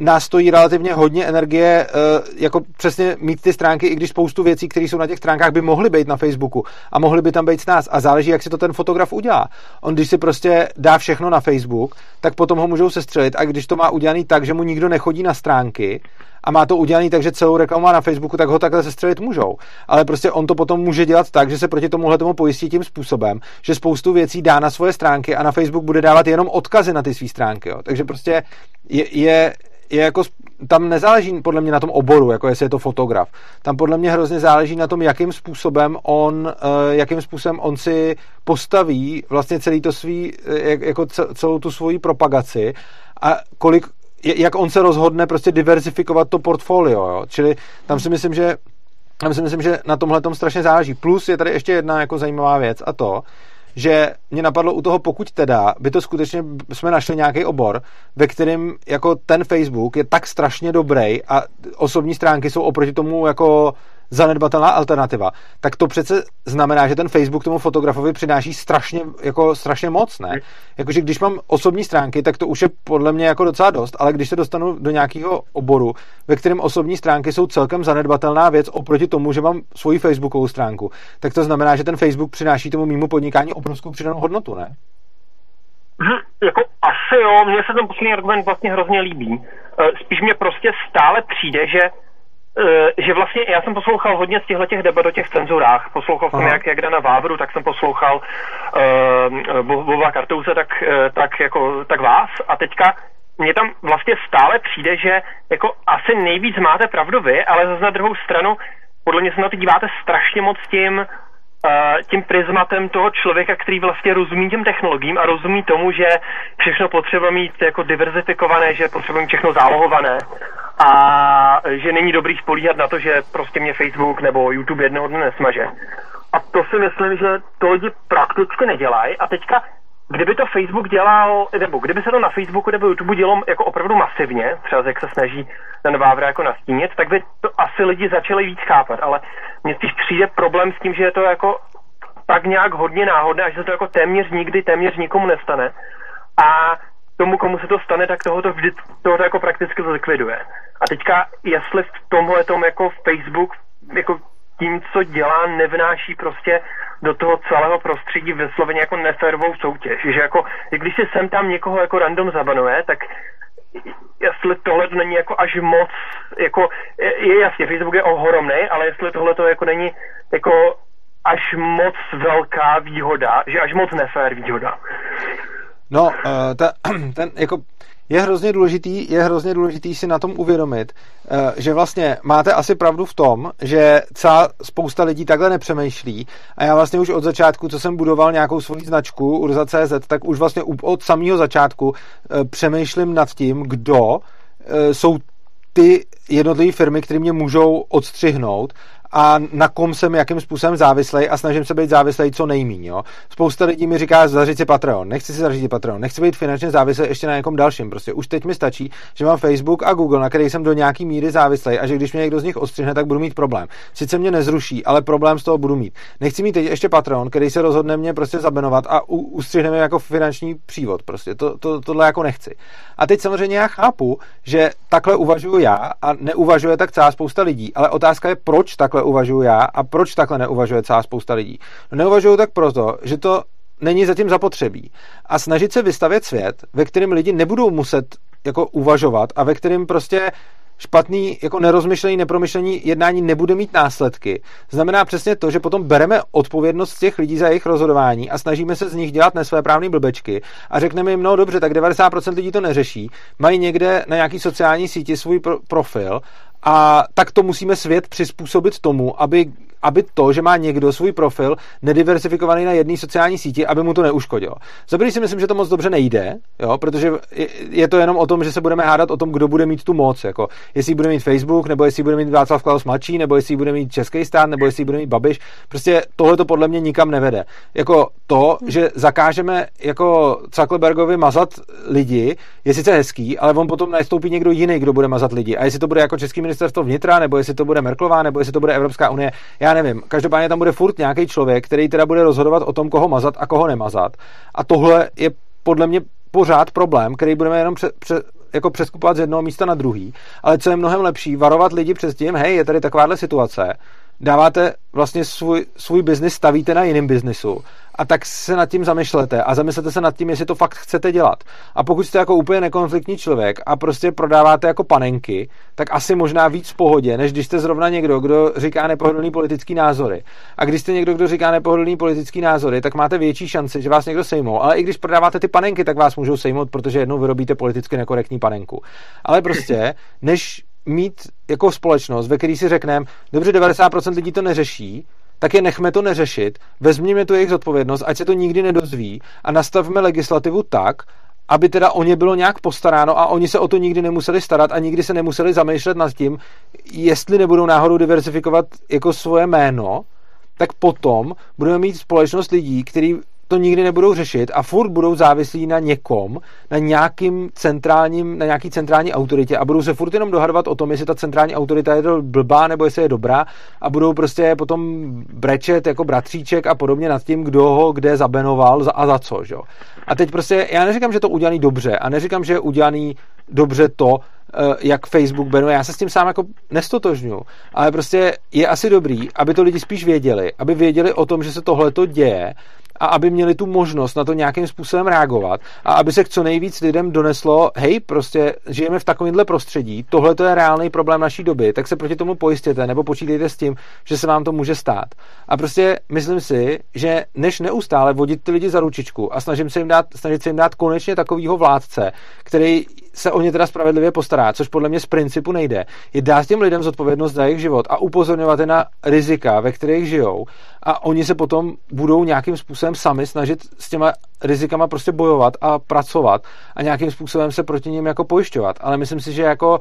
nás stojí relativně hodně energie uh, jako přesně mít ty stránky, i když spoustu věcí, které jsou na těch stránkách, by mohly být na Facebooku a mohly by tam být s nás. A záleží, jak si to ten fotograf udělá. On, když si prostě dá všechno na Facebook, tak potom ho můžou sestřelit. A když to má udělaný tak, že mu nikdo nechodí na stránky, a má to udělaný tak, že celou reklamu má na Facebooku, tak ho takhle sestřelit můžou. Ale prostě on to potom může dělat tak, že se proti tomuhle tomu pojistí tím způsobem, že spoustu věcí dá na svoje stránky a na Facebook bude dávat jenom odkazy na ty své stránky. Jo. Takže prostě je, je, je jako, tam nezáleží podle mě na tom oboru, jako jestli je to fotograf. Tam podle mě hrozně záleží na tom, jakým způsobem on, uh, jakým způsobem on si postaví vlastně celý to svý, eh, jako celou tu svoji propagaci a kolik jak on se rozhodne prostě diversifikovat to portfolio, jo? čili tam si myslím, že tam si myslím, že na tomhle tom strašně záleží. Plus je tady ještě jedna jako zajímavá věc a to, že mě napadlo u toho, pokud teda by to skutečně jsme našli nějaký obor, ve kterém jako ten Facebook je tak strašně dobrý a osobní stránky jsou oproti tomu jako zanedbatelná alternativa, tak to přece znamená, že ten Facebook tomu fotografovi přináší strašně, jako strašně moc, ne? Jakože když mám osobní stránky, tak to už je podle mě jako docela dost, ale když se dostanu do nějakého oboru, ve kterém osobní stránky jsou celkem zanedbatelná věc oproti tomu, že mám svoji Facebookovou stránku, tak to znamená, že ten Facebook přináší tomu mýmu podnikání obrovskou přidanou hodnotu, ne? Hm, jako asi jo, mně se ten poslední argument vlastně hrozně líbí. Eh, spíš mě prostě stále přijde, že že vlastně já jsem poslouchal hodně z těchto těch debat o těch cenzurách. Poslouchal jsem jak, jak Dana Vávru, tak jsem poslouchal uh, Boba Kartouse, tak, uh, tak, jako, tak vás. A teďka mně tam vlastně stále přijde, že jako asi nejvíc máte pravdu vy, ale zase na druhou stranu podle mě se na to díváte strašně moc tím tím prismatem toho člověka, který vlastně rozumí těm technologiím a rozumí tomu, že všechno potřeba mít jako diverzifikované, že potřeba mít všechno zálohované a že není dobrý spolíhat na to, že prostě mě Facebook nebo YouTube jednoho dne nesmaže. A to si myslím, že to lidi prakticky nedělají a teďka Kdyby to Facebook dělal, nebo kdyby se to na Facebooku nebo YouTube dělalo jako opravdu masivně, třeba jak se snaží ten Vávra jako nastínit, tak by to asi lidi začali víc chápat, ale mně spíš přijde problém s tím, že je to jako tak nějak hodně náhodné a že se to jako téměř nikdy, téměř nikomu nestane. A tomu, komu se to stane, tak toho to vždy toho to jako prakticky zlikviduje. A teďka, jestli v tomhle tom jako Facebook jako tím, co dělá, nevnáší prostě do toho celého prostředí vysloveně jako neférovou soutěž. Že jako, když si sem tam někoho jako random zabanuje, tak jestli tohle není jako až moc, jako je jasně, Facebook je ohromný, ale jestli tohle to jako není jako až moc velká výhoda, že až moc nefér výhoda. No, uh, ta, ten jako je hrozně důležitý, je hrozně důležitý si na tom uvědomit, eh, že vlastně máte asi pravdu v tom, že celá spousta lidí takhle nepřemýšlí. A já vlastně už od začátku, co jsem budoval nějakou svoji značku Urza.cz, tak už vlastně od samého začátku eh, přemýšlím nad tím, kdo eh, jsou ty jednotlivé firmy, které mě můžou odstřihnout a na kom jsem jakým způsobem závislej a snažím se být závislej co nejmíň. Jo? Spousta lidí mi říká, zařiď si Patreon, nechci si zařídit Patreon, nechci být finančně závislý ještě na někom dalším. Prostě už teď mi stačí, že mám Facebook a Google, na který jsem do nějaký míry závislý a že když mě někdo z nich ostřihne, tak budu mít problém. Sice mě nezruší, ale problém z toho budu mít. Nechci mít teď ještě Patreon, který se rozhodne mě prostě zabenovat a ustřihne mě jako finanční přívod. Prostě to, to, tohle jako nechci. A teď samozřejmě já chápu, že takhle uvažuji já a neuvažuje tak celá spousta lidí, ale otázka je, proč takhle takhle uvažuji já a proč takhle neuvažuje celá spousta lidí. No neuvažuju tak proto, že to není zatím zapotřebí. A snažit se vystavět svět, ve kterém lidi nebudou muset jako uvažovat a ve kterém prostě špatný, jako nerozmyšlený, nepromyšlený jednání nebude mít následky. Znamená přesně to, že potom bereme odpovědnost těch lidí za jejich rozhodování a snažíme se z nich dělat nesvéprávné blbečky a řekneme jim, no dobře, tak 90% lidí to neřeší, mají někde na nějaký sociální síti svůj pro- profil a tak to musíme svět přizpůsobit tomu, aby, aby to, že má někdo svůj profil nediversifikovaný na jedné sociální síti, aby mu to neuškodilo. Za si myslím, že to moc dobře nejde, jo, protože je to jenom o tom, že se budeme hádat o tom, kdo bude mít tu moc, jako jestli bude mít Facebook, nebo jestli bude mít Václav Klaus mladší, nebo jestli bude mít Český stát, nebo jestli bude mít Babiš. Prostě tohle to podle mě nikam nevede. Jako to, že zakážeme jako Zuckerbergovi mazat lidi, je sice hezký, ale on potom nastoupí někdo jiný, kdo bude mazat lidi. A jestli to bude jako český ministerstvo vnitra, nebo jestli to bude Merklová, nebo jestli to bude Evropská unie, já nevím. Každopádně tam bude furt nějaký člověk, který teda bude rozhodovat o tom, koho mazat a koho nemazat. A tohle je podle mě pořád problém, který budeme jenom pře, pře, jako přeskupovat z jednoho místa na druhý. Ale co je mnohem lepší, varovat lidi přes tím, hej, je tady takováhle situace, dáváte vlastně svůj, svůj biznis, stavíte na jiném biznisu a tak se nad tím zamýšlete a zamyslete se nad tím, jestli to fakt chcete dělat. A pokud jste jako úplně nekonfliktní člověk a prostě prodáváte jako panenky, tak asi možná víc v pohodě, než když jste zrovna někdo, kdo říká nepohodlný politický názory. A když jste někdo, kdo říká nepohodlný politický názory, tak máte větší šanci, že vás někdo sejmou. Ale i když prodáváte ty panenky, tak vás můžou sejmout, protože jednou vyrobíte politicky nekorektní panenku. Ale prostě, než mít jako společnost, ve který si řekneme, dobře, 90% lidí to neřeší, tak je nechme to neřešit, vezměme tu jejich zodpovědnost, ať se to nikdy nedozví a nastavme legislativu tak, aby teda o ně bylo nějak postaráno a oni se o to nikdy nemuseli starat a nikdy se nemuseli zamýšlet nad tím, jestli nebudou náhodou diversifikovat jako svoje jméno, tak potom budeme mít společnost lidí, který to nikdy nebudou řešit a furt budou závislí na někom, na nějakým centrálním, na nějaký centrální autoritě a budou se furt jenom dohadovat o tom, jestli ta centrální autorita je blbá nebo jestli je dobrá a budou prostě potom brečet jako bratříček a podobně nad tím, kdo ho kde zabenoval a za co, že? A teď prostě, já neříkám, že to udělaný dobře a neříkám, že je udělaný dobře to, eh, jak Facebook benuje. Já se s tím sám jako nestotožňu, ale prostě je asi dobrý, aby to lidi spíš věděli, aby věděli o tom, že se tohle to děje a aby měli tu možnost na to nějakým způsobem reagovat a aby se k co nejvíc lidem doneslo, hej, prostě žijeme v takovémhle prostředí, tohle to je reálný problém naší doby, tak se proti tomu pojistěte nebo počítejte s tím, že se vám to může stát. A prostě myslím si, že než neustále vodit ty lidi za ručičku a snažím se jim dát, snažit se jim dát konečně takovýho vládce, který se o ně teda spravedlivě postará, což podle mě z principu nejde, je dát těm lidem zodpovědnost za jejich život a upozorňovat je na rizika, ve kterých žijou a oni se potom budou nějakým způsobem sami snažit s těma rizikama prostě bojovat a pracovat a nějakým způsobem se proti ním jako pojišťovat. Ale myslím si, že jako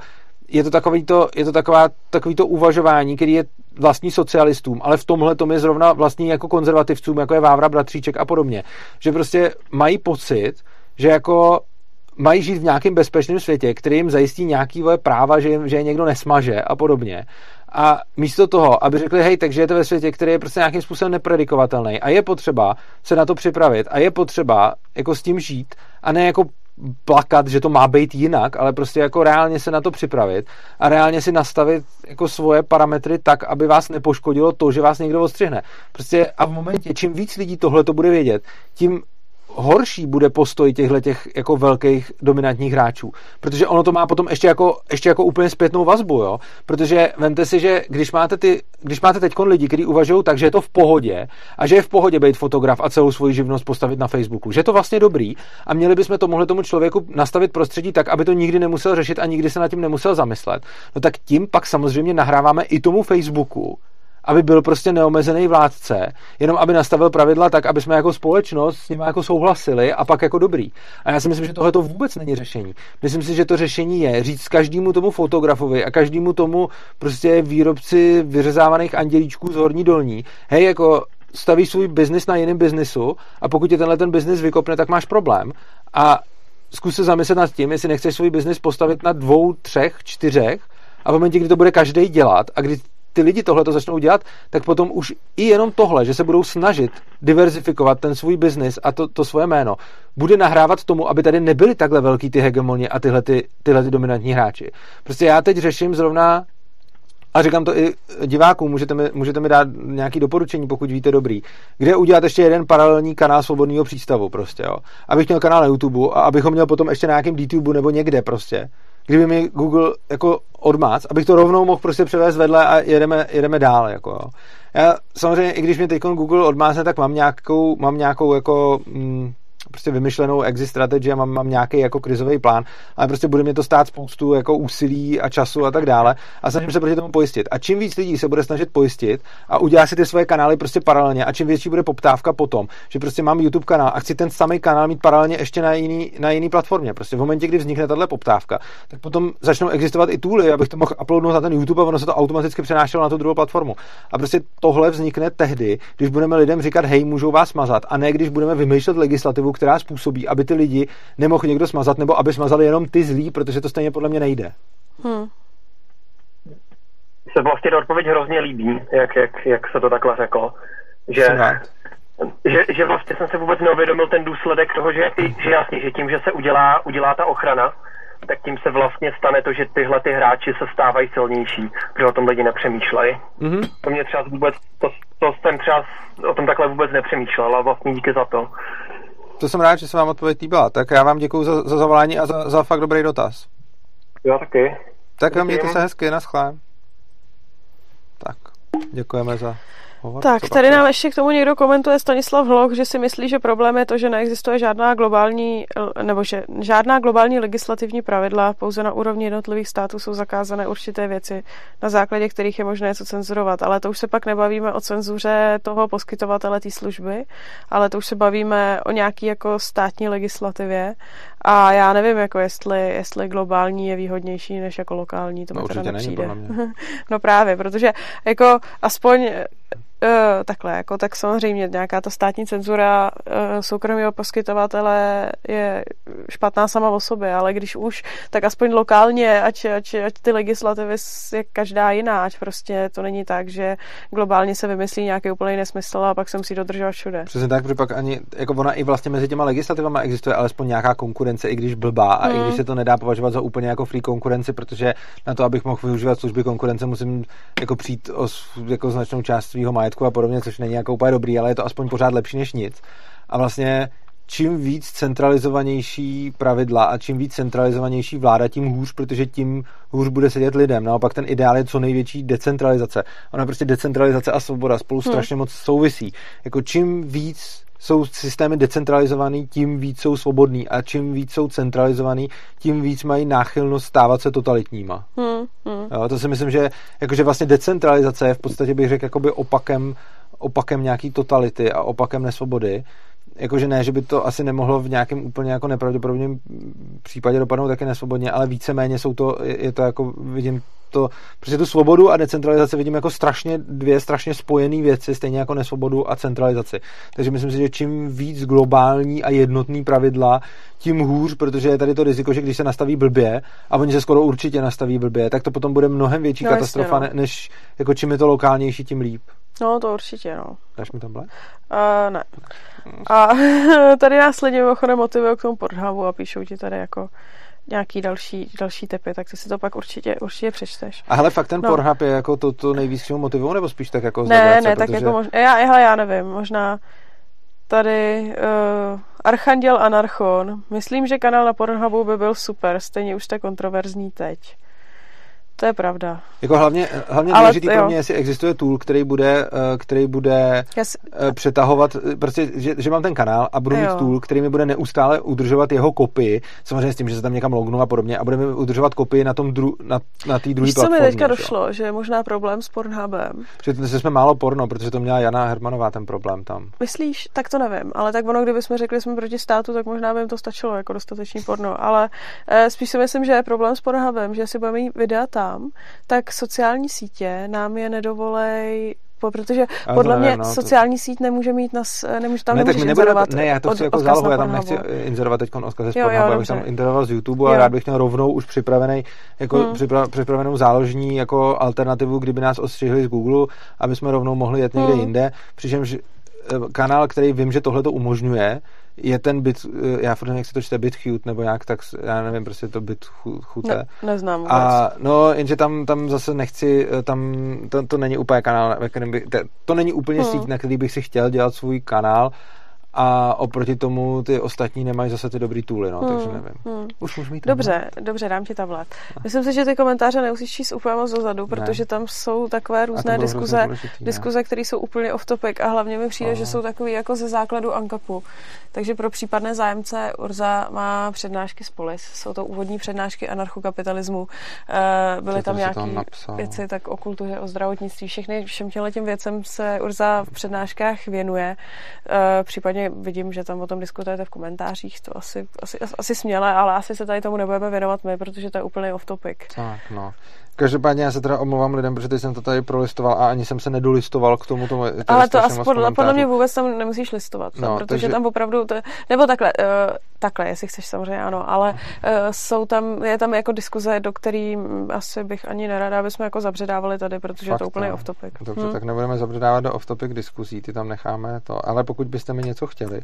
je to, takový to, je to taková, takový to uvažování, který je vlastní socialistům, ale v tomhle tom je zrovna vlastní jako konzervativcům, jako je Vávra, Bratříček a podobně. Že prostě mají pocit, že jako mají žít v nějakém bezpečném světě, který jim zajistí nějaký práva, že, jim, že je někdo nesmaže a podobně. A místo toho, aby řekli, hej, takže je to ve světě, který je prostě nějakým způsobem nepredikovatelný a je potřeba se na to připravit a je potřeba jako s tím žít a ne jako plakat, že to má být jinak, ale prostě jako reálně se na to připravit a reálně si nastavit jako svoje parametry tak, aby vás nepoškodilo to, že vás někdo odstřihne. Prostě a v momentě, čím víc lidí tohle to bude vědět, tím horší bude postoj těchto těch jako velkých dominantních hráčů. Protože ono to má potom ještě jako, ještě jako úplně zpětnou vazbu, jo. Protože vemte si, že když máte, ty, když máte teď lidi, kteří uvažují tak, že je to v pohodě a že je v pohodě být fotograf a celou svoji živnost postavit na Facebooku, že je to vlastně dobrý a měli bychom to mohli tomu člověku nastavit prostředí tak, aby to nikdy nemusel řešit a nikdy se nad tím nemusel zamyslet. No tak tím pak samozřejmě nahráváme i tomu Facebooku, aby byl prostě neomezený vládce, jenom aby nastavil pravidla tak, aby jsme jako společnost s nimi jako souhlasili a pak jako dobrý. A já si myslím, že tohle to vůbec není řešení. Myslím si, že to řešení je říct každému tomu fotografovi a každému tomu prostě výrobci vyřezávaných andělíčků z horní dolní, hej, jako staví svůj biznis na jiném biznisu a pokud je tenhle ten biznis vykopne, tak máš problém. A zkus se zamyslet nad tím, jestli nechceš svůj biznis postavit na dvou, třech, čtyřech a v momentě, kdy to bude každý dělat a kdy ty lidi tohle to začnou dělat, tak potom už i jenom tohle, že se budou snažit diverzifikovat ten svůj biznis a to, to svoje jméno, bude nahrávat tomu, aby tady nebyly takhle velký ty hegemonie a tyhle, ty, tyhle ty dominantní hráči. Prostě já teď řeším zrovna a říkám to i divákům, můžete mi, můžete mi dát nějaké doporučení, pokud víte dobrý, kde udělat ještě jeden paralelní kanál svobodného přístavu prostě, jo. Abych měl kanál na YouTube a abych ho měl potom ještě na nějakém DTube nebo někde prostě kdyby mi Google jako odmác, abych to rovnou mohl prostě převést vedle a jedeme, jedeme dál. Jako. Já samozřejmě, i když mě teď Google odmázne, tak mám nějakou, mám nějakou jako, mm, prostě vymyšlenou exit strategy a mám, mám nějaký jako krizový plán, ale prostě bude mě to stát spoustu jako úsilí a času a tak dále a snažím se proti tomu pojistit. A čím víc lidí se bude snažit pojistit a udělá si ty svoje kanály prostě paralelně a čím větší bude poptávka potom, že prostě mám YouTube kanál a chci ten samý kanál mít paralelně ještě na jiný, na jiný platformě. Prostě v momentě, kdy vznikne tahle poptávka, tak potom začnou existovat i tooly, abych to mohl uploadnout na ten YouTube a ono se to automaticky přenášelo na tu druhou platformu. A prostě tohle vznikne tehdy, když budeme lidem říkat, hej, můžou vás smazat, a ne když budeme vymýšlet legislativu, která způsobí, aby ty lidi nemohl někdo smazat, nebo aby smazali jenom ty zlí, protože to stejně podle mě nejde. Hmm. Se vlastně ta odpověď hrozně líbí, jak, jak, jak se to takhle řeklo. Že, že, že vlastně jsem se vůbec neuvědomil ten důsledek toho, že, že jasně, že tím, že se udělá, udělá ta ochrana, tak tím se vlastně stane to, že tyhle ty hráči se stávají silnější, protože o tom lidi nepřemýšlejí. Mm-hmm. To mě třeba vůbec, to, to jsem třeba o tom takhle vůbec nepřemýšlel a vlastně díky za to. To jsem rád, že se vám odpověď líbila. Tak já vám děkuji za, za zavolání a za, za fakt dobrý dotaz. Já taky. Tak Děkujeme. mějte se hezky, naschle. Tak, děkujeme za hovor. Tak, tady nám ještě k tomu někdo komentuje Stanislav Hloch, že si myslí, že problém je to, že neexistuje žádná globální, nebo že žádná globální legislativní pravidla, pouze na úrovni jednotlivých států jsou zakázané určité věci, na základě kterých je možné něco cenzurovat. Ale to už se pak nebavíme o cenzuře toho poskytovatele té služby, ale to už se bavíme o nějaký jako státní legislativě. A já nevím, jako jestli, jestli globální je výhodnější než jako lokální, to no, mi teda nepřijde. no právě, protože jako aspoň Uh, takhle, jako tak samozřejmě nějaká ta státní cenzura uh, soukromého poskytovatele je špatná sama o sobě, ale když už, tak aspoň lokálně, ať, ať, ať ty legislativy je každá jiná, ať prostě to není tak, že globálně se vymyslí nějaký úplný nesmysl a pak se musí dodržovat všude. Přesně tak, protože pak ani, jako ona i vlastně mezi těma legislativama existuje alespoň nějaká konkurence, i když blbá a hmm. i když se to nedá považovat za úplně jako free konkurenci, protože na to, abych mohl využívat služby konkurence, musím jako přijít o jako značnou část svého majetku a podobně, což není jako úplně dobrý, ale je to aspoň pořád lepší než nic. A vlastně čím víc centralizovanější pravidla a čím víc centralizovanější vláda, tím hůř, protože tím hůř bude sedět lidem. Naopak ten ideál je co největší decentralizace. Ona prostě decentralizace a svoboda spolu hmm. strašně moc souvisí. Jako čím víc jsou systémy decentralizovaný, tím víc jsou svobodný a čím víc jsou centralizovaný, tím víc mají náchylnost stávat se totalitníma. Hmm, hmm. Jo, to si myslím, že jakože vlastně decentralizace je v podstatě bych řekl jakoby opakem, opakem nějaký totality a opakem nesvobody. Jakože ne, že by to asi nemohlo v nějakém úplně jako nepravděpodobném případě dopadnout taky nesvobodně, ale víceméně jsou to, je to jako, vidím to, protože tu svobodu a decentralizaci vidím jako strašně dvě strašně spojené věci, stejně jako nesvobodu a centralizaci. Takže myslím si, že čím víc globální a jednotný pravidla, tím hůř, protože je tady to riziko, že když se nastaví blbě, a oni se skoro určitě nastaví blbě, tak to potom bude mnohem větší no, katastrofa, jasně, no. než jako čím je to lokálnější, tím líp. No, to určitě, no. Dáš mi tablet? Uh, ne. A tady nás lidi mimochodem motivují k tomu Pornhubu a píšou ti tady jako nějaký další, další typy, tak ty si to pak určitě, určitě přečteš. A hele, fakt ten no. Pornhub je jako to, to nejvíc k motivu, nebo spíš tak jako Ne, ne, tak jako možná, já, já, já nevím, možná tady uh, Archanděl Anarchon. Myslím, že kanál na Pornhubu by byl super, stejně už to kontroverzní teď. To je pravda. Jako hlavně, hlavně Ale, důležitý pro mě, jestli existuje tool, který bude, eh, který bude si... Eh, přetahovat, eh, prostě, že, že, mám ten kanál a budu jo. mít tool, který mi bude neustále udržovat jeho kopii, samozřejmě s tím, že se tam někam lognu a podobně, a bude mi udržovat kopii na tom dru, na, na té druhé platformě. co mi teďka došlo, že je možná problém s Pornhubem. Protože jsme málo porno, protože to měla Jana Hermanová ten problém tam. Myslíš? Tak to nevím, ale tak ono, kdybychom řekli, že jsme proti státu, tak možná by jim to stačilo jako dostatečný porno, ale eh, spíš si myslím, že je problém s Pornhubem, že si budeme mít videa tam tak sociální sítě nám je nedovolej protože podle nevím, mě no, sociální to... síť nemůže mít nas, nemůže tam ne, tak inzerovat. Ne, já to chci jako zálohu, já tam nechci inzerovat teď odkaz z Pornhubu, já bych tam inzeroval z YouTube, ale rád bych měl rovnou už připravený, jako hmm. připra, připravenou záložní jako alternativu, kdyby nás ostřihli z Google, aby jsme rovnou mohli jet někde hmm. jinde, přičemž eh, kanál, který vím, že tohle to umožňuje, je ten bit, eh, já furt nevím, jak se to čte, BitChute, nebo nějak tak, já nevím, prostě to BitChute. Ne, neznám vůbec. A no, jenže tam, tam zase nechci, eh, tam, to, to není úplně kanál, ve kterém by, to, to není úplně hmm. síť, na který bych si chtěl dělat svůj kanál, a oproti tomu ty ostatní nemají zase ty dobrý tooly, no, hmm, takže nevím. Hmm. Už můžu mít Dobře, tablet? dobře, dám ti tablet. Myslím si, že ty komentáře nemusíš číst úplně moc dozadu, protože ne. tam jsou takové různé diskuze, důležitý, diskuze, které jsou úplně off topic a hlavně mi přijde, Aha. že jsou takový jako ze základu ANKAPu. Takže pro případné zájemce Urza má přednášky z Polis. Jsou to úvodní přednášky anarchokapitalismu. Eh, byly tam nějaké věci tak o kultuře, o zdravotnictví, všechny, všem těm věcem se Urza v přednáškách věnuje. Eh, vidím, že tam o tom diskutujete v komentářích, to asi, asi, asi směle, ale asi se tady tomu nebudeme věnovat my, protože to je úplně off topic. Tak, no. Každopádně já se teda omlouvám lidem, protože teď jsem to tady prolistoval a ani jsem se nedolistoval k tomu. Tomu Ale to asi podle, podle mě vůbec tam nemusíš listovat, no, protože takže... tam opravdu, to, nebo takhle, uh, takhle, jestli chceš samozřejmě ano, ale uh, jsou tam, je tam jako diskuze, do který asi bych ani nerada, aby jsme jako zabředávali tady, protože Fakt, je to úplně no. off topic. Dobře, hmm. tak nebudeme zabředávat do off topic diskuzí, ty tam necháme to, ale pokud byste mi něco chtěli,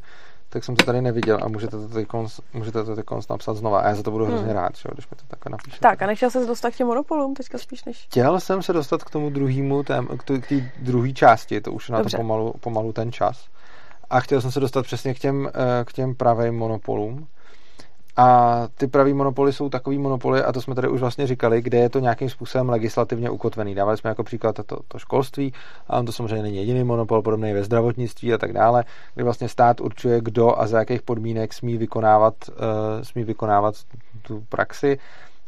tak jsem to tady neviděl a můžete to teď, můžete to teď napsat znova a já za to budu hrozně hmm. rád, že, když mi to takhle napíšete. Tak a nechtěl se dostat k těm monopolům teďka spíš než... Chtěl jsem se dostat k tomu druhému, k té druhé části, to už na Dobře. to pomalu, pomalu ten čas. A chtěl jsem se dostat přesně k těm, eh, k těm pravým monopolům. A ty pravý monopoly jsou takový monopoly, a to jsme tady už vlastně říkali, kde je to nějakým způsobem legislativně ukotvený. Dávali jsme jako příklad to, to školství, a on to samozřejmě není jediný monopol, podobný ve zdravotnictví a tak dále, kdy vlastně stát určuje, kdo a za jakých podmínek smí vykonávat, uh, smí vykonávat tu praxi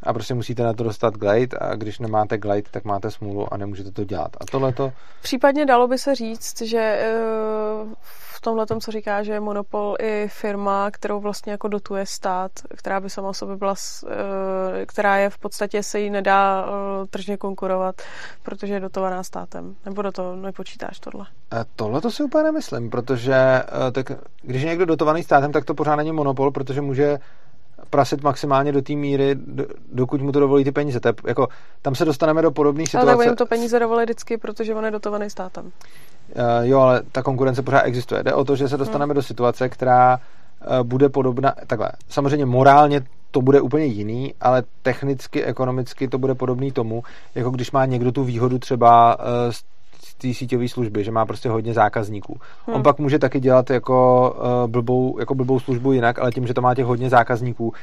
a prostě musíte na to dostat glade a když nemáte glade, tak máte smůlu a nemůžete to dělat. A tohle to... Případně dalo by se říct, že eh, v tomhle tom, co říká, že je monopol i firma, kterou vlastně jako dotuje stát, která by sama sobě byla, eh, která je v podstatě se jí nedá eh, tržně konkurovat, protože je dotovaná státem. Nebo do toho nepočítáš tohle? Tohle to si úplně nemyslím, protože tak, když je někdo dotovaný státem, tak to pořád není monopol, protože může prasit maximálně do té míry, dokud mu to dovolí ty peníze. To je, jako, tam se dostaneme do podobných situací. Ale tak jim to peníze dovolí vždycky, protože on je dotovaný státem. Uh, jo, ale ta konkurence pořád existuje. Jde o to, že se dostaneme hmm. do situace, která uh, bude podobná, takhle, samozřejmě morálně to bude úplně jiný, ale technicky, ekonomicky to bude podobný tomu, jako když má někdo tu výhodu třeba uh, té síťové služby, že má prostě hodně zákazníků. Hmm. On pak může taky dělat jako, uh, blbou, jako blbou službu jinak, ale tím, že to má těch hodně zákazníků, uh,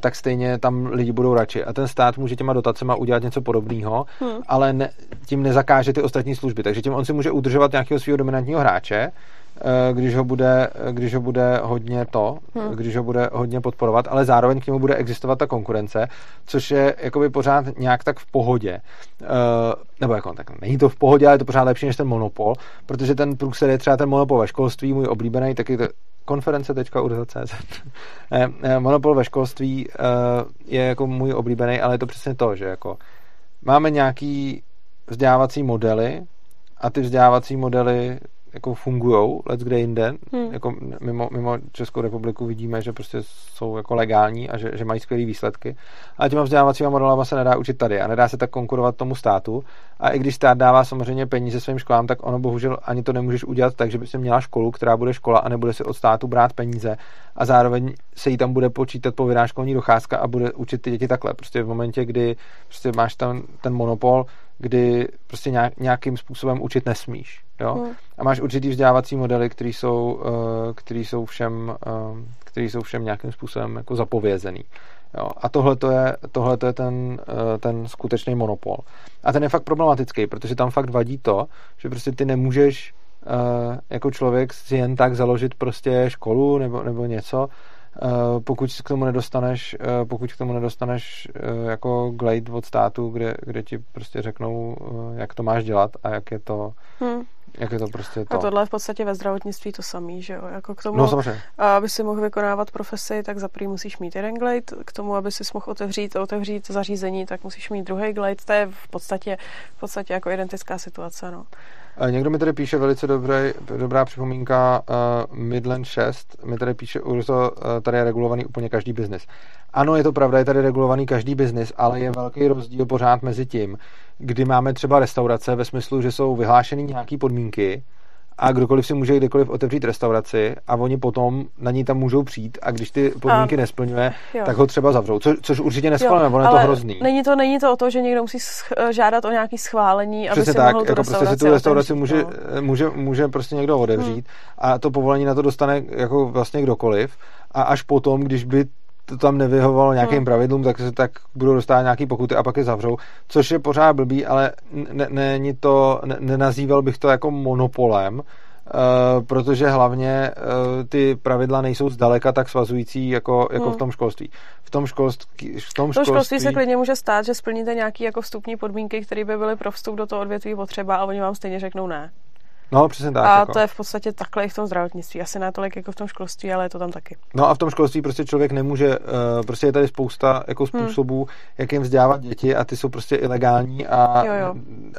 tak stejně tam lidi budou radši. A ten stát může těma dotacema udělat něco podobného, hmm. ale ne, tím nezakáže ty ostatní služby. Takže tím on si může udržovat nějakého svého dominantního hráče, když ho bude, když ho bude hodně to, hmm. když ho bude hodně podporovat, ale zároveň k němu bude existovat ta konkurence, což je jakoby pořád nějak tak v pohodě. Eh, nebo jako tak není to v pohodě, ale je to pořád lepší než ten monopol, protože ten průser je třeba ten monopol ve školství, můj oblíbený, taky to konference.urza.cz eh, Monopol ve školství je jako můj oblíbený, ale je to přesně to, že jako máme nějaký vzdělávací modely a ty vzdělávací modely jako fungují let kde jinde. Hmm. Jako mimo, mimo Českou republiku vidíme, že prostě jsou jako legální a že, že mají skvělé výsledky. Ale těma vzdělávacíma modelama se nedá učit tady a nedá se tak konkurovat tomu státu. A i když stát dává samozřejmě peníze svým školám, tak ono bohužel ani to nemůžeš udělat tak, že by si měla školu, která bude škola a nebude si od státu brát peníze a zároveň se jí tam bude počítat povinná školní docházka a bude učit ty děti takhle. Prostě v momentě, kdy prostě máš tam ten monopol, kdy prostě nějakým způsobem učit nesmíš. Jo? Hmm. A máš určitý vzdělávací modely, které jsou, eh, který jsou všem, eh, který jsou všem nějakým způsobem jako zapovězený. Jo? A tohle je, tohleto je ten, eh, ten skutečný monopol. A ten je fakt problematický, protože tam fakt vadí to, že prostě ty nemůžeš jako člověk si jen tak založit prostě školu nebo, nebo něco, pokud k tomu nedostaneš, eh, pokud k tomu nedostaneš eh, jako glade od státu, kde, kde ti prostě řeknou, jak to máš dělat a jak je to, hmm. Jak je to prostě to. A tohle je v podstatě ve zdravotnictví to samý, že jo? Jako k tomu, no, samozřejmě. aby si mohl vykonávat profesi, tak za prvý musíš mít jeden glade, k tomu, aby si mohl otevřít, otevřít zařízení, tak musíš mít druhý glade, to je v podstatě, v podstatě jako identická situace, no. Někdo mi tady píše velice dobrý, dobrá připomínka uh, Midland 6, mi tady píše Urzo, uh, tady je regulovaný úplně každý biznis. Ano, je to pravda, je tady regulovaný každý biznis, ale je velký rozdíl pořád mezi tím, kdy máme třeba restaurace ve smyslu, že jsou vyhlášeny nějaké podmínky, a kdokoliv si může kdekoliv otevřít restauraci a oni potom na ní tam můžou přijít a když ty podmínky a, nesplňuje, jo. tak ho třeba zavřou, co, což určitě neschválíme, ono je to hrozný. Není to, není to o to, že někdo musí žádat o nějaký schválení, Přesně aby si tak, mohl jako prostě si tu restauraci může, no. může, může prostě někdo otevřít hmm. a to povolení na to dostane jako vlastně kdokoliv a až potom, když by to tam nevyhovovalo nějakým hmm. pravidlům, tak se tak budou dostávat nějaký pokuty a pak je zavřou, což je pořád blbý, ale není ne, to, ne, nenazýval bych to jako monopolem, Uh, protože hlavně uh, ty pravidla nejsou zdaleka tak svazující jako, jako hmm. v tom školství. V tom školství, v tom školství... školství se klidně může stát, že splníte nějaké jako vstupní podmínky, které by byly pro vstup do toho odvětví potřeba a oni vám stejně řeknou ne. No, přesně tak. A jako. to je v podstatě takhle i v tom zdravotnictví. Asi ne tolik jako v tom školství, ale je to tam taky. No a v tom školství prostě člověk nemůže, uh, prostě je tady spousta jako hmm. způsobů, hmm. jak jim vzdělávat děti a ty jsou prostě ilegální a, jo, jo.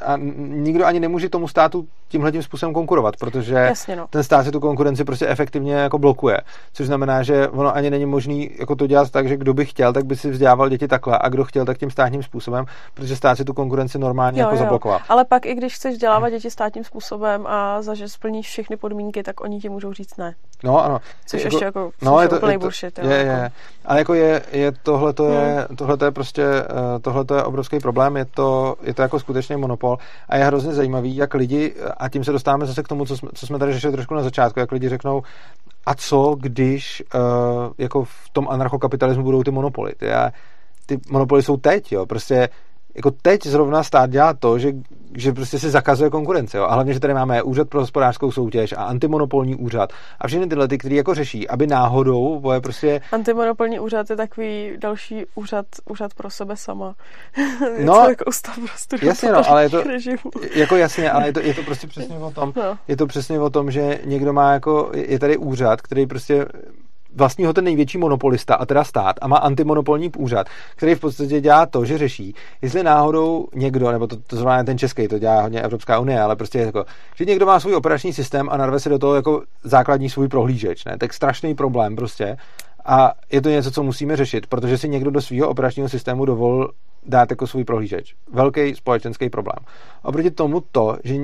a nikdo ani nemůže tomu státu tímhle tím způsobem konkurovat, protože Jasně, no. ten stát si tu konkurenci prostě efektivně jako blokuje. Což znamená, že ono ani není možný jako to dělat tak, že kdo by chtěl, tak by si vzdělával děti takhle a kdo chtěl, tak tím státním způsobem, protože stát si tu konkurenci normálně jo, jako jo. zablokoval. Ale pak i když chceš vzdělávat děti státním způsobem a za že splníš všechny podmínky, tak oni ti můžou říct ne. No ano. Což jako, ještě jako no, je to, je to, bullshit. Jo, je, je. Jako. Ale jako je, je tohle to je, hmm. tohle to je prostě, eh, tohle to je obrovský problém, je to, je to jako skutečně monopol a je hrozně zajímavý, jak lidi, a tím se dostáváme zase k tomu, co jsme, co jsme tady řešili trošku na začátku, jak lidi řeknou, a co, když uh, jako v tom anarchokapitalismu budou ty monopoly. Ty, ty monopoly jsou teď, jo, prostě jako teď zrovna stát dělá to, že, že prostě se zakazuje konkurence. Jo? A hlavně, že tady máme úřad pro hospodářskou soutěž a antimonopolní úřad a všechny tyhle, ty, který jako řeší, aby náhodou boje prostě... Antimonopolní úřad je takový další úřad, úřad pro sebe sama. no, jako ústav pro jasně, no, ale je to, režimu. jako jasně, ale je to, je to prostě přesně o tom, no. je to přesně o tom, že někdo má jako, je tady úřad, který prostě vlastního ten největší monopolista, a teda stát, a má antimonopolní úřad, který v podstatě dělá to, že řeší, jestli náhodou někdo, nebo to, to znamená ten český, to dělá hodně Evropská unie, ale prostě jako, že někdo má svůj operační systém a narve se do toho jako základní svůj prohlížeč, ne? Tak strašný problém prostě. A je to něco, co musíme řešit, protože si někdo do svého operačního systému dovolil dát jako svůj prohlížeč. Velký společenský problém. Oproti tomu to, že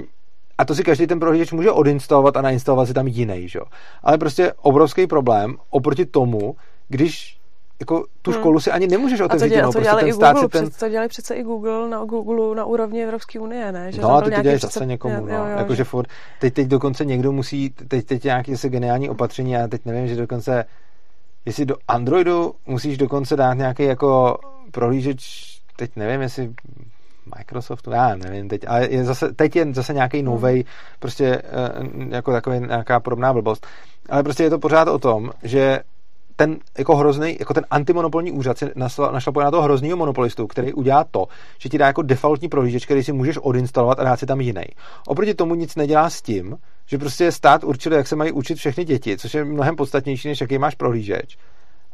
a to si každý ten prohlížeč může odinstalovat a nainstalovat si tam jiný, že? Ale prostě obrovský problém oproti tomu, když jako tu hmm. školu si ani nemůžeš otevřít. A to, dělá, to dělali prostě i Google, ten... to dělali přece i Google na Google na úrovni Evropské unie, ne? Že no a ty to dělají přece... zase někomu, jo, no. Jo, jo, jako, že... furt, teď, teď dokonce někdo musí, teď, teď nějaké se geniální opatření, a teď nevím, že dokonce, jestli do Androidu musíš dokonce dát nějaký jako prohlížeč, teď nevím, jestli Microsoftu, já nevím teď, ale je zase, teď je zase nějaký hmm. novej, prostě eh, jako takový nějaká podobná blbost. Ale prostě je to pořád o tom, že ten jako hrozný, jako ten antimonopolní úřad si našlapuje na toho hroznýho monopolistu, který udělá to, že ti dá jako defaultní prohlížeč, který si můžeš odinstalovat a dát si tam jiný. Oproti tomu nic nedělá s tím, že prostě stát určil, jak se mají učit všechny děti, což je mnohem podstatnější, než jaký máš prohlížeč.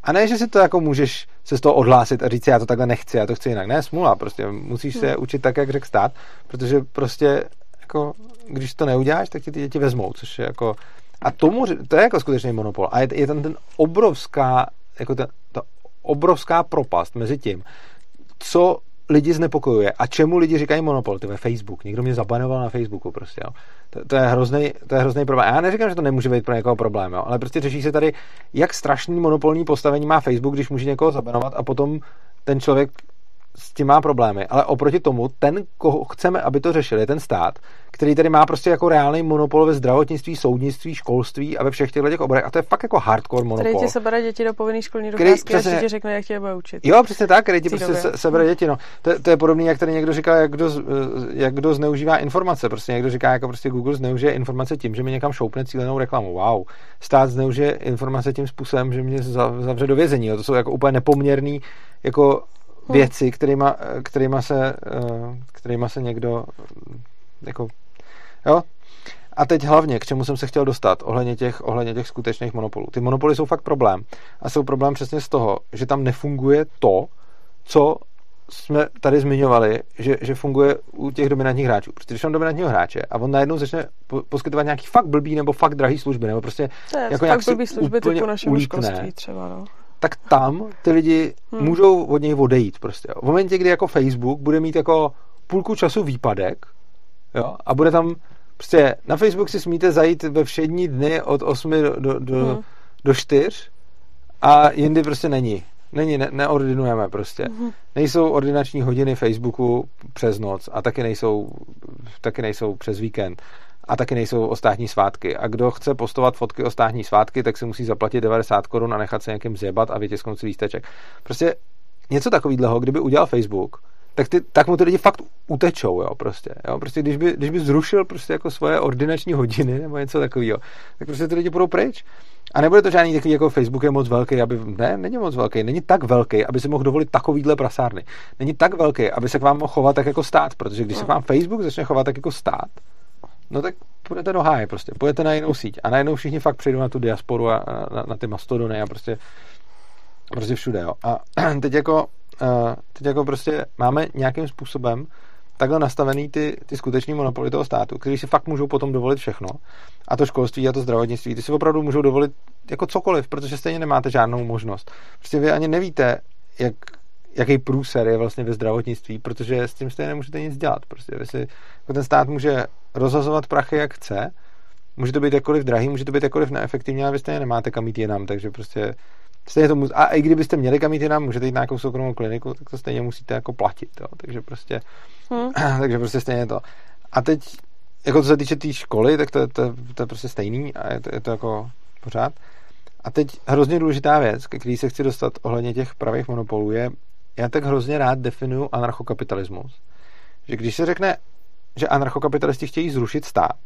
A ne, že si to jako můžeš se z toho odhlásit a říct, já to takhle nechci, já to chci jinak. Ne, smula, prostě musíš se hmm. učit tak, jak řekl stát, protože prostě jako, když to neuděláš, tak ti ty děti vezmou, což je jako, a tomu, to je jako skutečný monopol. A je, je tam ten obrovská, jako ta, ta obrovská propast mezi tím, co lidi znepokojuje. A čemu lidi říkají monopol? Ty ve Facebook. Někdo mě zabanoval na Facebooku prostě. Jo. To, to, je hrozný, to je hrozný problém. Já neříkám, že to nemůže být pro někoho problém, jo, ale prostě řeší se tady, jak strašný monopolní postavení má Facebook, když může někoho zabanovat a potom ten člověk s tím má problémy, ale oproti tomu, ten, koho chceme, aby to řešil, je ten stát, který tady má prostě jako reálný monopol ve zdravotnictví, soudnictví, školství a ve všech těchto těch oborech. A to je fakt jako hardcore monopol. Který ti sebere děti do povinné školní docházky a ti řekne, jak tě bude učit. Jo, přesně tak, který ti prostě se, sebere děti. No. To, to, je podobné, jak tady někdo říká, jak kdo, jak kdo zneužívá informace. Prostě někdo říká, jako prostě Google zneužije informace tím, že mi někam šoupne cílenou reklamu. Wow. Stát zneužije informace tím způsobem, že mě zavře do vězení. Jo. To jsou jako úplně nepoměrný jako. Věci, kterýma, kterýma, se, eh, kterýma se někdo jako, jo, a teď hlavně, k čemu jsem se chtěl dostat, ohledně těch, ohledně těch skutečných monopolů. Ty monopoly jsou fakt problém. A jsou problém přesně z toho, že tam nefunguje to, co jsme tady zmiňovali, že, že funguje u těch dominantních hráčů. Protože když mám dominantního hráče a on najednou začne poskytovat nějaký fakt blbý nebo fakt drahý služby, nebo prostě to je, jako nějak blbý služby typu našeho školství třeba, no tak tam ty lidi hmm. můžou od něj odejít prostě. Jo. V momentě, kdy jako Facebook bude mít jako půlku času výpadek jo, a bude tam prostě na Facebook si smíte zajít ve všední dny od 8 do, do, do, hmm. do 4 a jindy prostě není. Není, ne, neordinujeme prostě. hmm Nejsou ordinační hodiny Facebooku přes noc a taky nejsou, taky nejsou přes víkend a taky nejsou o státní svátky. A kdo chce postovat fotky o státní svátky, tak si musí zaplatit 90 korun a nechat se někým zjebat a vytisknout si lísteček. Prostě něco takového, kdyby udělal Facebook, tak, ty, tak mu ty lidi fakt utečou, jo, prostě. Jo? prostě když, by, když by zrušil prostě jako svoje ordinační hodiny nebo něco takového, tak prostě ty lidi budou pryč. A nebude to žádný takový jako Facebook je moc velký, aby, ne, není moc velký, není tak velký, aby si mohl dovolit takovýhle prasárny. Není tak velký, aby se k vám mohl chovat tak jako stát, protože když se k vám Facebook začne chovat tak jako stát, no tak půjdete do háje prostě, půjdete na jinou síť a najednou všichni fakt přijdou na tu diasporu a na, na ty mastodony a prostě prostě všude, jo. A teď jako, eh, teď jako prostě máme nějakým způsobem takhle nastavený ty, ty skuteční monopoly toho státu, který si fakt můžou potom dovolit všechno. A to školství a to zdravotnictví, ty si opravdu můžou dovolit jako cokoliv, protože stejně nemáte žádnou možnost. Prostě vy ani nevíte, jak, jaký průser je vlastně ve zdravotnictví, protože s tím stejně nemůžete nic dělat. Prostě vy si, ten stát může rozhazovat prachy, jak chce, může to být jakkoliv drahý, může to být jakkoliv neefektivní, ale vy stejně nemáte kam jít jinam, takže prostě stejně to mus- a i kdybyste měli kam jít jinam, můžete jít na nějakou soukromou kliniku, tak to stejně musíte jako platit, jo. takže prostě hmm. takže prostě stejně to. A teď, jako co se týče té tý školy, tak to, to, to, je prostě stejný a je to, je to jako pořád. A teď hrozně důležitá věc, ke který se chci dostat ohledně těch pravých monopolů, je já tak hrozně rád definuju anarchokapitalismus, že když se řekne, že anarchokapitalisti chtějí zrušit stát,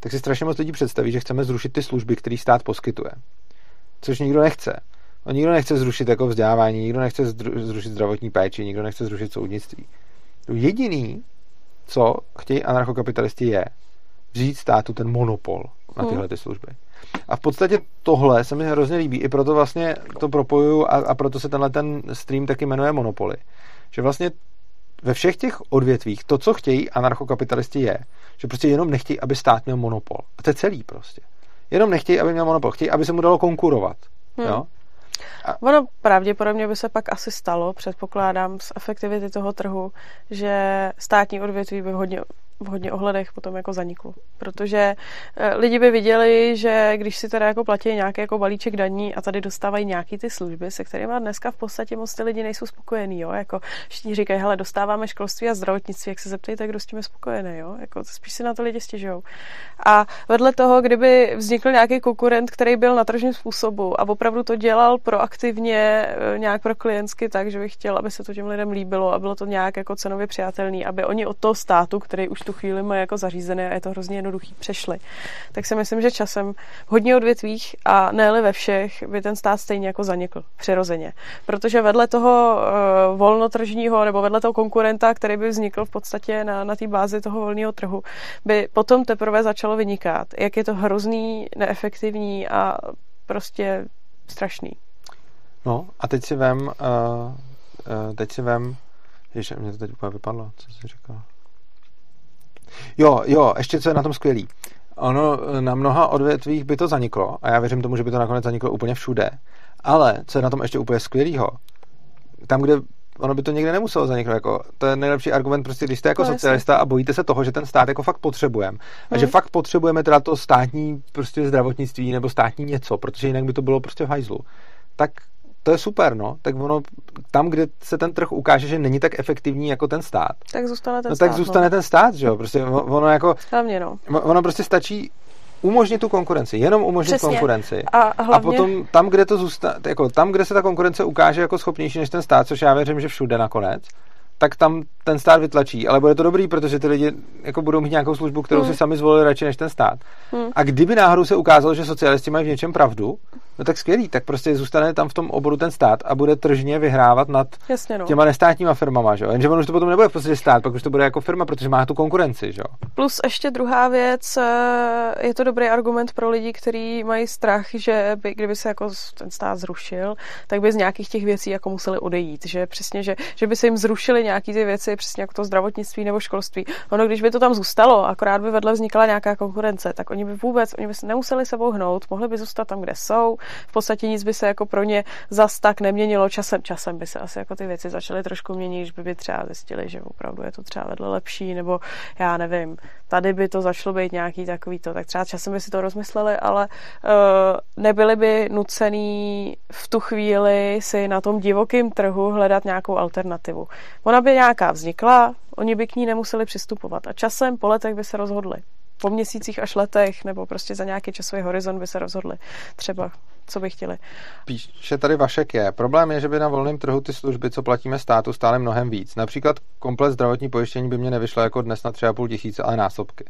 tak si strašně moc lidí představí, že chceme zrušit ty služby, které stát poskytuje. Což nikdo nechce. On nikdo nechce zrušit jako vzdělávání, nikdo nechce zrušit zdravotní péči, nikdo nechce zrušit soudnictví. Jediný, co chtějí anarchokapitalisti, je vzít státu ten monopol na hmm. tyhle ty služby. A v podstatě tohle se mi hrozně líbí, i proto vlastně to propojuju a, a proto se tenhle ten stream taky jmenuje Monopoly. Že vlastně ve všech těch odvětvích to, co chtějí anarchokapitalisti je, že prostě jenom nechtějí, aby stát měl monopol. A to je celý prostě. Jenom nechtějí, aby měl monopol. Chtějí, aby se mu dalo konkurovat. Hmm. Jo? A... Ono pravděpodobně by se pak asi stalo, předpokládám, z efektivity toho trhu, že státní odvětví by hodně v hodně ohledech potom jako zaniklo. Protože eh, lidi by viděli, že když si teda jako platí nějaký jako balíček daní a tady dostávají nějaký ty služby, se kterými dneska v podstatě moc ty lidi nejsou spokojení, jo, jako všichni říkají, hele, dostáváme školství a zdravotnictví, jak se zeptejte, kdo s tím je spokojený, jo, jako spíš si na to lidi stěžují. A vedle toho, kdyby vznikl nějaký konkurent, který byl na tržním způsobu a opravdu to dělal proaktivně eh, nějak pro klientsky tak, že bych chtěl, aby se to těm lidem líbilo a bylo to nějak jako cenově přijatelný, aby oni od toho státu, který už tu chvíli mají jako zařízené a je to hrozně jednoduchý, přešli. Tak si myslím, že časem v hodně odvětvích a ne ve všech by ten stát stejně jako zanikl přirozeně. Protože vedle toho uh, volnotržního nebo vedle toho konkurenta, který by vznikl v podstatě na, na té bázi toho volného trhu, by potom teprve začalo vynikat, jak je to hrozný, neefektivní a prostě strašný. No a teď si vem, uh, uh, teď si vem, Ježiš, mě to teď úplně vypadlo, co jsi říkal. Jo, jo, ještě co je na tom skvělý. Ono na mnoha odvětvích by to zaniklo a já věřím tomu, že by to nakonec zaniklo úplně všude. Ale co je na tom ještě úplně skvělýho, tam, kde ono by to někde nemuselo zaniknout. Jako, to je nejlepší argument, prostě, když jste jako no, socialista a bojíte se toho, že ten stát jako fakt potřebujeme. Hmm. A že hmm. fakt potřebujeme teda to státní prostě zdravotnictví nebo státní něco, protože jinak by to bylo prostě v hajzlu. Tak to je super, no. Tak ono, tam, kde se ten trh ukáže, že není tak efektivní jako ten stát, tak zůstane ten no, stát. tak zůstane no. ten stát, že jo. Prostě ono jako... Hlavně, no. Ono prostě stačí umožnit tu konkurenci, jenom umožnit Přesně. konkurenci. A, hlavně... a potom tam, kde to zůstane, jako tam, kde se ta konkurence ukáže jako schopnější než ten stát, což já věřím, že všude nakonec, tak tam ten stát vytlačí. Ale bude to dobrý, protože ty lidi jako budou mít nějakou službu, kterou hmm. si sami zvolili radši než ten stát. Hmm. A kdyby náhodou se ukázalo, že socialisti mají v něčem pravdu, no tak skvělý, tak prostě zůstane tam v tom oboru ten stát a bude tržně vyhrávat nad Jasně, no. těma nestátníma firmama, že jo? Jenže on už to potom nebude v podstatě stát, pak už to bude jako firma, protože má tu konkurenci, že jo? Plus ještě druhá věc, eh, je to dobrý argument pro lidi, kteří mají strach, že by, kdyby se jako ten stát zrušil, tak by z nějakých těch věcí jako museli odejít, že přesně, že, že by se jim zrušily nějaký ty věci, přesně jako to zdravotnictví nebo školství. Ono, když by to tam zůstalo, akorát by vedle vznikala nějaká konkurence, tak oni by vůbec, oni by se nemuseli sebou hnout, mohli by zůstat tam, kde jsou. V podstatě nic by se jako pro ně zas tak neměnilo časem. Časem by se asi jako ty věci začaly trošku měnit, když by, by třeba zjistili, že opravdu je to třeba vedle lepší, nebo já nevím, tady by to začalo být nějaký takový to, tak třeba časem by si to rozmysleli, ale uh, nebyli by nucený v tu chvíli si na tom divokém trhu hledat nějakou alternativu. Ona by nějaká vznikla, oni by k ní nemuseli přistupovat a časem po letech by se rozhodli. Po měsících až letech, nebo prostě za nějaký časový horizont by se rozhodli třeba, co by chtěli. Píše tady Vašek je. Problém je, že by na volném trhu ty služby, co platíme státu, stále mnohem víc. Například komplet zdravotní pojištění by mě nevyšlo jako dnes na 3,5 tisíce, ale násobky.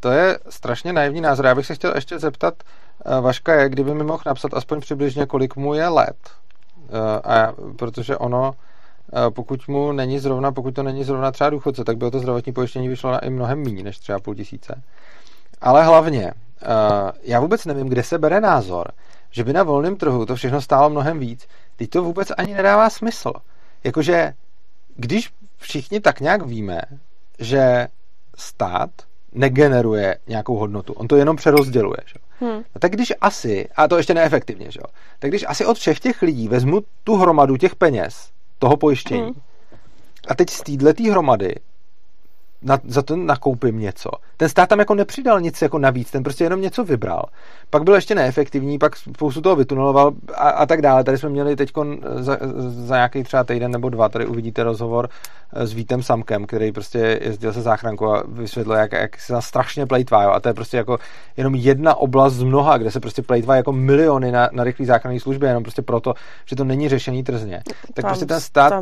To je strašně naivní názor. Já bych se chtěl ještě zeptat eh, Vaška je, kdyby mi mohl napsat aspoň přibližně, kolik mu je let. Eh, a protože ono pokud mu není zrovna, pokud to není zrovna třeba důchodce, tak by to zdravotní pojištění vyšlo na i mnohem méně než třeba půl tisíce. Ale hlavně, já vůbec nevím, kde se bere názor, že by na volném trhu to všechno stálo mnohem víc. Teď to vůbec ani nedává smysl. Jakože, když všichni tak nějak víme, že stát negeneruje nějakou hodnotu, on to jenom přerozděluje, že? Hmm. No tak když asi, a to ještě neefektivně, že? tak když asi od všech těch lidí vezmu tu hromadu těch peněz, toho pojištění. Hmm. A teď z této hromady na, za to nakoupím něco, ten stát tam jako nepřidal nic jako navíc, ten prostě jenom něco vybral. Pak byl ještě neefektivní, pak spoustu toho vytuneloval a, a tak dále. Tady jsme měli teď za, za nějaký třeba týden nebo dva, tady uvidíte rozhovor eh, s Vítem Samkem, který prostě jezdil se záchrankou a vysvětlil, jak, jak se strašně plejtvá. Jo. A to je prostě jako jenom jedna oblast z mnoha, kde se prostě plejtvá jako miliony na, na rychlý záchranné službě, jenom prostě proto, že to není řešení trzně. Tak tam, prostě ten stát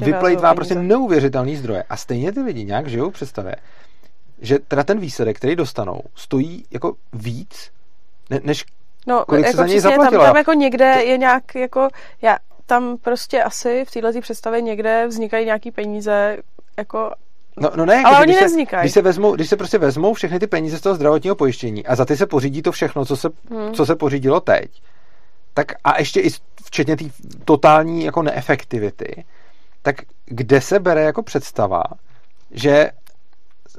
vyplejtvá prostě neuvěřitelný zdroje. A stejně ty lidi nějak žijou představě, že teda ten výsledek, který dostanou, stojí jako víc, ne, než no, kolik jako se za něj zaplatilo. Tam, tam jako někde je nějak jako, já, tam prostě asi v této představě někde vznikají nějaký peníze, jako No, no ne, ale jako, oni když nevznikají. Se, když, se vezmou, když se prostě vezmou všechny ty peníze z toho zdravotního pojištění a za ty se pořídí to všechno, co se, hmm. co se pořídilo teď, tak a ještě i včetně té totální jako neefektivity, tak kde se bere jako představa, že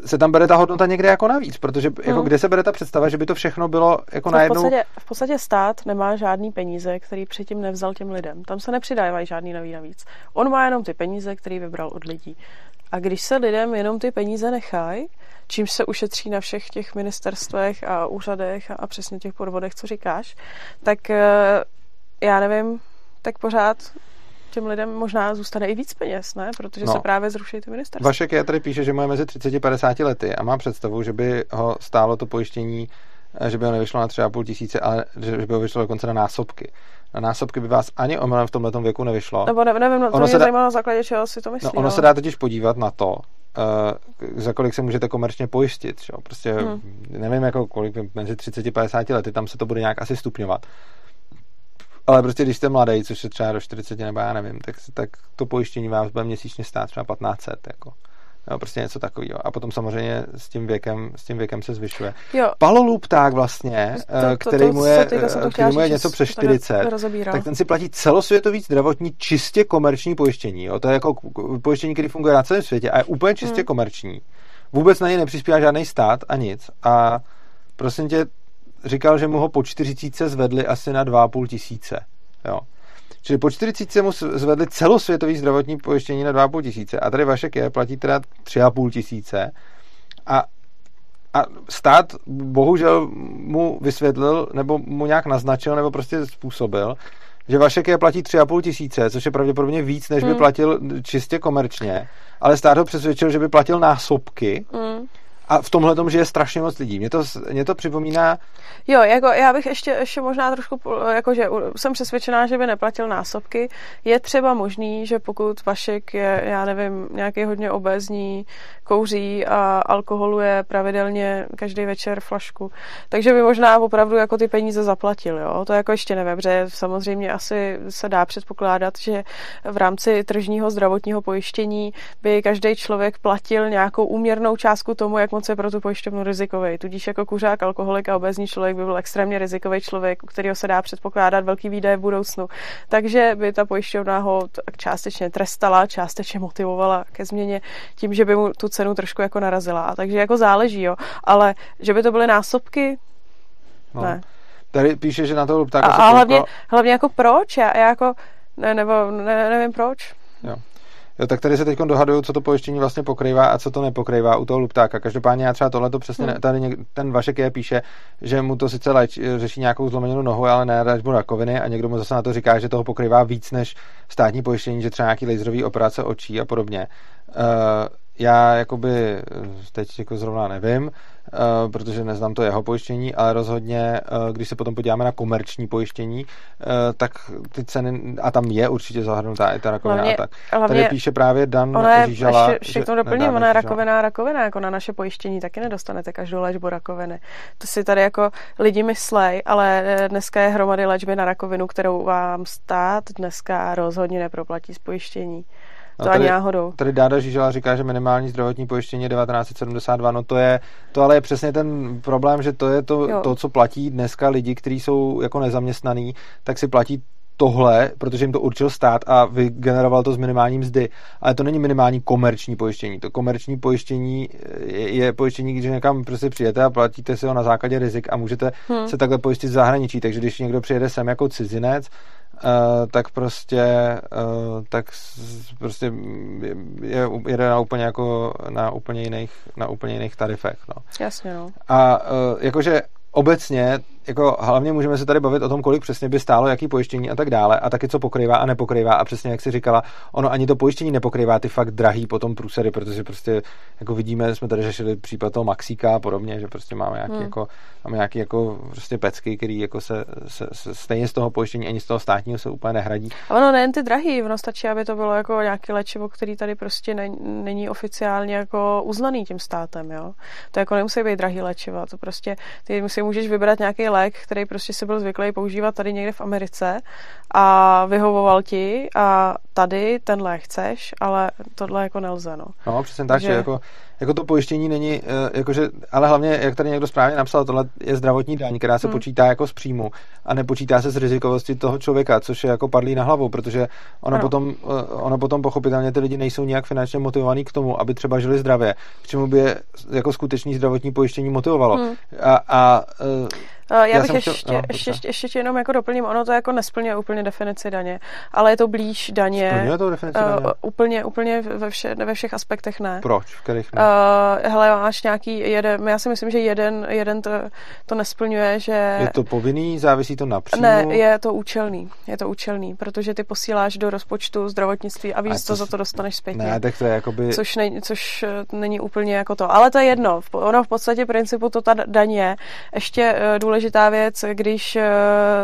se tam bere ta hodnota někde jako navíc, protože jako hmm. kde se bere ta představa, že by to všechno bylo jako najednou... V podstatě, v podstatě stát nemá žádný peníze, který předtím nevzal těm lidem. Tam se nepřidávají žádný nový navíc. On má jenom ty peníze, který vybral od lidí. A když se lidem jenom ty peníze nechají, čímž se ušetří na všech těch ministerstvech a úřadech a, a přesně těch podvodech, co říkáš, tak eh, já nevím, tak pořád těm lidem možná zůstane i víc peněz, ne? Protože no. se právě zruší ty ministerstva. Vašek je tady píše, že má mezi 30 a 50 lety a má představu, že by ho stálo to pojištění, eh, že by ho nevyšlo na 3,5 tisíce, ale že by ho vyšlo dokonce na násobky. Na násobky by vás ani omylem v tomhle věku nevyšlo. Nebo ne, nevím, no, to ono mě se dá... na základě čeho si to myslí. No, ono no. se dá totiž podívat na to, Uh, za kolik se můžete komerčně pojistit. Že? Prostě hmm. nevím, jako kolik mezi 30 a 50 lety, tam se to bude nějak asi stupňovat. Ale prostě když jste mladý, což je třeba do 40 nebo já nevím, tak, tak to pojištění vás bude měsíčně stát třeba 1500. Jako. No, prostě něco takového. A potom samozřejmě s tím věkem, s tím věkem se zvyšuje. Jo. Palolub tak vlastně, to, to, který mu je, to který mu je něco přes 40, tak ten si platí celosvětový zdravotní čistě komerční pojištění. Jo? To je jako pojištění, který funguje na celém světě a je úplně čistě hmm. komerční. Vůbec na něj nepřispívá žádný stát a nic. A prosím tě, říkal, že mu ho po 40 zvedli asi na 2,5 tisíce. Jo. Čili po 40 mu zvedli celosvětový zdravotní pojištění na 2,5 tisíce a tady Vašek je, platí teda 3,5 tisíce a, a stát bohužel mu vysvětlil nebo mu nějak naznačil nebo prostě způsobil, že Vašek je platí 3,5 tisíce, což je pravděpodobně víc, než by hmm. platil čistě komerčně, ale stát ho přesvědčil, že by platil násobky, hmm a v tomhle tom, že je strašně moc lidí. Mě to, mě to připomíná... Jo, jako já bych ještě, ještě možná trošku, jakože jsem přesvědčená, že by neplatil násobky. Je třeba možný, že pokud Vašek je, já nevím, nějaký hodně obézní, kouří a alkoholuje pravidelně každý večer flašku, takže by možná opravdu jako ty peníze zaplatil, jo. To jako ještě nevím, protože samozřejmě asi se dá předpokládat, že v rámci tržního zdravotního pojištění by každý člověk platil nějakou úměrnou částku tomu, jak moc je pro tu pojišťovnu rizikový. Tudíž jako kuřák, alkoholik a obezní člověk by byl extrémně rizikový člověk, u kterého se dá předpokládat velký výdaje v budoucnu. Takže by ta pojišťovna ho částečně trestala, částečně motivovala ke změně tím, že by mu tu cenu trošku jako narazila. A takže jako záleží, jo. Ale že by to byly násobky, no. ne. Tady píše, že na to ptáka a, a hlavně, hlavně jako proč? Já, já jako, ne, nebo ne, nevím proč. Jo. Jo, tak tady se teď dohaduju, co to pojištění vlastně pokrývá a co to nepokrývá u toho luptáka. Každopádně já třeba tohle to přesně, hmm. tady něk, ten Vašek je píše, že mu to sice léč, řeší nějakou zlomenou nohu, ale ne léčbu rakoviny a někdo mu zase na to říká, že toho pokrývá víc než státní pojištění, že třeba nějaký laserový operace očí a podobně. Uh, já jakoby teď jako zrovna nevím, uh, protože neznám to jeho pojištění, ale rozhodně, uh, když se potom podíváme na komerční pojištění, uh, tak ty ceny, a tam je určitě zahrnutá i ta rakovina hlavně, a tak. Hlavně, Tady píše právě Dan ona je, Žížala. Ještě, ještě k tomu doplním, ona je rakovina rakovina, jako na naše pojištění taky nedostanete každou léčbu rakoviny. To si tady jako lidi myslej, ale dneska je hromady léčby na rakovinu, kterou vám stát dneska rozhodně neproplatí z pojištění. No, to tady, ani náhodou. Tady Dáda Žížela říká, že minimální zdravotní pojištění je 1972. No to je, to ale je přesně ten problém, že to je to, to co platí dneska lidi, kteří jsou jako nezaměstnaní, tak si platí tohle, protože jim to určil stát a vygeneroval to z minimální mzdy. Ale to není minimální komerční pojištění. To komerční pojištění je, je pojištění, když někam prostě přijete a platíte si ho na základě rizik a můžete hmm. se takhle pojistit v zahraničí. Takže když někdo přijede sem jako cizinec tak prostě uh, tak prostě je, jede na úplně jako na úplně jiných, na úplně jiných tarifech. No. Jasně, no. A uh, jakože obecně jako hlavně můžeme se tady bavit o tom, kolik přesně by stálo, jaký pojištění a tak dále, a taky co pokrývá a nepokrývá. A přesně jak si říkala, ono ani to pojištění nepokrývá ty fakt drahý potom průsedy, protože prostě jako vidíme, jsme tady řešili případ toho Maxíka a podobně, že prostě máme nějaký, hmm. jako, máme nějaký jako prostě pecky, který jako se, se, se, stejně z toho pojištění ani z toho státního se úplně nehradí. A ono nejen ty drahý, ono stačí, aby to bylo jako nějaký léčivo, který tady prostě ne, není oficiálně jako uznaný tím státem, jo. To jako nemusí být drahý léčiva, to prostě ty si můžeš vybrat nějaký lék, který prostě si byl zvyklý používat tady někde v Americe a vyhovoval ti a tady ten lék chceš, ale tohle jako nelze, no. No, přesně tak, že, že jako jako to pojištění není, eh, jakože, ale hlavně, jak tady někdo správně napsal, tohle je zdravotní daň, která se hmm. počítá jako z příjmu a nepočítá se z rizikovosti toho člověka, což je jako padlý na hlavu, protože ono, potom, eh, ono potom pochopitelně ty lidi nejsou nějak finančně motivovaní k tomu, aby třeba žili zdravě, k čemu by je jako skutečný zdravotní pojištění motivovalo. Hmm. A, a uh, já, já bych ještě, chtěl, no, ještě, ještě, ještě jenom jako doplním, ono to jako nesplňuje úplně definici daně, ale je to blíž daně. Splňuje to definici daně? Uh, úplně, úplně ve, vše, ve všech aspektech ne. Proč? V kterých ne? Uh, hele, máš nějaký jeden, já si myslím, že jeden, jeden to, to nesplňuje, že... Je to povinný, závisí to na příjmu? Ne, je to účelný, je to účelný, protože ty posíláš do rozpočtu zdravotnictví a víš, a co za to dostaneš zpětně. Ne, tak to je jakoby... Což, ne, což eh, není úplně jako to, ale to je jedno, ono v podstatě principu to ta daň je. Ještě uh, důležitá věc, když uh,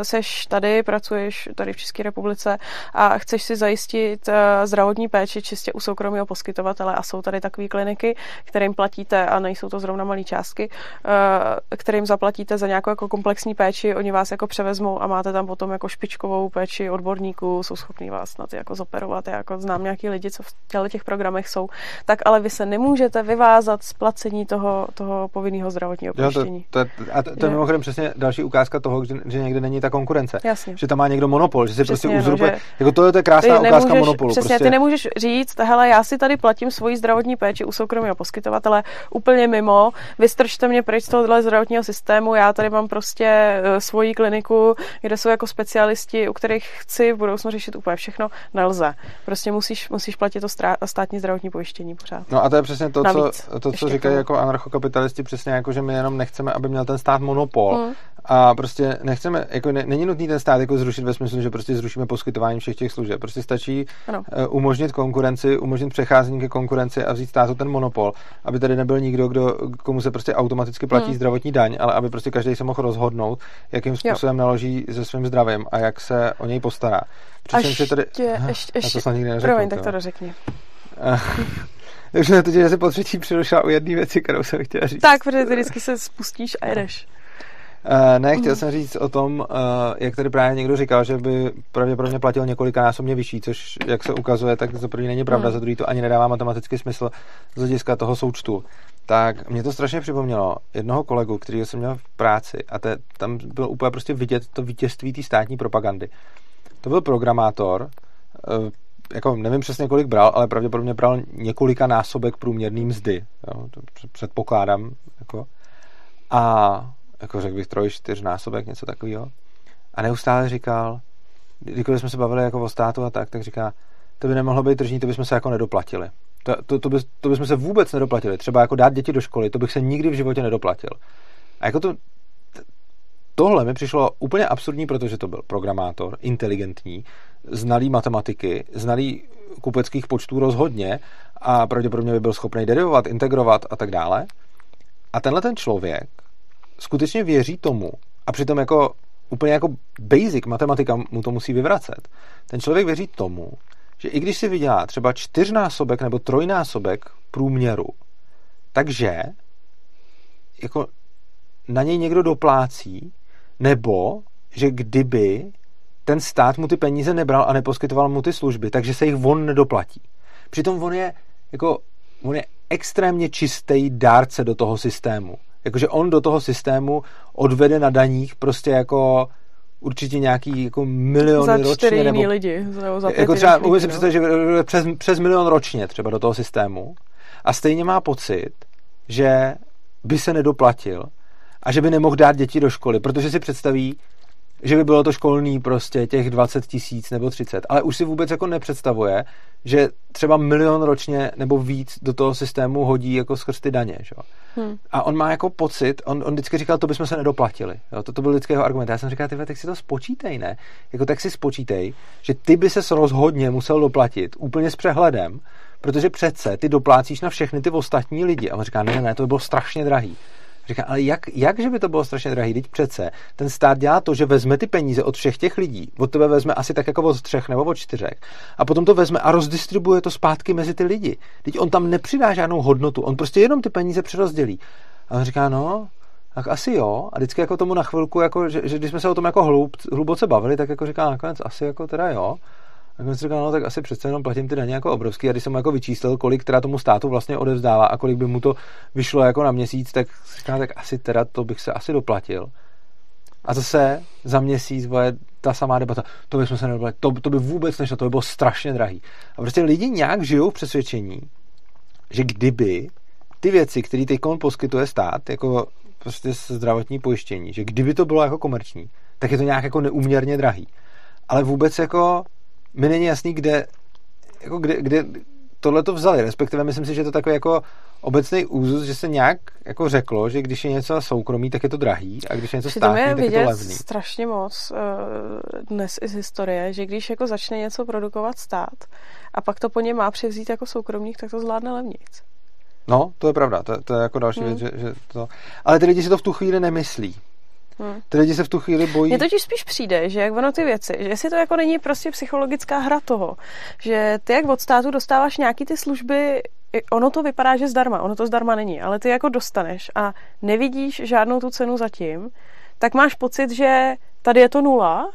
seš tady, pracuješ tady v České republice a chceš si zajistit uh, zdravotní péči čistě u soukromého poskytovatele a jsou tady takové kliniky, kterým platíte, a nejsou to zrovna malé částky, eh, kterým zaplatíte za nějakou jako komplexní péči, oni vás jako převezmou a máte tam potom jako špičkovou péči odborníků, jsou schopní vás na ty jako zoperovat. Já jako znám nějaký lidi, co v těch programech jsou, tak ale vy se nemůžete vyvázat z placení toho, toho povinného zdravotního pojištění. to, to, a to, to je mimochodem přesně další ukázka toho, že, že někde není ta konkurence. Jasně. Že tam má někdo monopol, že si přesně, prostě uzurpuje. No, že jako to je to krásná ukázka monopolu. Přesně, prostě. ty nemůžeš říct, hele, já si tady platím svoji zdravotní péči u soukromého poskytovatele, úplně mimo, vystržte mě pryč z tohohle zdravotního systému, já tady mám prostě uh, svoji kliniku, kde jsou jako specialisti, u kterých chci v budoucnu řešit úplně všechno, nelze. Prostě musíš, musíš platit to státní zdravotní pojištění pořád. No a to je přesně to, Navíc, co, to, co říkají jako anarchokapitalisti, přesně jako, že my jenom nechceme, aby měl ten stát monopol. Hmm. A prostě nechceme, jako ne, není nutný ten stát jako zrušit ve smyslu, že prostě zrušíme poskytování všech těch služeb. Prostě stačí ano. Eh, umožnit konkurenci, umožnit přecházení ke konkurenci a vzít státu ten monopol, aby tady nebyl nikdo, kdo, komu se prostě automaticky platí hmm. zdravotní daň, ale aby prostě každý se mohl rozhodnout, jakým způsobem jo. naloží se svým zdravím a jak se o něj postará. Přičemž ještě, tady... ještě, ještě, to nikdy neřeknu, promiň, tak to dořekni. Takže to, že se po třetí přerušila u jedné věci, kterou jsem chtěla říct. Tak, protože ty vždycky se spustíš a jedeš. Uh, ne, chtěl jsem říct o tom, uh, jak tady právě někdo říkal, že by pravděpodobně platil několikanásobně vyšší, což, jak se ukazuje, tak za první není pravda, hmm. za druhý to ani nedává matematický smysl z hlediska toho součtu. Tak mě to strašně připomnělo jednoho kolegu, který jsem měl v práci a te, tam bylo úplně prostě vidět to vítězství té státní propagandy. To byl programátor, uh, jako nevím přesně, kolik bral, ale pravděpodobně bral několika násobek průměrný mzdy. Jo, to předpokládám. Jako. A jako řekl bych troj, čtyřnásobek, něco takového. A neustále říkal, když jsme se bavili jako o státu a tak, tak říká, to by nemohlo být tržní, to bychom se jako nedoplatili. To, to, to, by, to bychom se vůbec nedoplatili. Třeba jako dát děti do školy, to bych se nikdy v životě nedoplatil. A jako to, tohle mi přišlo úplně absurdní, protože to byl programátor, inteligentní, znalý matematiky, znalý kupeckých počtů rozhodně a pravděpodobně by byl schopný derivovat, integrovat a tak dále. A tenhle ten člověk skutečně věří tomu a přitom jako úplně jako basic matematika mu to musí vyvracet. Ten člověk věří tomu, že i když si vydělá třeba čtyřnásobek nebo trojnásobek průměru, takže jako na něj někdo doplácí, nebo že kdyby ten stát mu ty peníze nebral a neposkytoval mu ty služby, takže se jich on nedoplatí. Přitom on je jako on je extrémně čistý dárce do toho systému. Jakože on do toho systému odvede na daních prostě jako určitě nějaký jako miliony za ročně. nebo, lidi. Za, za jako třeba, umím si představit, že přes, přes milion ročně třeba do toho systému a stejně má pocit, že by se nedoplatil a že by nemohl dát děti do školy, protože si představí, že by bylo to školný prostě těch 20 tisíc nebo 30, ale už si vůbec jako nepředstavuje, že třeba milion ročně nebo víc do toho systému hodí jako skrz ty daně. Že? Hmm. A on má jako pocit, on, on vždycky říkal, to bychom se nedoplatili. Jo? To, to byl vždycky jeho argument. Já jsem říkal, ty tak si to spočítej, ne? Jako tak si spočítej, že ty by se rozhodně musel doplatit úplně s přehledem, protože přece ty doplácíš na všechny ty ostatní lidi. A on říká, ne, ne, to by bylo strašně drahý. Říká, ale jak, jak, že by to bylo strašně drahý? Teď přece ten stát dělá to, že vezme ty peníze od všech těch lidí. Od tebe vezme asi tak jako od třech nebo od čtyřek. A potom to vezme a rozdistribuje to zpátky mezi ty lidi. Teď on tam nepřidá žádnou hodnotu. On prostě jenom ty peníze přerozdělí. A on říká, no, tak asi jo. A vždycky jako tomu na chvilku, jako, že, že když jsme se o tom jako hlub, hluboce bavili, tak jako říká nakonec asi jako teda jo. Si říkal, no tak asi přece jenom platím ty daně jako obrovský. A když jsem jako vyčíslil, kolik teda tomu státu vlastně odevzdává a kolik by mu to vyšlo jako na měsíc, tak říkám, tak asi teda to bych se asi doplatil. A zase za měsíc bude ta samá debata. To bychom se nedoplatili. To, to by vůbec nešlo, to by bylo strašně drahý. A prostě lidi nějak žijou v přesvědčení, že kdyby ty věci, které teď poskytuje stát, jako prostě zdravotní pojištění, že kdyby to bylo jako komerční, tak je to nějak jako neuměrně drahý. Ale vůbec jako mi není jasný, kde, jako kde, kde tohle to vzali, respektive myslím si, že to takový jako obecný úzus, že se nějak jako řeklo, že když je něco soukromí, tak je to drahý a když je něco státní, je tak je to levný. strašně moc uh, dnes i z historie, že když jako začne něco produkovat stát a pak to po něm má převzít jako soukromník, tak to zvládne levnic. No, to je pravda, to, to je jako další hmm. věc, že, že to... Ale ty lidi si to v tu chvíli nemyslí. Hmm. Ty lidi se v tu chvíli bojí. Mně totiž spíš přijde, že jak ono ty věci, že jestli to jako není prostě psychologická hra toho, že ty jak od státu dostáváš nějaký ty služby, ono to vypadá, že zdarma, ono to zdarma není, ale ty jako dostaneš a nevidíš žádnou tu cenu zatím, tak máš pocit, že tady je to nula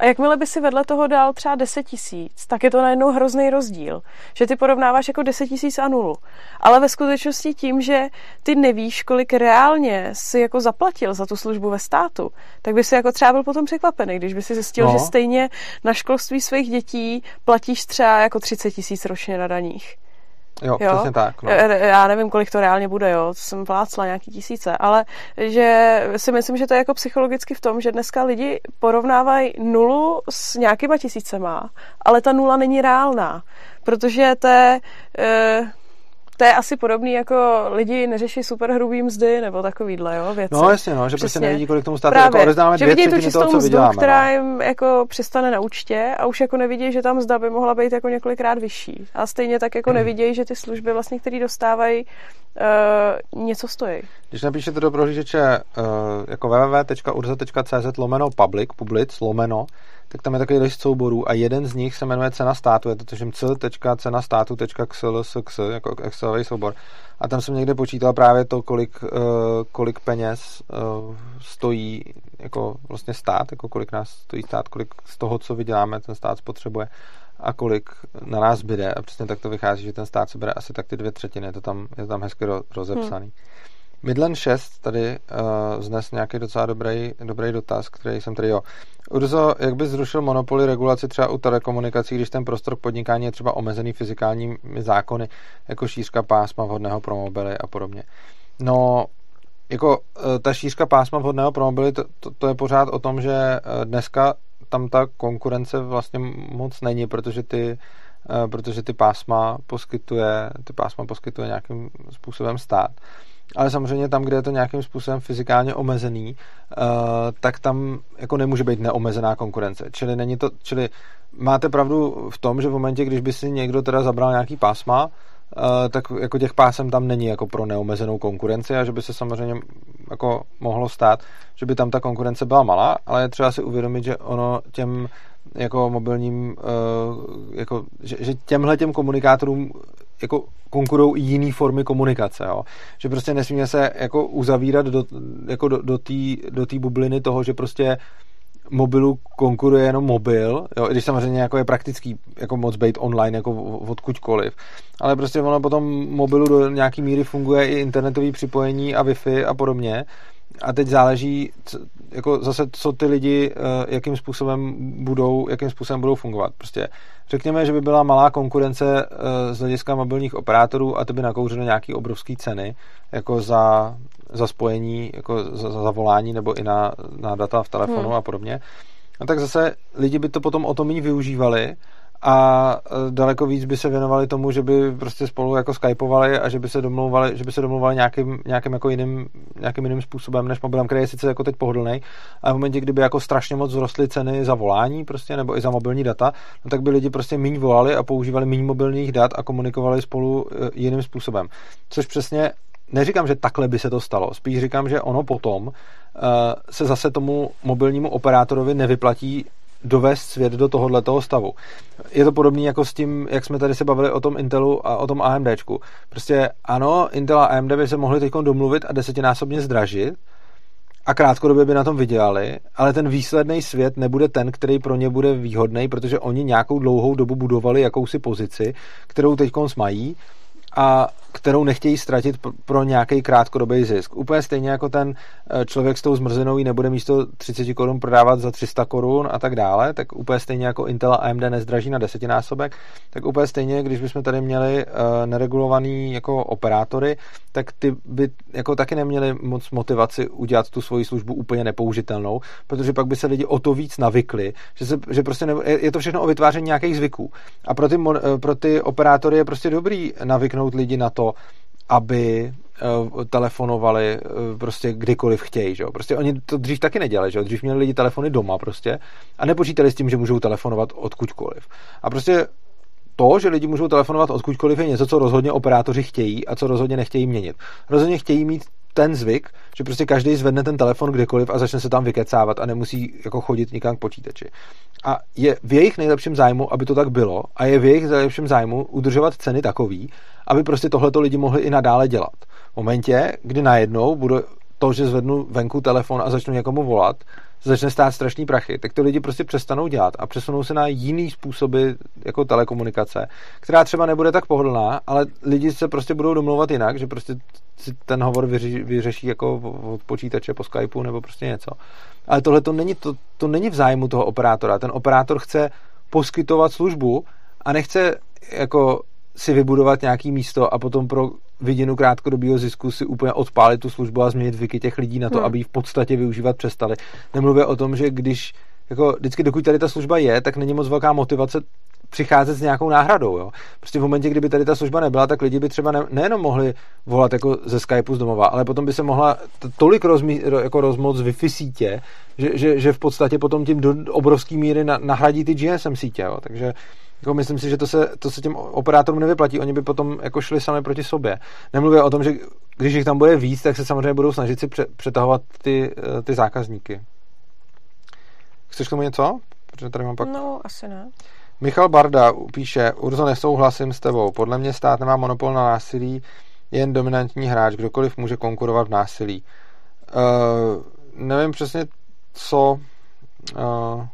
a jakmile by si vedle toho dal třeba 10 tisíc, tak je to najednou hrozný rozdíl. Že ty porovnáváš jako 10 tisíc a nulu. Ale ve skutečnosti tím, že ty nevíš, kolik reálně si jako zaplatil za tu službu ve státu, tak by si jako třeba byl potom překvapený, když by si zjistil, no. že stejně na školství svých dětí platíš třeba jako 30 tisíc ročně na daních. Jo, jo, přesně tak. No. Já nevím, kolik to reálně bude, jo, to jsem plácla nějaký tisíce, ale že si myslím, že to je jako psychologicky v tom, že dneska lidi porovnávají nulu s nějakýma tisícema, ale ta nula není reálná, protože to je, e, to je asi podobný, jako lidi neřeší super hrubý mzdy nebo takovýhle, jo, věci. No jasně, no, že prostě Přesně. prostě nevidí, kolik tomu státu Právě, jako že vidí tu čistou toho, mzdu, vyděláme, která no. jim jako přistane na účtě a už jako nevidí, že tam mzda by mohla být jako několikrát vyšší. A stejně tak jako hmm. nevidějí, že ty služby vlastně, které dostávají, uh, něco stojí. Když napíšete do prohlížeče uh, jako www.urza.cz lomeno public, public, lomeno, tak tam je takový list souborů a jeden z nich se jmenuje cena státu, je to tuším c.cenastátu.xlsx, jako Excelový soubor. A tam jsem někde počítal právě to, kolik, uh, kolik peněz uh, stojí jako vlastně stát, jako kolik nás stojí stát, kolik z toho, co vyděláme, ten stát spotřebuje a kolik na nás byde. A přesně tak to vychází, že ten stát se bere asi tak ty dvě třetiny, je to tam, je to tam hezky rozepsaný. Hmm. Midland 6 tady uh, znes nějaký docela dobrý, dobrý dotaz, který jsem tady, jo. Urzo, jak by zrušil monopoly regulaci třeba u telekomunikací, když ten prostor k podnikání je třeba omezený fyzikálními zákony, jako šířka pásma vhodného pro mobily a podobně. No, jako uh, ta šířka pásma vhodného pro mobily, to, to, to je pořád o tom, že uh, dneska tam ta konkurence vlastně moc není, protože ty protože ty pásma poskytuje, ty pásma poskytuje nějakým způsobem stát ale samozřejmě tam, kde je to nějakým způsobem fyzikálně omezený, uh, tak tam jako nemůže být neomezená konkurence. Čili, není to, čili máte pravdu v tom, že v momentě, když by si někdo teda zabral nějaký pásma, uh, tak jako těch pásem tam není jako pro neomezenou konkurenci a že by se samozřejmě jako mohlo stát, že by tam ta konkurence byla malá, ale je třeba si uvědomit, že ono těm jako mobilním, uh, jako, že, že těmhle těm komunikátorům jako konkurují i jiné formy komunikace, jo? že prostě nesmíme se jako uzavírat do, jako do, do té do tý bubliny toho, že prostě mobilu konkuruje jenom mobil, jo, i když samozřejmě jako je praktický jako moc být online jako odkudkoliv, ale prostě ono potom mobilu do nějaký míry funguje i internetové připojení a Wi-Fi a podobně a teď záleží jako zase, co ty lidi, eh, jakým způsobem budou, jakým způsobem budou fungovat. Prostě Řekněme, že by byla malá konkurence z hlediska mobilních operátorů a to by nakouřilo nějaký obrovský ceny, jako za, za spojení, jako za, za volání nebo i na, na data v telefonu hmm. a podobně. No tak zase lidi by to potom o to méně využívali a e, daleko víc by se věnovali tomu, že by prostě spolu jako skypovali a že by se domlouvali, že by se domlouvali nějakým, nějakým jako jiným, nějakým jiným způsobem než mobilem, který je sice jako teď pohodlný, a v momentě, kdyby jako strašně moc zrostly ceny za volání prostě, nebo i za mobilní data, no tak by lidi prostě méně volali a používali méně mobilních dat a komunikovali spolu e, jiným způsobem. Což přesně neříkám, že takhle by se to stalo, spíš říkám, že ono potom uh, se zase tomu mobilnímu operátorovi nevyplatí dovést svět do tohoto stavu. Je to podobné jako s tím, jak jsme tady se bavili o tom Intelu a o tom AMDčku. Prostě ano, Intel a AMD by se mohli teď domluvit a desetinásobně zdražit a krátkodobě by na tom vydělali, ale ten výsledný svět nebude ten, který pro ně bude výhodný, protože oni nějakou dlouhou dobu budovali jakousi pozici, kterou teď mají a kterou nechtějí ztratit pro nějaký krátkodobý zisk. Úplně stejně jako ten eh, člověk s tou zmrzenou ji nebude místo 30 korun prodávat za 300 korun a tak dále, tak úplně stejně jako Intel a AMD nezdraží na desetinásobek, tak úplně stejně, když bychom tady měli uh, neregulovaný jako operátory, tak ty by jako taky neměli moc motivaci udělat tu svoji službu úplně nepoužitelnou, protože pak by se lidi o to víc navykli, že, se, že prostě ne, je to všechno o vytváření nějakých zvyků. A pro ty, eh, pro ty operátory je prostě dobrý navyknout lidi na to, aby uh, telefonovali uh, prostě kdykoliv chtějí, že. Prostě oni to dřív taky nedělali, že. Dřív měli lidi telefony doma prostě a nepočítali s tím, že můžou telefonovat odkudkoliv. A prostě to, že lidi můžou telefonovat odkudkoliv, je něco, co rozhodně operátoři chtějí a co rozhodně nechtějí měnit. Rozhodně chtějí mít ten zvyk, že prostě každý zvedne ten telefon kdekoliv a začne se tam vykecávat a nemusí jako chodit nikam k počítači. A je v jejich nejlepším zájmu, aby to tak bylo a je v jejich nejlepším zájmu udržovat ceny takový, aby prostě tohleto lidi mohli i nadále dělat. V momentě, kdy najednou bude to, že zvednu venku telefon a začnu někomu volat, začne stát strašný prachy, tak to lidi prostě přestanou dělat a přesunou se na jiný způsoby jako telekomunikace, která třeba nebude tak pohodlná, ale lidi se prostě budou domlouvat jinak, že prostě si ten hovor vyřeší, vyřeší jako od počítače po Skypeu nebo prostě něco. Ale tohle to není, to, to není v zájmu toho operátora. Ten operátor chce poskytovat službu a nechce jako si vybudovat nějaký místo a potom pro vidinu krátkodobého zisku si úplně odpálit tu službu a změnit zvyky těch lidí na to, hmm. aby ji v podstatě využívat přestali. Nemluvě o tom, že když jako vždycky, dokud tady ta služba je, tak není moc velká motivace přicházet s nějakou náhradou. Jo. Prostě v momentě, kdyby tady ta služba nebyla, tak lidi by třeba ne, nejenom mohli volat jako ze Skypeu z domova, ale potom by se mohla tolik rozmí, jako rozmoc Wi-Fi sítě, že, že, že v podstatě potom tím do obrovský míry na, nahradí ty GSM sítě. Jo. Takže jako myslím si, že to se, to se těm operátorům nevyplatí. Oni by potom jako šli sami proti sobě. Nemluvě o tom, že když jich tam bude víc, tak se samozřejmě budou snažit si přetahovat ty, eh, ty zákazníky. Chceš k tomu něco? Protože tady mám pak... No, asi ne. Michal Barda píše, Urzo, nesouhlasím s tebou. Podle mě stát nemá monopol na násilí, jen dominantní hráč, kdokoliv může konkurovat v násilí. Uh, nevím přesně, co... Uh,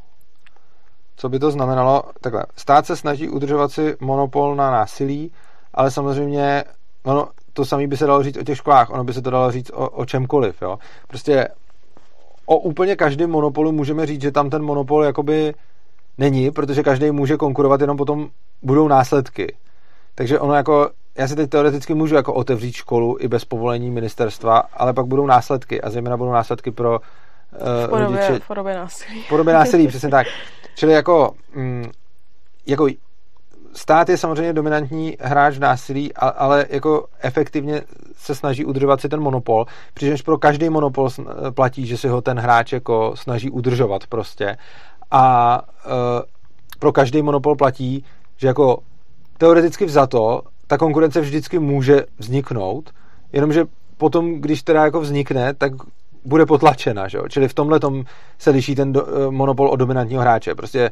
co by to znamenalo? Takhle, stát se snaží udržovat si monopol na násilí, ale samozřejmě ono, to samé by se dalo říct o těch školách, ono by se to dalo říct o, o čemkoliv, jo. Prostě o úplně každém monopolu můžeme říct, že tam ten monopol jakoby není, protože každý může konkurovat, jenom potom budou následky. Takže ono jako, já si teď teoreticky můžu jako otevřít školu i bez povolení ministerstva, ale pak budou následky a zejména budou následky pro v podobě, rodiče. V podobě násilí. V podobě násilí, přesně tak. Čili jako, mm, jako stát je samozřejmě dominantní hráč v násilí, ale jako efektivně se snaží udržovat si ten monopol, přičemž pro každý monopol platí, že si ho ten hráč jako snaží udržovat prostě. A e, pro každý monopol platí, že jako teoreticky vzato ta konkurence vždycky může vzniknout, jenomže potom, když teda jako vznikne, tak bude potlačena, že jo? Čili v tomhle tom se liší ten do, e, monopol od dominantního hráče. Prostě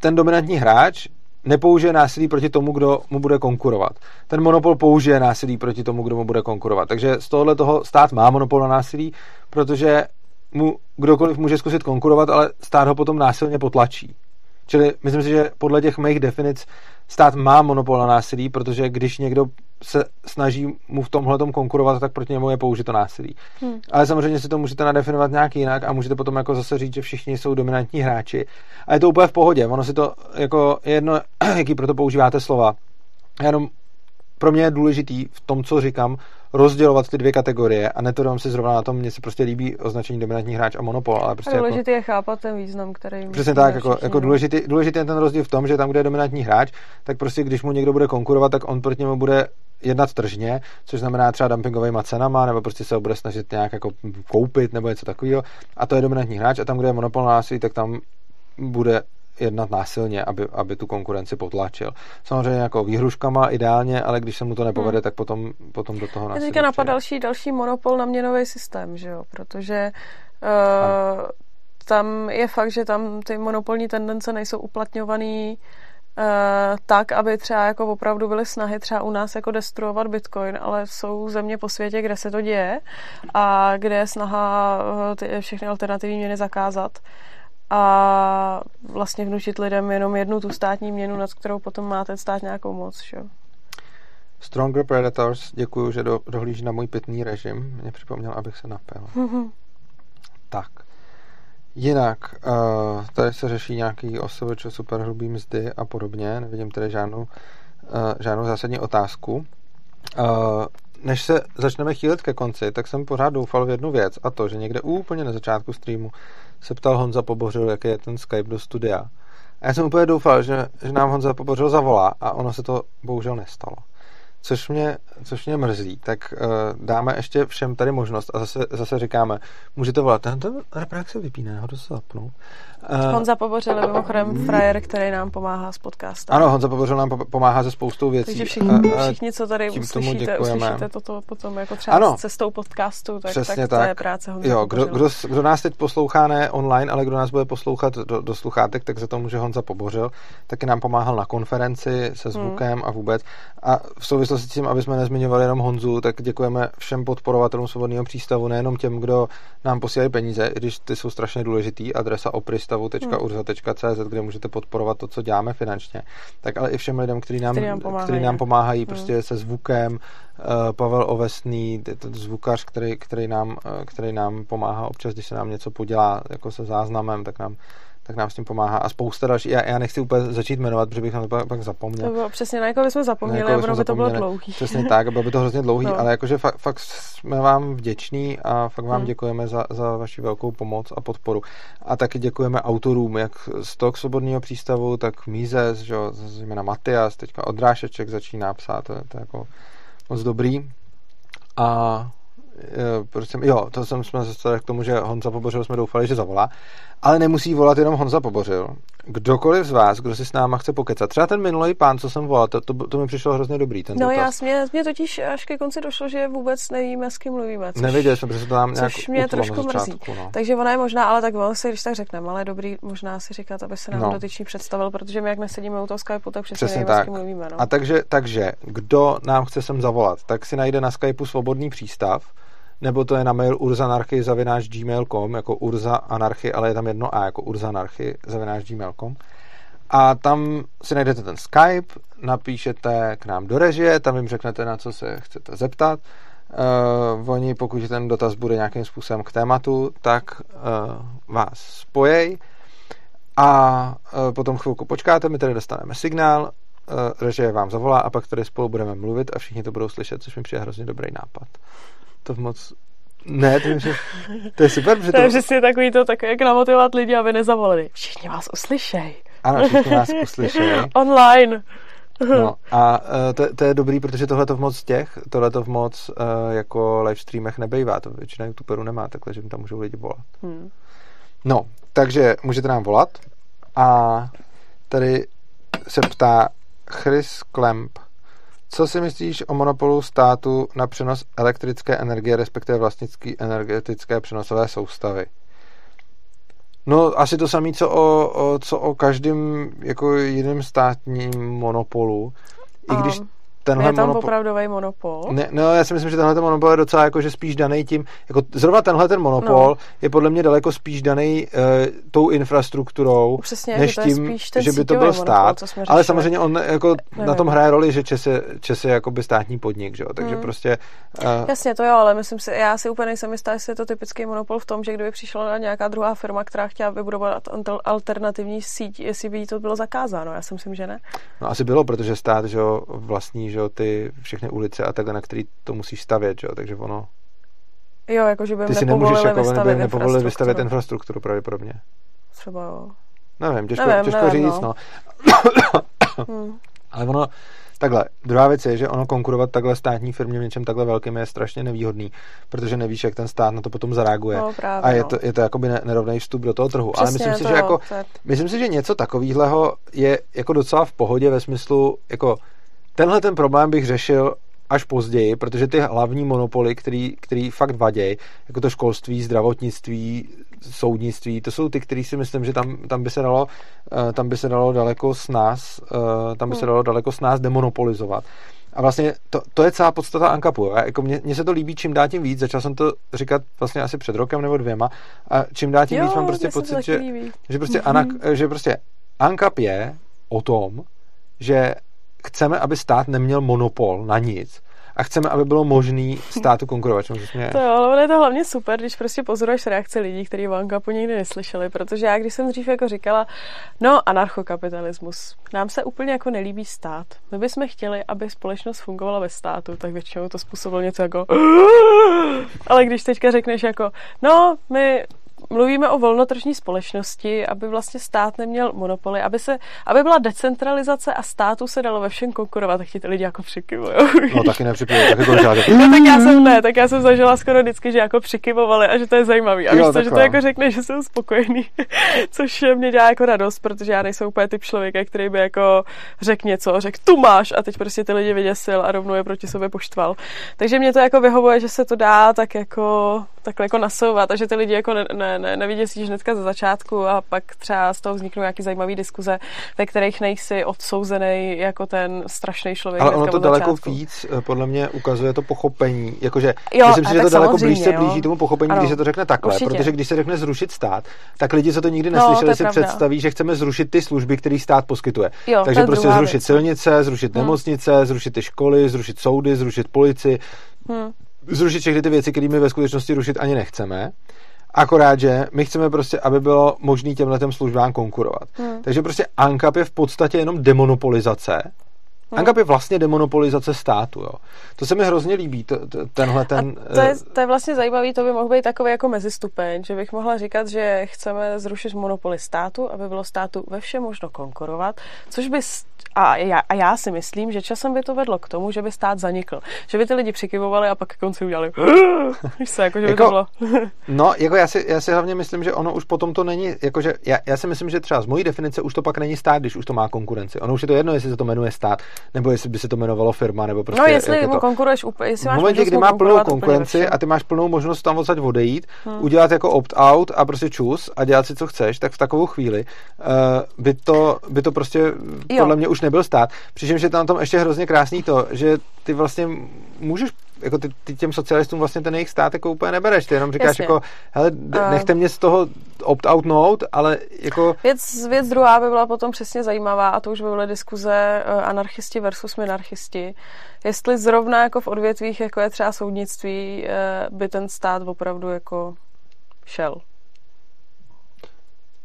ten dominantní hráč nepoužije násilí proti tomu, kdo mu bude konkurovat. Ten monopol použije násilí proti tomu, kdo mu bude konkurovat. Takže z tohohle toho stát má monopol na násilí, protože mu kdokoliv může zkusit konkurovat, ale stát ho potom násilně potlačí. Čili myslím si, že podle těch mých definic stát má monopol na násilí, protože když někdo se snaží mu v tomhle konkurovat, tak proti němu je použito násilí. Hmm. Ale samozřejmě si to můžete nadefinovat nějak jinak a můžete potom jako zase říct, že všichni jsou dominantní hráči. A je to úplně v pohodě. Ono si to jako jedno, jaký proto používáte slova. Jenom pro mě je důležitý v tom, co říkám, rozdělovat ty dvě kategorie a netrvám si zrovna na tom, mně se prostě líbí označení dominantní hráč a monopol. Ale prostě a důležitý jako, je chápat ten význam, který. Přesně tak, jako, jako důležitý, důležitý je ten rozdíl v tom, že tam, kde je dominantní hráč, tak prostě když mu někdo bude konkurovat, tak on proti němu bude jednat tržně, což znamená třeba dumpingovými cenama, nebo prostě se ho bude snažit nějak jako koupit nebo něco takového. A to je dominantní hráč a tam, kde je monopol na tak tam bude jednat násilně, aby, aby tu konkurenci potlačil. Samozřejmě jako výhruškama ideálně, ale když se mu to nepovede, hmm. tak potom, potom do toho násilí. Teďka napadá další, další monopol na měnový systém, že jo? protože uh, tam je fakt, že tam ty monopolní tendence nejsou uplatňovaný uh, tak, aby třeba jako opravdu byly snahy třeba u nás jako destruovat Bitcoin, ale jsou země po světě, kde se to děje a kde je snaha uh, ty všechny alternativní měny zakázat a vlastně vnučit lidem jenom jednu tu státní měnu, nad kterou potom má ten stát nějakou moc. Že? Stronger Predators, děkuji, že do, dohlíží na můj pitný režim. Mě připomněl, abych se napil. Mm-hmm. Tak. Jinak, uh, tady se řeší nějaký osobeč super hrubý mzdy a podobně. Nevidím tady žádnou, uh, žádnou zásadní otázku. Uh, než se začneme chýlit ke konci, tak jsem pořád doufal v jednu věc a to, že někde úplně na začátku streamu se ptal Honza Pobořil, jaký je ten Skype do studia. A já jsem úplně doufal, že, že nám Honza Pobořil zavolá a ono se to bohužel nestalo což mě, což mě mrzí, tak uh, dáme ještě všem tady možnost a zase, zase říkáme, můžete volat, ten, ten reprák se vypíne, ho to se zapnout. Uh, Honza Pobořil je mimochodem frajer, který nám pomáhá s podcastem. Ano, Honza Pobořil nám pomáhá se spoustou věcí. Takže všichni, všichni co tady uslyšíte, uslyšíte toto potom jako třeba ano, s cestou podcastu, tak, tak, tak, to je práce Honza Jo, kdo, kdo, kdo, nás teď poslouchá ne online, ale kdo nás bude poslouchat do, do sluchátek, tak za to může Honza Pobořil. Taky nám pomáhal na konferenci se zvukem hmm. a vůbec. A v souvislosti s tím, aby jsme nezmiňovali jenom Honzu, tak děkujeme všem podporovatelům svobodného přístavu, nejenom těm, kdo nám posílají peníze, i když ty jsou strašně důležitý, adresa opristavu.urza.cz, kde můžete podporovat to, co děláme finančně, tak ale i všem lidem, kteří nám, který nám pomáhají, který nám pomáhají hmm. prostě se zvukem, eh, Pavel Ovesný, ten zvukař, který, který, nám, eh, který nám pomáhá občas, když se nám něco podělá jako se záznamem, tak nám tak nám s tím pomáhá. A spousta další. Já, já nechci úplně začít jmenovat, protože bych na to pak, pak zapomněl. To bylo přesně, na jako bychom zapomněli, jako ono by to bylo dlouhý. Přesně tak, bylo by to hrozně dlouhý, no. ale jakože fakt, fakt jsme vám vděční a fakt vám hmm. děkujeme za, za vaši velkou pomoc a podporu. A taky děkujeme autorům, jak z toho svobodného přístavu, tak Mízes, že zejména Matias, teďka Odrášeček začíná psát, to, to je jako moc dobrý. A proč jsem, jo, to jsem jsme se k tomu, že Honza Pobořil jsme doufali, že zavolá, ale nemusí volat jenom Honza Pobořil. Kdokoliv z vás, kdo si s náma chce pokecat, třeba ten minulý pán, co jsem volal, to, to, to mi přišlo hrozně dobrý. Ten no já, mě, mě totiž až ke konci došlo, že vůbec nevíme, s kým mluvíme. Což, Nevěděli jsme, protože to nám nějak Což mě trošku mrzí. No. Takže ona je možná, ale tak si, když tak řekneme, ale dobrý možná si říkat, aby se nám no. dotyčný představil, protože my jak nesedíme u toho Skypeu, tak přesně, přesně nevíme, tak. s kým mluvíme. No. A takže, takže, kdo nám chce sem zavolat, tak si najde na Skypeu svobodný přístav, nebo to je na mail urzanarchy zavináč gmail.com, jako urza anarchy, ale je tam jedno a, jako urzanarchy zavináč gmail.com. A tam si najdete ten Skype, napíšete k nám do režie, tam jim řeknete, na co se chcete zeptat. Uh, oni, pokud ten dotaz bude nějakým způsobem k tématu, tak uh, vás spojej a uh, potom chvilku počkáte, my tady dostaneme signál, uh, režie vám zavolá a pak tady spolu budeme mluvit a všichni to budou slyšet, což mi přijde hrozně dobrý nápad to moc... Ne, to, že... to je super, protože to... je přesně takový to, tak jak namotivovat lidi, aby nezavolali. Všichni vás uslyšej. Ano, všichni vás uslyšej. Online. No a uh, to, to, je dobrý, protože tohle to v moc těch, tohle to v moc uh, jako live streamech nebejvá, to většina youtuberů nemá takhle, že tam můžou lidi volat. Hmm. No, takže můžete nám volat a tady se ptá Chris Klemp, co si myslíš o monopolu státu na přenos elektrické energie, respektive vlastnické energetické přenosové soustavy? No, asi to samé, co o, o, co o každém jako jiném státním monopolu. I když. Tenhle je tam monopol... opravdový monopol? Ne, no, já si myslím, že tenhle ten monopol je docela jako, že spíš daný tím, jako zrovna tenhle ten monopol no. je podle mě daleko spíš daný uh, tou infrastrukturou, Přesně, než že tím, že by to byl stát. Monopol, ale samozřejmě on jako Nevím. na tom hraje roli, že Čes je, Čes je jakoby státní podnik, že jo? takže hmm. prostě... Uh, Jasně, to jo, ale myslím si, já si úplně nejsem jistá, jestli je to typický monopol v tom, že kdyby přišla na nějaká druhá firma, která chtěla vybudovat alternativní síť, jestli by jí to bylo zakázáno. Já si myslím, že ne. No asi bylo, protože stát, že jo, vlastní, že jo, ty všechny ulice a takhle, na který to musíš stavět, že jo, takže ono... Jo, jakože by Ty si nemůžeš jako vystavit nepovolili vystavit infrastrukturu pravděpodobně. Třeba jo. Nevím, těžko, nevím, těžko nevím, říct, no. no. hmm. Ale ono, takhle, druhá věc je, že ono konkurovat takhle státní firmě v něčem takhle velkým je strašně nevýhodný, protože nevíš, jak ten stát na to potom zareaguje. No, právě, a je no. to, je to jakoby nerovný vstup do toho trhu. Přesně Ale myslím si, že jako, myslím si, že něco takového je jako docela v pohodě ve smyslu, jako tenhle ten problém bych řešil až později, protože ty hlavní monopoly, který, který fakt vadějí, jako to školství, zdravotnictví, soudnictví, to jsou ty, který si myslím, že tam, tam by se dalo, uh, tam by se dalo daleko s nás, uh, tam by se hmm. dalo daleko s nás demonopolizovat. A vlastně to, to je celá podstata Ankapu. Jako mně, mně se to líbí čím dál tím víc. Začal jsem to říkat vlastně asi před rokem nebo dvěma. A čím dál tím jo, víc mám prostě pocit, že, že, prostě mm-hmm. Anak, že prostě Ankap je o tom, že chceme, aby stát neměl monopol na nic a chceme, aby bylo možné státu konkurovat. To jo, ale je to hlavně super, když prostě pozoruješ reakce lidí, kteří po nikdy neslyšeli, protože já, když jsem dřív jako říkala, no anarchokapitalismus, nám se úplně jako nelíbí stát. My bychom chtěli, aby společnost fungovala ve státu, tak většinou to způsobilo něco jako ale když teďka řekneš jako, no, my mluvíme o volnotržní společnosti, aby vlastně stát neměl monopoly, aby, se, aby byla decentralizace a státu se dalo ve všem konkurovat, tak ti ty lidi jako přikivují. No taky nepřikivují, tak jako no, tak já jsem ne, tak já jsem zažila skoro vždycky, že jako přikivovali a že to je zajímavý. A víš co, že to jako řekne, že jsou spokojení, což mě dělá jako radost, protože já nejsem úplně typ člověka, který by jako řekl něco, řekl tu máš a teď prostě ty lidi vyděsil a rovnou je proti sobě poštval. Takže mě to jako vyhovuje, že se to dá tak jako takhle jako nasouvat a že ty lidi jako ne, ne, ne, neviděsíš hnedka za začátku a pak třeba z toho vzniknou nějaký zajímavý diskuze, ve kterých nejsi odsouzený jako ten strašný člověk. Ale ono to daleko začátku. víc eh, podle mě ukazuje to pochopení. Jakože jo, myslím si, že to daleko blíž se blíží tomu pochopení, ano, když se to řekne takhle. Určitě. Protože když se řekne zrušit stát, tak lidi, co to nikdy no, neslyšeli, no, si pravda. představí, že chceme zrušit ty služby, které stát poskytuje. Jo, Takže prostě zrušit věc. silnice, zrušit hmm. nemocnice, zrušit ty školy, zrušit soudy, zrušit policii. Hmm zrušit všechny ty věci, které my ve skutečnosti rušit ani nechceme. Akorát, že my chceme prostě, aby bylo možné těmhle službám konkurovat. Hmm. Takže prostě ANCAP je v podstatě jenom demonopolizace Hmm. ANCAP je vlastně demonopolizace státu. Jo. To se mi hrozně líbí, to, to, tenhle ten... A to, je, to je vlastně zajímavý, to by mohl být takový jako mezistupeň, že bych mohla říkat, že chceme zrušit monopoly státu, aby bylo státu ve všem možno konkurovat, což by a já, a já si myslím, že časem by to vedlo k tomu, že by stát zanikl. Že by ty lidi přikivovali a pak k konci udělali víš se, jako, že by jako, to bylo... no, jako já si, já si hlavně myslím, že ono už potom to není, jakože já, já si myslím, že třeba z mojí definice už to pak není stát, když už to má konkurenci. Ono už je to jedno, jestli se to jmenuje stát, nebo jestli by se to jmenovalo firma, nebo prostě. No, jestli jako mu konkuruješ úplně, jestli máš V momentě, kdy má plnou konkurenci a ty máš plnou možnost tam odsaď odejít, hmm. udělat jako opt-out a prostě čus a dělat si, co chceš, tak v takovou chvíli uh, by, to, by to prostě jo. podle mě už nebyl stát. Přičemž je tam tom ještě hrozně krásný to, že ty vlastně můžeš jako ty, ty těm socialistům vlastně ten jejich stát jako úplně nebereš. Ty jenom říkáš Jasně. jako, hele, nechte mě z toho opt-out note, ale jako... Věc, věc druhá by byla potom přesně zajímavá a to už by byly diskuze eh, anarchisti versus minarchisti. Jestli zrovna jako v odvětvích, jako je třeba soudnictví, eh, by ten stát opravdu jako šel.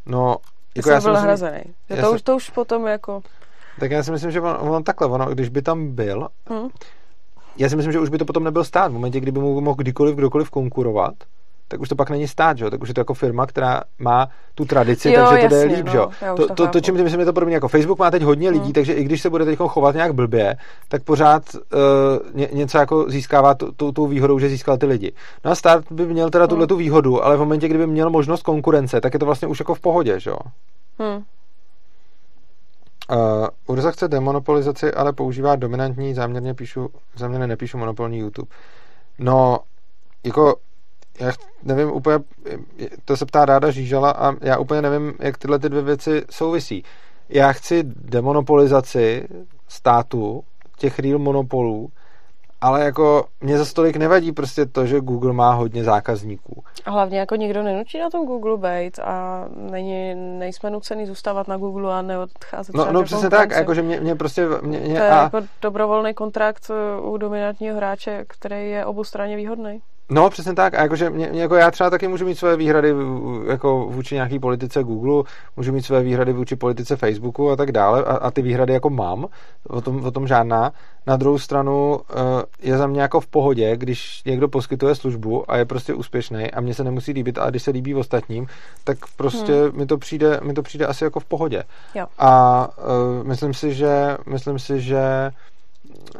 No, jako já byl myslím, hrazený. To, už, to už potom jako... Tak já si myslím, že on, on takhle, ono, když by tam byl, hmm. já si myslím, že už by to potom nebyl stát. V momentě, kdyby mu mohl kdykoliv, kdokoliv konkurovat, tak už to pak není stát, že? tak už je to jako firma, která má tu tradici, jo, takže to jde líp. No, že? To, to, to, to, čím myslím, je to podobně jako Facebook má teď hodně lidí, hmm. takže i když se bude teď chovat nějak blbě, tak pořád uh, ně, něco jako získává tou výhodou, že získal ty lidi. No a stát by měl teda hmm. tuhle tu výhodu, ale v momentě, kdyby měl možnost konkurence, tak je to vlastně už jako v pohodě, že jo? Hmm. Uh, Urza chce demonopolizaci, ale používá dominantní, záměrně, píšu, záměrně nepíšu monopolní YouTube. No, jako já nevím úplně, to se ptá ráda Žížala a já úplně nevím, jak tyhle ty dvě věci souvisí. Já chci demonopolizaci státu, těch real monopolů, ale jako mě za stolik nevadí prostě to, že Google má hodně zákazníků. A hlavně jako nikdo nenutí na tom Google být a není, nejsme nucený zůstávat na Google a neodcházet No, no přesně tak, jakože mě, mě prostě... Mě, mě, to je a... jako dobrovolný kontrakt u dominantního hráče, který je oboustranně výhodný. No, přesně tak. A jakože mě, mě, jako já třeba taky můžu mít své výhrady jako vůči nějaký politice Google, můžu mít své výhrady vůči politice Facebooku a tak dále. A, a ty výhrady jako mám, o tom, o tom žádná. Na druhou stranu uh, je za mě jako v pohodě, když někdo poskytuje službu a je prostě úspěšný a mně se nemusí líbit, a když se líbí ostatním, tak prostě hmm. mi, to přijde, mi to přijde asi jako v pohodě. Jo. A uh, myslím si, že myslím si, že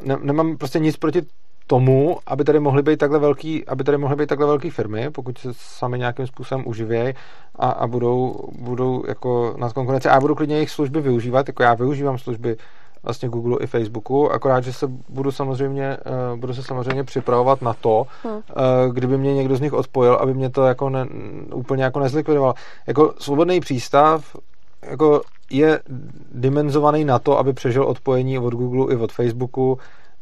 ne, nemám prostě nic proti tomu, aby tady mohly být takhle velký, aby tady mohly být takhle velké firmy, pokud se sami nějakým způsobem uživějí a, a budou, budou jako nad konkurenci. A já budu klidně jejich služby využívat, jako já využívám služby vlastně Google i Facebooku, akorát, že se budu samozřejmě, uh, budu se samozřejmě připravovat na to, hmm. uh, kdyby mě někdo z nich odpojil, aby mě to jako ne, úplně jako nezlikvidoval. Jako svobodný přístav jako je dimenzovaný na to, aby přežil odpojení od Google i od Facebooku,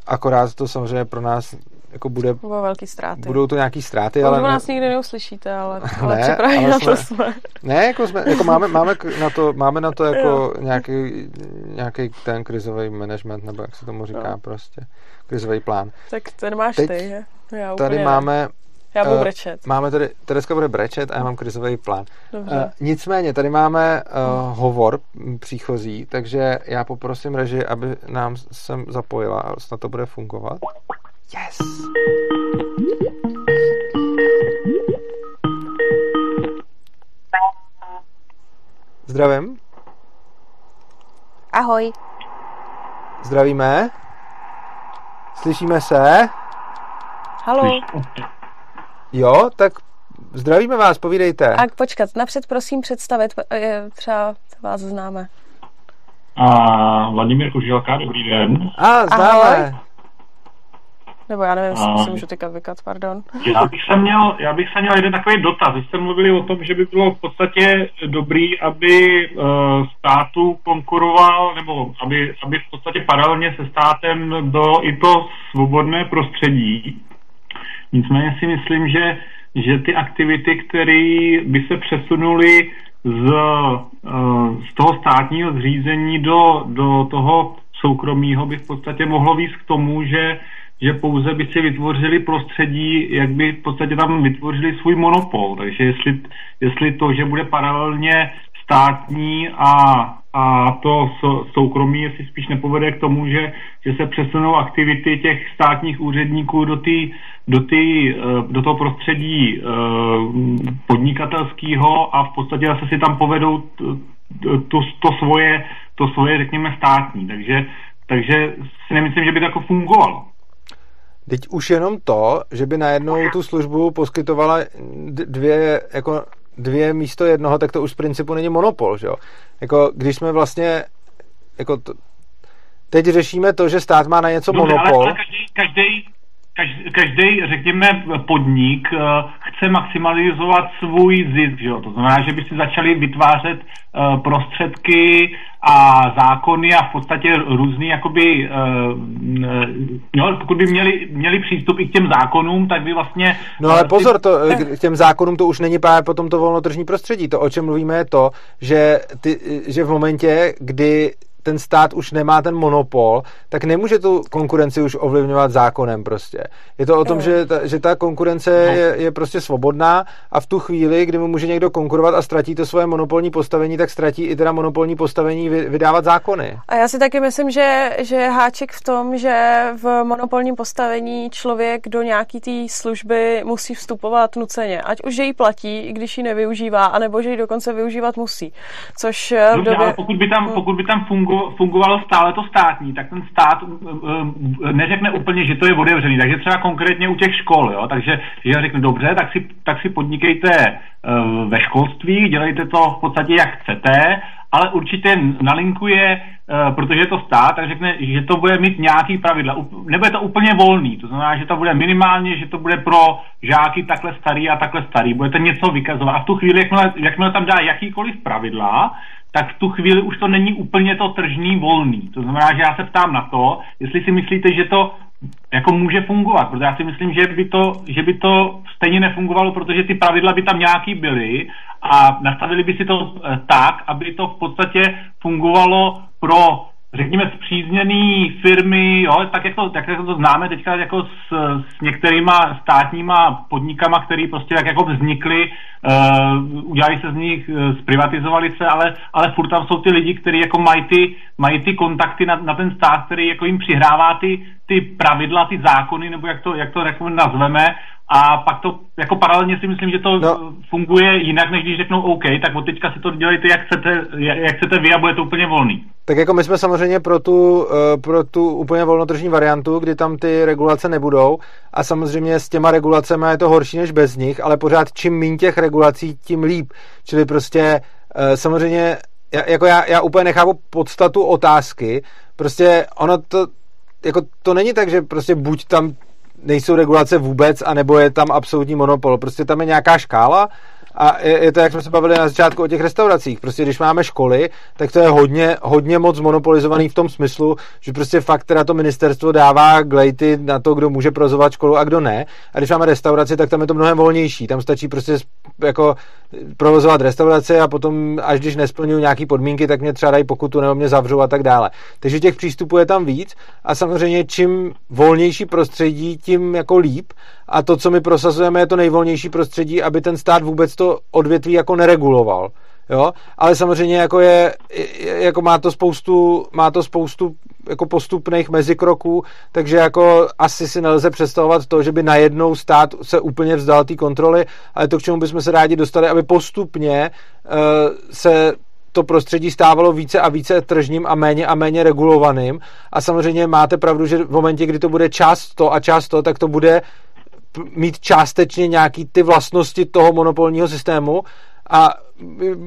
akorát to samozřejmě pro nás jako bude... Budou velký ztráty. Budou to nějaký ztráty, ale... Možná nás nikdy neuslyšíte, ale, ale ne, připravili ale na to jsme. Ne, jako, jsme, jako máme, máme, na to, máme na to jako nějaký, nějaký ten krizový management, nebo jak se tomu říká no. prostě, krizový plán. Tak ten máš Teď ty, Já tady máme já budu uh, brečet. Máme tady, Tereska bude brečet a já mám krizový plán. Dobře. Uh, nicméně, tady máme uh, hovor příchozí, takže já poprosím režii, aby nám sem zapojila a snad to bude fungovat. Yes! Zdravím. Ahoj. Zdravíme. Slyšíme se? Halo. Jo, tak zdravíme vás, povídejte. Tak počkat, napřed prosím představit, třeba vás známe. A Vladimír Kužilka, dobrý den. A, známe. Ahoj. Nebo já nevím, jestli si můžu tykat vykat, pardon. Já bych se měl, já bych se měl jeden takový dotaz. Vy jste mluvili o tom, že by bylo v podstatě dobrý, aby uh, státu konkuroval, nebo aby, aby v podstatě paralelně se státem bylo i to svobodné prostředí. Nicméně si myslím, že, že ty aktivity, které by se přesunuly z, eh, z toho státního zřízení do, do toho soukromého, by v podstatě mohlo víc k tomu, že že pouze by si vytvořili prostředí, jak by v podstatě tam vytvořili svůj monopol. Takže jestli, jestli to, že bude paralelně státní a, a to soukromí, jestli spíš nepovede k tomu, že, že se přesunou aktivity těch státních úředníků do, tý, do, tý, eh, do toho prostředí eh, podnikatelského a v podstatě zase si tam povedou to, to, svoje, to svoje, řekněme, státní. Takže, takže si nemyslím, že by to jako fungovalo. Teď už jenom to, že by najednou tu službu poskytovala dvě jako dvě místo jednoho, tak to už z principu není monopol, že jo? Jako, když jsme vlastně, jako to, teď řešíme to, že stát má na něco Dobře, monopol. Ale každý, každý, každý, každý, řekněme, podnik uh, chce maximalizovat svůj zisk, že jo? To znamená, že by si začali vytvářet uh, prostředky a zákony a v podstatě různý, jakoby, uh, no, pokud by měli, měli přístup i k těm zákonům, tak by vlastně... No ale pozor, to, k těm zákonům to už není právě potom to volnotržní prostředí. To, o čem mluvíme, je to, že, ty, že v momentě, kdy ten stát už nemá ten monopol, tak nemůže tu konkurenci už ovlivňovat zákonem prostě. Je to o tom, že ta, že ta konkurence no. je, je prostě svobodná a v tu chvíli, kdy mu může někdo konkurovat a ztratí to svoje monopolní postavení, tak ztratí i teda monopolní postavení vydávat zákony. A já si taky myslím, že, že je háček v tom, že v monopolním postavení člověk do nějaký té služby musí vstupovat nuceně. Ať už ji platí, i když ji nevyužívá, anebo že ji dokonce využívat musí. Což v době... Dobře, ale pokud by tam, hm. pokud by tam fungovalo stále to státní, tak ten stát uh, uh, neřekne úplně, že to je otevřený. Takže třeba konkrétně u těch škol, jo, takže že řekne dobře, tak si, tak si podnikejte uh, ve školství, dělejte to v podstatě jak chcete, ale určitě nalinkuje, protože je to stát, tak řekne, že to bude mít nějaký pravidla. Nebude to úplně volný, to znamená, že to bude minimálně, že to bude pro žáky takhle starý a takhle starý. Budete něco vykazovat. A v tu chvíli, jakmile, jakmile tam dá jakýkoliv pravidla, tak v tu chvíli už to není úplně to tržní volný. To znamená, že já se ptám na to, jestli si myslíte, že to jako může fungovat, protože já si myslím, že by to, že by to stejně nefungovalo, protože ty pravidla by tam nějaký byly a nastavili by si to eh, tak, aby to v podstatě fungovalo pro řekněme, zpřízněný firmy, jo, tak jak to, tak jak to známe teďka jako s, s některýma státníma podnikama, které prostě tak jako vznikly, uh, udělali se z nich, uh, zprivatizovali se, ale, ale furt tam jsou ty lidi, kteří jako mají ty, mají ty kontakty na, na ten stát, který jako jim přihrává ty, ty pravidla, ty zákony, nebo jak to, jak to jako nazveme, a pak to jako paralelně si myslím, že to no. funguje jinak, než když řeknou OK, tak od teďka si to dělejte, jak chcete, jak chcete vy a bude to úplně volný. Tak jako my jsme samozřejmě pro tu, eh, pro tu úplně volnotržní variantu, kdy tam ty regulace nebudou a samozřejmě s těma regulacemi je to horší než bez nich, ale pořád čím méně těch regulací, tím líp. Čili prostě eh, samozřejmě jako já, já úplně nechápu podstatu otázky, prostě ono to, jako to není tak, že prostě buď tam nejsou regulace vůbec, anebo je tam absolutní monopol. Prostě tam je nějaká škála a je, je to, jak jsme se bavili na začátku o těch restauracích. Prostě když máme školy, tak to je hodně, hodně moc monopolizovaný v tom smyslu, že prostě fakt teda to ministerstvo dává glejty na to, kdo může prozovat školu a kdo ne. A když máme restauraci, tak tam je to mnohem volnější. Tam stačí prostě jako provozovat restaurace a potom, až když nesplňují nějaké podmínky, tak mě třeba dají pokutu nebo mě zavřou a tak dále. Takže těch přístupů je tam víc a samozřejmě čím volnější prostředí, tím jako líp. A to, co my prosazujeme, je to nejvolnější prostředí, aby ten stát vůbec to odvětví jako nereguloval. Jo? Ale samozřejmě jako je, jako má to spoustu, má to spoustu jako postupných mezikroků, takže jako asi si nelze představovat to, že by najednou stát se úplně vzdal té kontroly, ale to, k čemu bychom se rádi dostali, aby postupně uh, se to prostředí stávalo více a více tržním a méně a méně regulovaným. A samozřejmě máte pravdu, že v momentě, kdy to bude část to a část to, tak to bude mít částečně nějaký ty vlastnosti toho monopolního systému a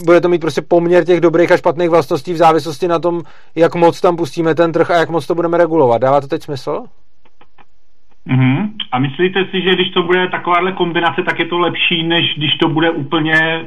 bude to mít prostě poměr těch dobrých a špatných vlastností v závislosti na tom, jak moc tam pustíme ten trh a jak moc to budeme regulovat. Dává to teď smysl? Mm-hmm. A myslíte si, že když to bude takováhle kombinace, tak je to lepší, než když to bude úplně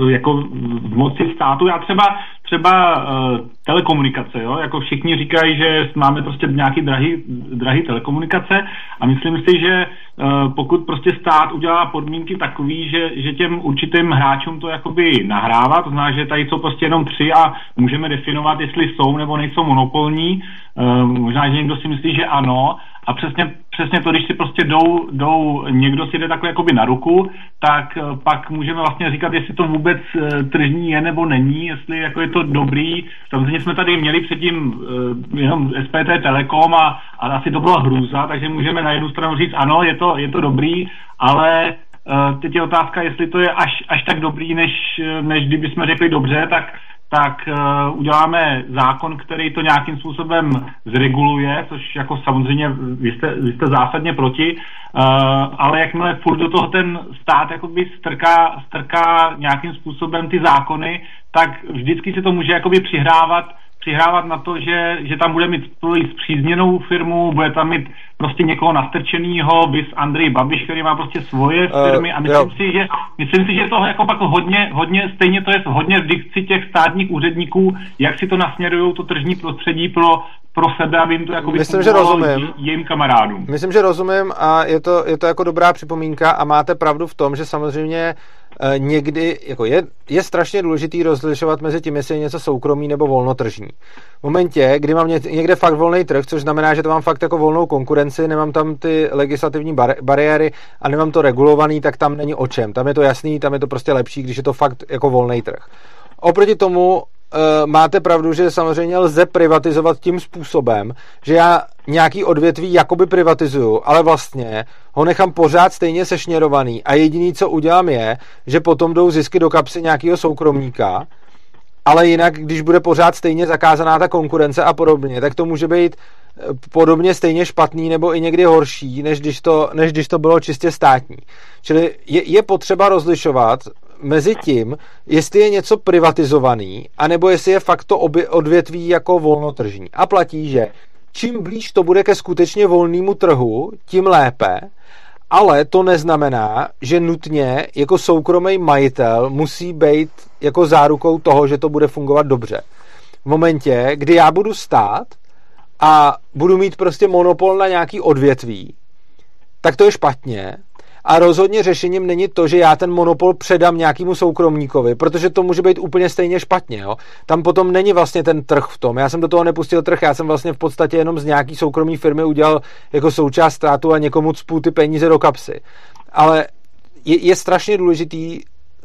uh, jako v moci státu? Já třeba třeba uh, telekomunikace, jo? jako všichni říkají, že máme prostě nějaký drahý, drahý telekomunikace a myslím si, že uh, pokud prostě stát udělá podmínky takový, že, že těm určitým hráčům to jakoby nahrává, to znamená, že tady jsou prostě jenom tři a můžeme definovat, jestli jsou nebo nejsou monopolní, uh, možná, že někdo si myslí, že ano, a přesně, přesně to, když si prostě jdou, jdou někdo si jde takhle jakoby na ruku, tak pak můžeme vlastně říkat, jestli to vůbec tržní je nebo není, jestli jako je to dobrý. Samozřejmě jsme tady měli předtím uh, jenom SPT Telekom a, a asi to byla hrůza, takže můžeme na jednu stranu říct, ano, je to, je to dobrý, ale teď je otázka, jestli to je až, až tak dobrý, než, než kdyby jsme řekli dobře, tak tak uh, uděláme zákon, který to nějakým způsobem zreguluje, což jako samozřejmě vy jste, vy jste zásadně proti, uh, ale jakmile furt do toho ten stát jakoby strká, strká nějakým způsobem ty zákony, tak vždycky se to může jakoby přihrávat přihrávat na to, že, že tam bude mít zpřízněnou firmu, bude tam mít prostě někoho nastrčenýho, vys Andrej Babiš, který má prostě svoje eh, firmy a myslím, uh, si, že, myslím si, že to jako pak hodně, hodně, stejně to je hodně v dikci těch státních úředníků, jak si to nasměrují to tržní prostředí pro, pro sebe, aby jim to jako Myslím, že rozumím. jejím kamarádům. Myslím, že rozumím a je to, je to jako dobrá připomínka a máte pravdu v tom, že samozřejmě Eh, někdy jako je, je strašně důležitý rozlišovat mezi tím, jestli je něco soukromý nebo volnotržní. V momentě, kdy mám někde fakt volný trh, což znamená, že to mám fakt jako volnou konkurenci, nemám tam ty legislativní bar- bariéry a nemám to regulovaný, tak tam není o čem. Tam je to jasný, tam je to prostě lepší, když je to fakt jako volný trh. Oproti tomu Eh, máte pravdu, že samozřejmě lze privatizovat tím způsobem, že já nějaký odvětví jakoby privatizuju, ale vlastně ho nechám pořád stejně sešněrovaný a jediný, co udělám je, že potom jdou zisky do kapsy nějakého soukromníka, ale jinak, když bude pořád stejně zakázaná ta konkurence a podobně, tak to může být eh, podobně stejně špatný nebo i někdy horší, než když to, než když to bylo čistě státní. Čili je, je potřeba rozlišovat mezi tím, jestli je něco privatizovaný, anebo jestli je fakt to odvětví jako volnotržní. A platí, že čím blíž to bude ke skutečně volnému trhu, tím lépe. ale to neznamená, že nutně jako soukromý majitel musí být jako zárukou toho, že to bude fungovat dobře. V momentě, kdy já budu stát a budu mít prostě monopol na nějaký odvětví, tak to je špatně, a rozhodně řešením není to, že já ten monopol předám nějakému soukromníkovi, protože to může být úplně stejně špatně. Jo? Tam potom není vlastně ten trh v tom. Já jsem do toho nepustil trh, já jsem vlastně v podstatě jenom z nějaký soukromí firmy udělal jako součást státu a někomu cpů ty peníze do kapsy. Ale je, je strašně důležitý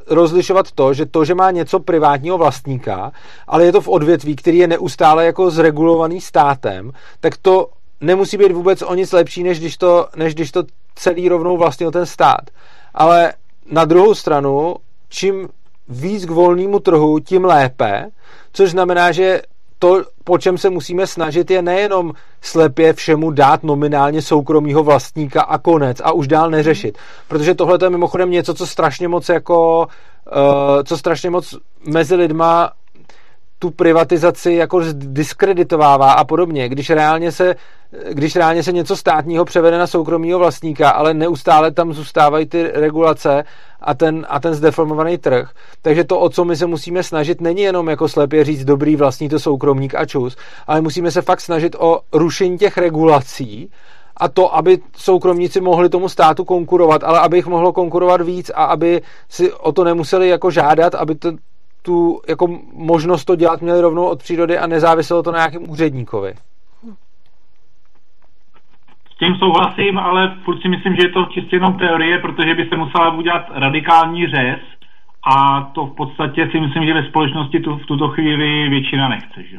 rozlišovat to, že to, že má něco privátního vlastníka, ale je to v odvětví, který je neustále jako zregulovaný státem, tak to nemusí být vůbec o nic lepší, než když to, než když to celý rovnou vlastnil ten stát. Ale na druhou stranu, čím víc k volnému trhu, tím lépe, což znamená, že to, po čem se musíme snažit, je nejenom slepě všemu dát nominálně soukromýho vlastníka a konec a už dál neřešit. Protože tohle je mimochodem něco, co strašně moc jako, uh, co strašně moc mezi lidma tu privatizaci jako diskreditovává a podobně, když reálně se, když reálně se něco státního převede na soukromního vlastníka, ale neustále tam zůstávají ty regulace a ten, a ten zdeformovaný trh. Takže to, o co my se musíme snažit, není jenom jako slepě říct dobrý vlastní to soukromník a čus, ale musíme se fakt snažit o rušení těch regulací, a to, aby soukromníci mohli tomu státu konkurovat, ale aby jich mohlo konkurovat víc a aby si o to nemuseli jako žádat, aby to, tu jako možnost to dělat měli rovnou od přírody a nezáviselo to na nějakém úředníkovi. S tím souhlasím, ale furt si myslím, že je to čistě jenom teorie, protože by se musela udělat radikální řez a to v podstatě si myslím, že ve společnosti tu, v tuto chvíli většina nechce. Že?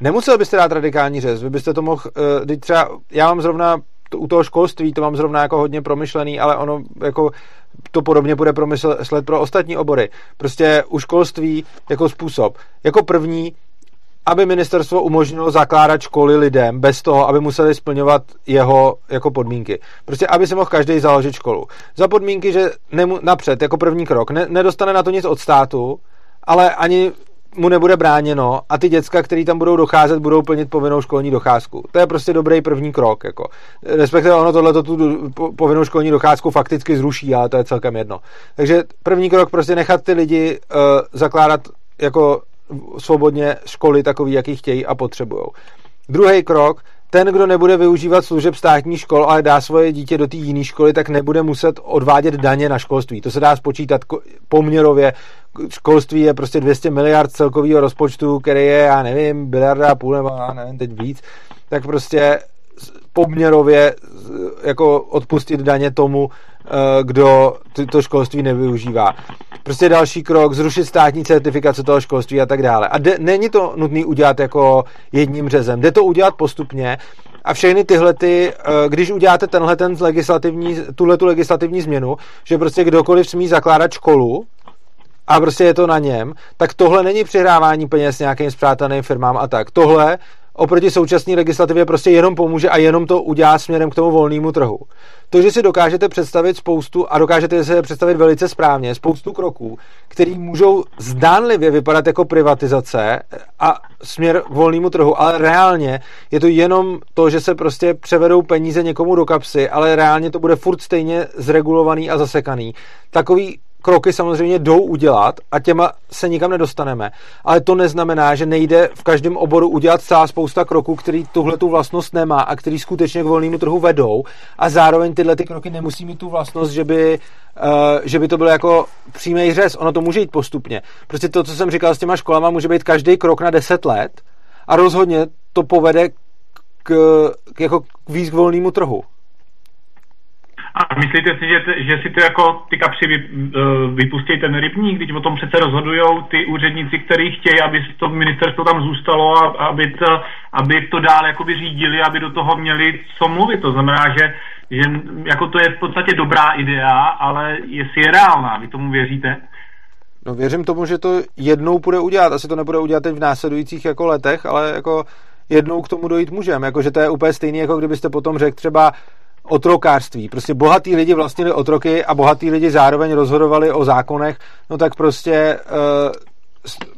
Nemusel byste dát radikální řez, vy byste to mohl, uh, třeba, já mám zrovna to, u toho školství, to mám zrovna jako hodně promyšlený, ale ono jako to podobně bude promyslet pro ostatní obory. Prostě u školství jako způsob. Jako první, aby ministerstvo umožnilo zakládat školy lidem bez toho, aby museli splňovat jeho jako podmínky. Prostě aby si mohl každý založit školu. Za podmínky, že nemu, napřed, jako první krok, ne, nedostane na to nic od státu, ale ani mu nebude bráněno a ty děcka, který tam budou docházet, budou plnit povinnou školní docházku. To je prostě dobrý první krok. Jako. Respektive ono tohle tu povinnou školní docházku fakticky zruší, ale to je celkem jedno. Takže první krok prostě nechat ty lidi uh, zakládat jako svobodně školy takový, jaký chtějí a potřebují. Druhý krok, ten, kdo nebude využívat služeb státní škol, ale dá svoje dítě do té jiné školy, tak nebude muset odvádět daně na školství. To se dá spočítat poměrově. Školství je prostě 200 miliard celkového rozpočtu, který je, já nevím, biliarda a půl nebo já nevím, teď víc. Tak prostě poměrově jako odpustit daně tomu, kdo to školství nevyužívá. Prostě další krok, zrušit státní certifikace toho školství a tak dále. A de, není to nutný udělat jako jedním řezem. Jde to udělat postupně a všechny tyhle ty, eh, když uděláte tenhle ten legislativní, tuhle tu legislativní změnu, že prostě kdokoliv smí zakládat školu, a prostě je to na něm, tak tohle není přihrávání peněz nějakým zpřátelným firmám a tak. Tohle oproti současné legislativě prostě jenom pomůže a jenom to udělá směrem k tomu volnému trhu. To, že si dokážete představit spoustu, a dokážete si představit velice správně, spoustu kroků, které můžou zdánlivě vypadat jako privatizace a směr k volnému trhu, ale reálně je to jenom to, že se prostě převedou peníze někomu do kapsy, ale reálně to bude furt stejně zregulovaný a zasekaný. Takový kroky samozřejmě jdou udělat a těma se nikam nedostaneme. Ale to neznamená, že nejde v každém oboru udělat celá spousta kroků, který tuhle tu vlastnost nemá a který skutečně k volnému trhu vedou a zároveň tyhle ty kroky nemusí mít tu vlastnost, že by, uh, že by to bylo jako přímý řez. Ono to může jít postupně. Prostě to, co jsem říkal s těma školama, může být každý krok na 10 let a rozhodně to povede k, k, jako k víc k volnému trhu. A myslíte si, že, že si to jako ty kapři vy, uh, vypustí ten rybník, když o tom přece rozhodují ty úředníci, kteří chtějí, aby to ministerstvo tam zůstalo a aby to, aby to dál jakoby řídili, aby do toho měli co mluvit. To znamená, že, že jako to je v podstatě dobrá idea, ale jestli je reálná, vy tomu věříte? No věřím tomu, že to jednou bude udělat. Asi to nebude udělat teď v následujících jako letech, ale jako jednou k tomu dojít můžeme. Jakože to je úplně stejný, jako kdybyste potom řekl třeba otrokářství. Prostě bohatý lidi vlastnili otroky a bohatý lidi zároveň rozhodovali o zákonech, no tak prostě uh,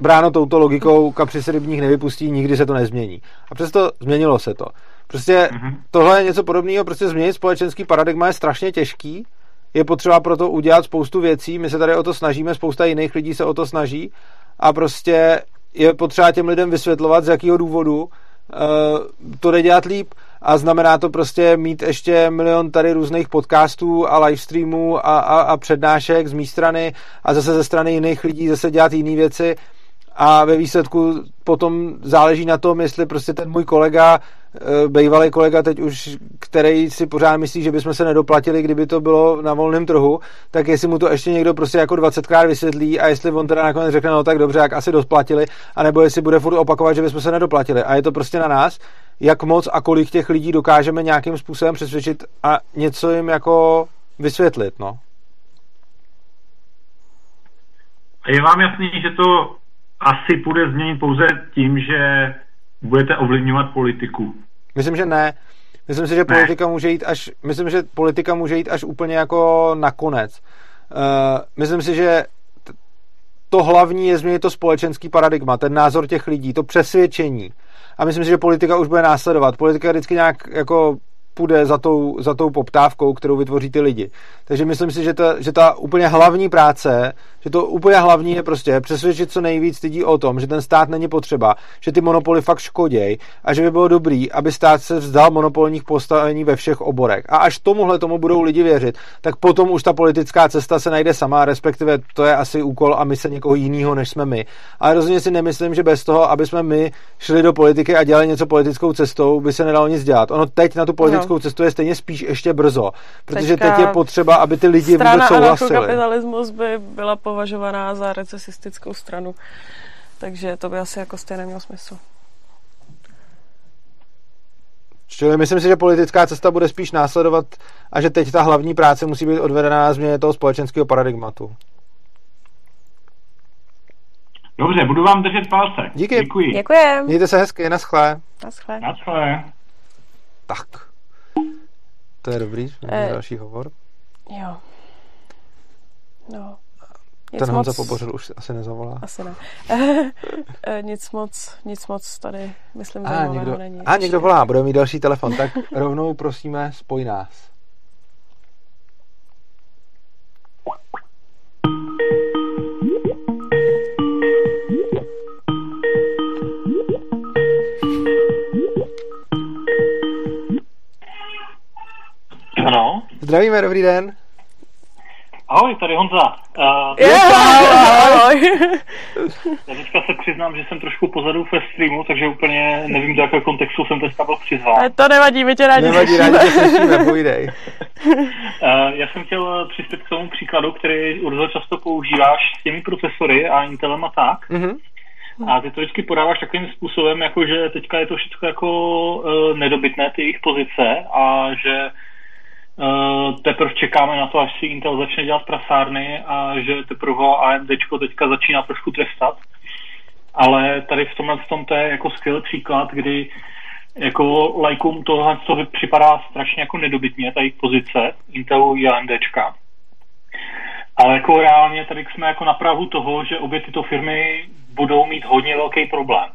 bráno touto logikou kapři se rybník nevypustí, nikdy se to nezmění. A přesto změnilo se to. Prostě mm-hmm. tohle je něco podobného, prostě změnit společenský paradigma je strašně těžký, je potřeba proto udělat spoustu věcí, my se tady o to snažíme, spousta jiných lidí se o to snaží a prostě je potřeba těm lidem vysvětlovat, z jakého důvodu uh, to jde dělat líp a znamená to prostě mít ještě milion tady různých podcastů a livestreamů a, a, a přednášek z mé strany a zase ze strany jiných lidí zase dělat jiné věci a ve výsledku potom záleží na tom, jestli prostě ten můj kolega, eh, bývalý kolega teď už, který si pořád myslí, že bychom se nedoplatili, kdyby to bylo na volném trhu, tak jestli mu to ještě někdo prostě jako 20krát vysvětlí a jestli on teda nakonec řekne, no tak dobře, jak asi doplatili, anebo jestli bude furt opakovat, že bychom se nedoplatili. A je to prostě na nás, jak moc a kolik těch lidí dokážeme nějakým způsobem přesvědčit a něco jim jako vysvětlit, no. Je vám jasný, že to asi půjde změnit pouze tím, že budete ovlivňovat politiku. Myslím, že ne. Myslím si, že ne. politika může jít až, myslím, že politika může jít až úplně jako nakonec. Uh, myslím si, že to hlavní je změnit to společenský paradigma, ten názor těch lidí, to přesvědčení. A myslím si, že politika už bude následovat. Politika vždycky nějak jako půjde za tou, za tou poptávkou, kterou vytvoří ty lidi. Takže myslím si, že ta, že ta úplně hlavní práce, že to úplně hlavní je prostě přesvědčit co nejvíc lidí o tom, že ten stát není potřeba, že ty monopoly fakt škoděj a že by bylo dobrý, aby stát se vzdal monopolních postavení ve všech oborech. A až tomuhle tomu budou lidi věřit, tak potom už ta politická cesta se najde sama, respektive to je asi úkol a my se někoho jiného, než jsme my. Ale rozhodně si nemyslím, že bez toho, aby jsme my šli do politiky a dělali něco politickou cestou, by se nedalo nic dělat. Ono teď na tu politickou politickou cestu je stejně spíš ještě brzo, protože Teďka teď je potřeba, aby ty lidi vůbec souhlasili. kapitalismus by byla považovaná za recesistickou stranu, takže to by asi jako stejně nemělo smysl. Čili myslím si, že politická cesta bude spíš následovat a že teď ta hlavní práce musí být odvedena na změně toho společenského paradigmatu. Dobře, budu vám držet palce. Díky. Děkuji. Děkujem. Mějte se hezky, naschle. Naschle. Naschle. Tak. To je dobrý, eh, další hovor. Jo. No. Nic Ten Honza moc... Pobořil už asi nezavolá. Asi ne. Eh, nic moc, nic moc tady, myslím, a, někdo, není. A někdo volá, bude mít další telefon, tak rovnou prosíme, spoj nás. Ano. Zdravíme, dobrý den. Ahoj, tady Honza. Uh, yeah, ahoj. Já teďka se přiznám, že jsem trošku pozadu ve streamu, takže úplně nevím, do jakého kontextu jsem teďka byl přizván. To nevadí, my tě rádi Nevadí, rádi tě slyšíme, povídej. Uh, já jsem chtěl přispět k tomu příkladu, který urzo často používáš s těmi procesory a Intelem a tak. Mm-hmm. A ty to vždycky podáváš takovým způsobem, jako že teďka je to všechno jako uh, nedobytné, ty jejich pozice a že teprve čekáme na to, až si Intel začne dělat prasárny a že teprve AMD teďka začíná trošku trestat. Ale tady v tomhle tom to je jako skvělý příklad, kdy jako lajkům tohle to připadá strašně jako nedobytně, ta jejich pozice Intelu i AMDčka. Ale jako reálně tady jsme jako na prahu toho, že obě tyto firmy budou mít hodně velký problém.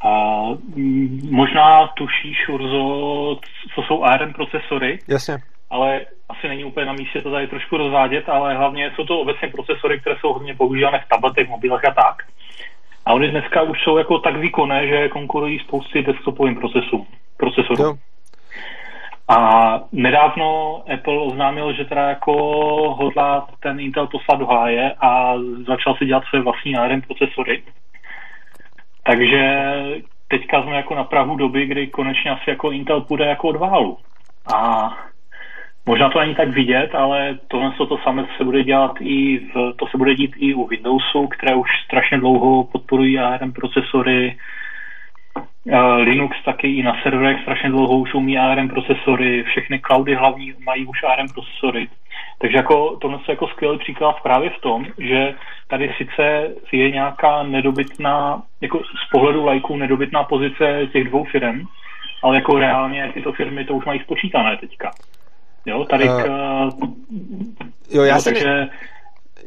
A mm, možná tušíš, Urzo, co jsou ARM procesory. Jasně. Ale asi není úplně na místě to tady trošku rozvádět, ale hlavně jsou to obecně procesory, které jsou hodně používané v tabletech, mobilech a tak. A oni dneska už jsou jako tak výkonné, že konkurují spousty desktopovým procesům, procesorům. A nedávno Apple oznámil, že teda jako hodlá ten Intel poslat do háje a začal si dělat své vlastní ARM procesory. Takže teďka jsme jako na Prahu doby, kdy konečně asi jako Intel půjde jako od válu. A možná to není tak vidět, ale tohle to samé se bude dělat i v, to se bude dít i u Windowsu, které už strašně dlouho podporují ARM procesory. Linux taky i na serverech strašně dlouho už umí ARM procesory, všechny cloudy hlavní mají už ARM procesory. Takže jako tohle je jako skvělý příklad právě v tom, že tady sice je nějaká nedobytná, jako z pohledu lajků nedobytná pozice těch dvou firm, ale jako reálně tyto firmy to už mají spočítané teďka. Jo, tady uh, k, jo, já no, takže...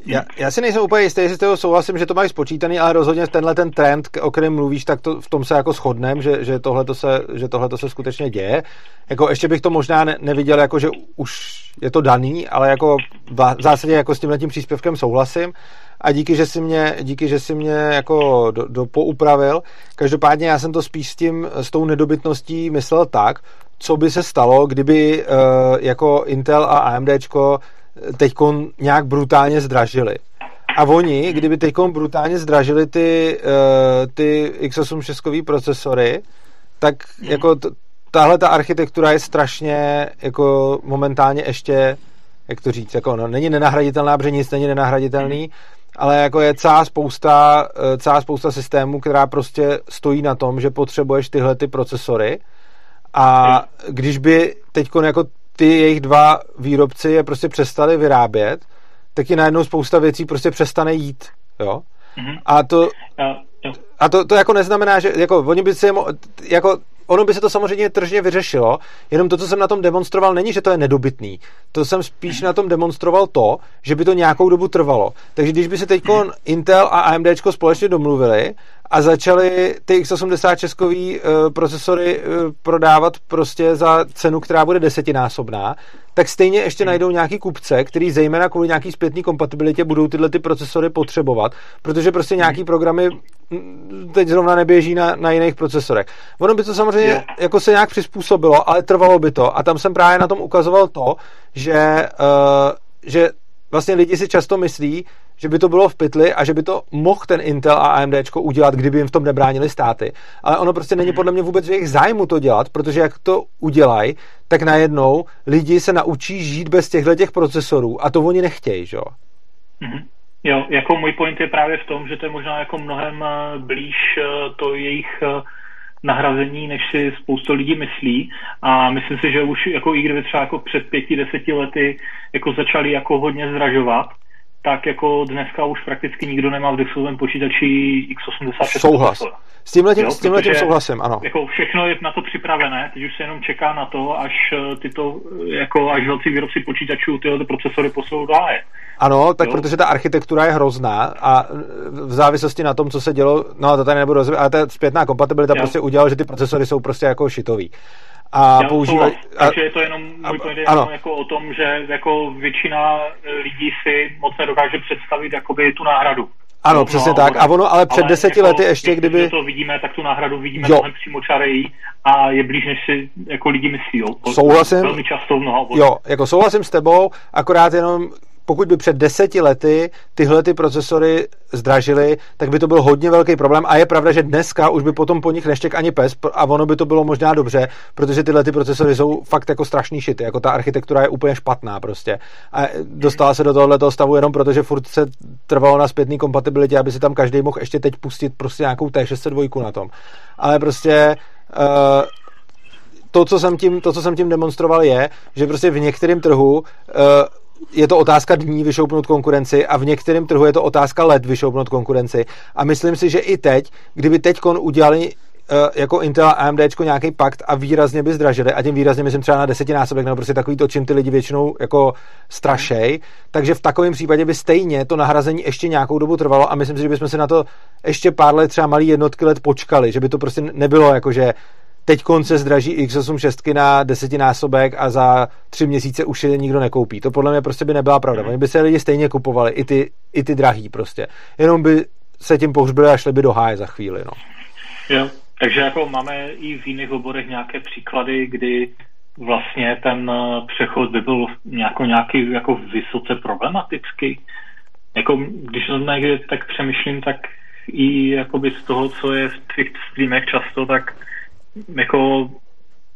já, já si nejsem úplně jistý, jestli s souhlasím, že to mají spočítaný, ale rozhodně tenhle ten trend, o kterém mluvíš, tak to, v tom se jako shodnem, že, že tohle se, že tohleto se skutečně děje. Jako ještě bych to možná ne, neviděl, jako že už je to daný, ale jako v zásadě jako s tímhle tím příspěvkem souhlasím a díky, že si mě, díky, že si mě jako do, do poupravil. Každopádně já jsem to spíš s tím, s tou nedobytností myslel tak, co by se stalo, kdyby uh, jako Intel a AMDčko teď nějak brutálně zdražili. A oni, kdyby teď brutálně zdražili ty, uh, ty x86 procesory, tak jako t- tahle ta architektura je strašně jako momentálně ještě, jak to říct, jako no, není nenahraditelná, protože nic není nenahraditelný, ale jako je celá spousta, eh, celá spousta systémů, která prostě stojí na tom, že potřebuješ tyhle ty procesory a když by teď jako ty jejich dva výrobci je prostě přestali vyrábět, tak je najednou spousta věcí prostě přestane jít, jo. Mm-hmm. A to, a to, to jako neznamená, že jako oni by si jako ono by se to samozřejmě tržně vyřešilo, jenom to, co jsem na tom demonstroval, není, že to je nedobytný. To jsem spíš na tom demonstroval to, že by to nějakou dobu trvalo. Takže když by se teď Intel a AMD společně domluvili a začali ty x86 českový uh, procesory uh, prodávat prostě za cenu, která bude desetinásobná, tak stejně ještě najdou nějaký kupce, který zejména kvůli nějaký zpětný kompatibilitě budou tyhle ty procesory potřebovat, protože prostě nějaký programy teď zrovna neběží na, na jiných procesorech. Ono by to samozřejmě yeah. jako se nějak přizpůsobilo, ale trvalo by to a tam jsem právě na tom ukazoval to, že, uh, že vlastně lidi si často myslí, že by to bylo v pytli a že by to mohl ten Intel a AMD udělat, kdyby jim v tom nebránili státy. Ale ono prostě není podle mě vůbec v jejich zájmu to dělat, protože jak to udělají, tak najednou lidi se naučí žít bez těchto těch procesorů a to oni nechtějí, že? Mm-hmm. Jo, jako můj point je právě v tom, že to je možná jako mnohem eh, blíž eh, to jejich nahrazení, než si spoustu lidí myslí a myslím si, že už jako i kdyby třeba jako před pěti, deseti lety jako začali jako hodně zdražovat, tak jako dneska už prakticky nikdo nemá v Dexovém počítači x86. Souhlas. S tímhle tím, s tímhle tím souhlasím, ano. Jako všechno je na to připravené, teď už se jenom čeká na to, až tyto, jako až velcí výrobci počítačů tyhle procesory poslou dál. Ano, tak jo. protože ta architektura je hrozná a v závislosti na tom, co se dělo, no to tady nebudu rozvíjet, ale ta zpětná kompatibilita jo. prostě udělala, že ty procesory jsou prostě jako šitový. A používají... Takže je to jenom, můj point je jenom jako o tom, že jako většina lidí si moc nedokáže představit jakoby tu náhradu. Ano, no, přesně no, tak. A ono, ale před ale deseti jako, lety ještě, kdyby... Když to vidíme, tak tu náhradu vidíme jo. mnohem přímo čarejí a je blíž, než si jako lidi myslí. Jo. Souhlasím. Velmi často v mnoha Jo, jako souhlasím s tebou, akorát jenom pokud by před deseti lety tyhle ty procesory zdražily, tak by to byl hodně velký problém a je pravda, že dneska už by potom po nich neštěk ani pes a ono by to bylo možná dobře, protože tyhle ty procesory jsou fakt jako strašný šity, jako ta architektura je úplně špatná prostě. A dostala se do tohoto stavu jenom proto, že furt se trvalo na zpětný kompatibilitě, aby si tam každý mohl ještě teď pustit prostě nějakou T602 na tom. Ale prostě uh, to, co jsem tím, to, co jsem tím demonstroval, je, že prostě v některém trhu uh, je to otázka dní vyšoupnout konkurenci a v některém trhu je to otázka let vyšoupnout konkurenci. A myslím si, že i teď, kdyby teď udělali uh, jako Intel a AMD nějaký pakt a výrazně by zdražili, a tím výrazně myslím třeba na desetinásobek, nebo prostě takový to, čím ty lidi většinou jako strašej, takže v takovém případě by stejně to nahrazení ještě nějakou dobu trvalo a myslím si, že bychom se na to ještě pár let, třeba malý jednotky let počkali, že by to prostě nebylo jako, že teď konce zdraží x86 na desetinásobek a za tři měsíce už je nikdo nekoupí. To podle mě prostě by nebyla pravda. Oni by se lidi stejně kupovali, i ty, i ty drahý prostě. Jenom by se tím pohřbili a šli by do háje za chvíli. No. Jo, takže jako máme i v jiných oborech nějaké příklady, kdy vlastně ten eh, přechod by byl nějako, nějaký jako vysoce problematický. Jako, když to někdy tak přemýšlím, tak i jakoby z toho, co je v těch streamech často, tak jako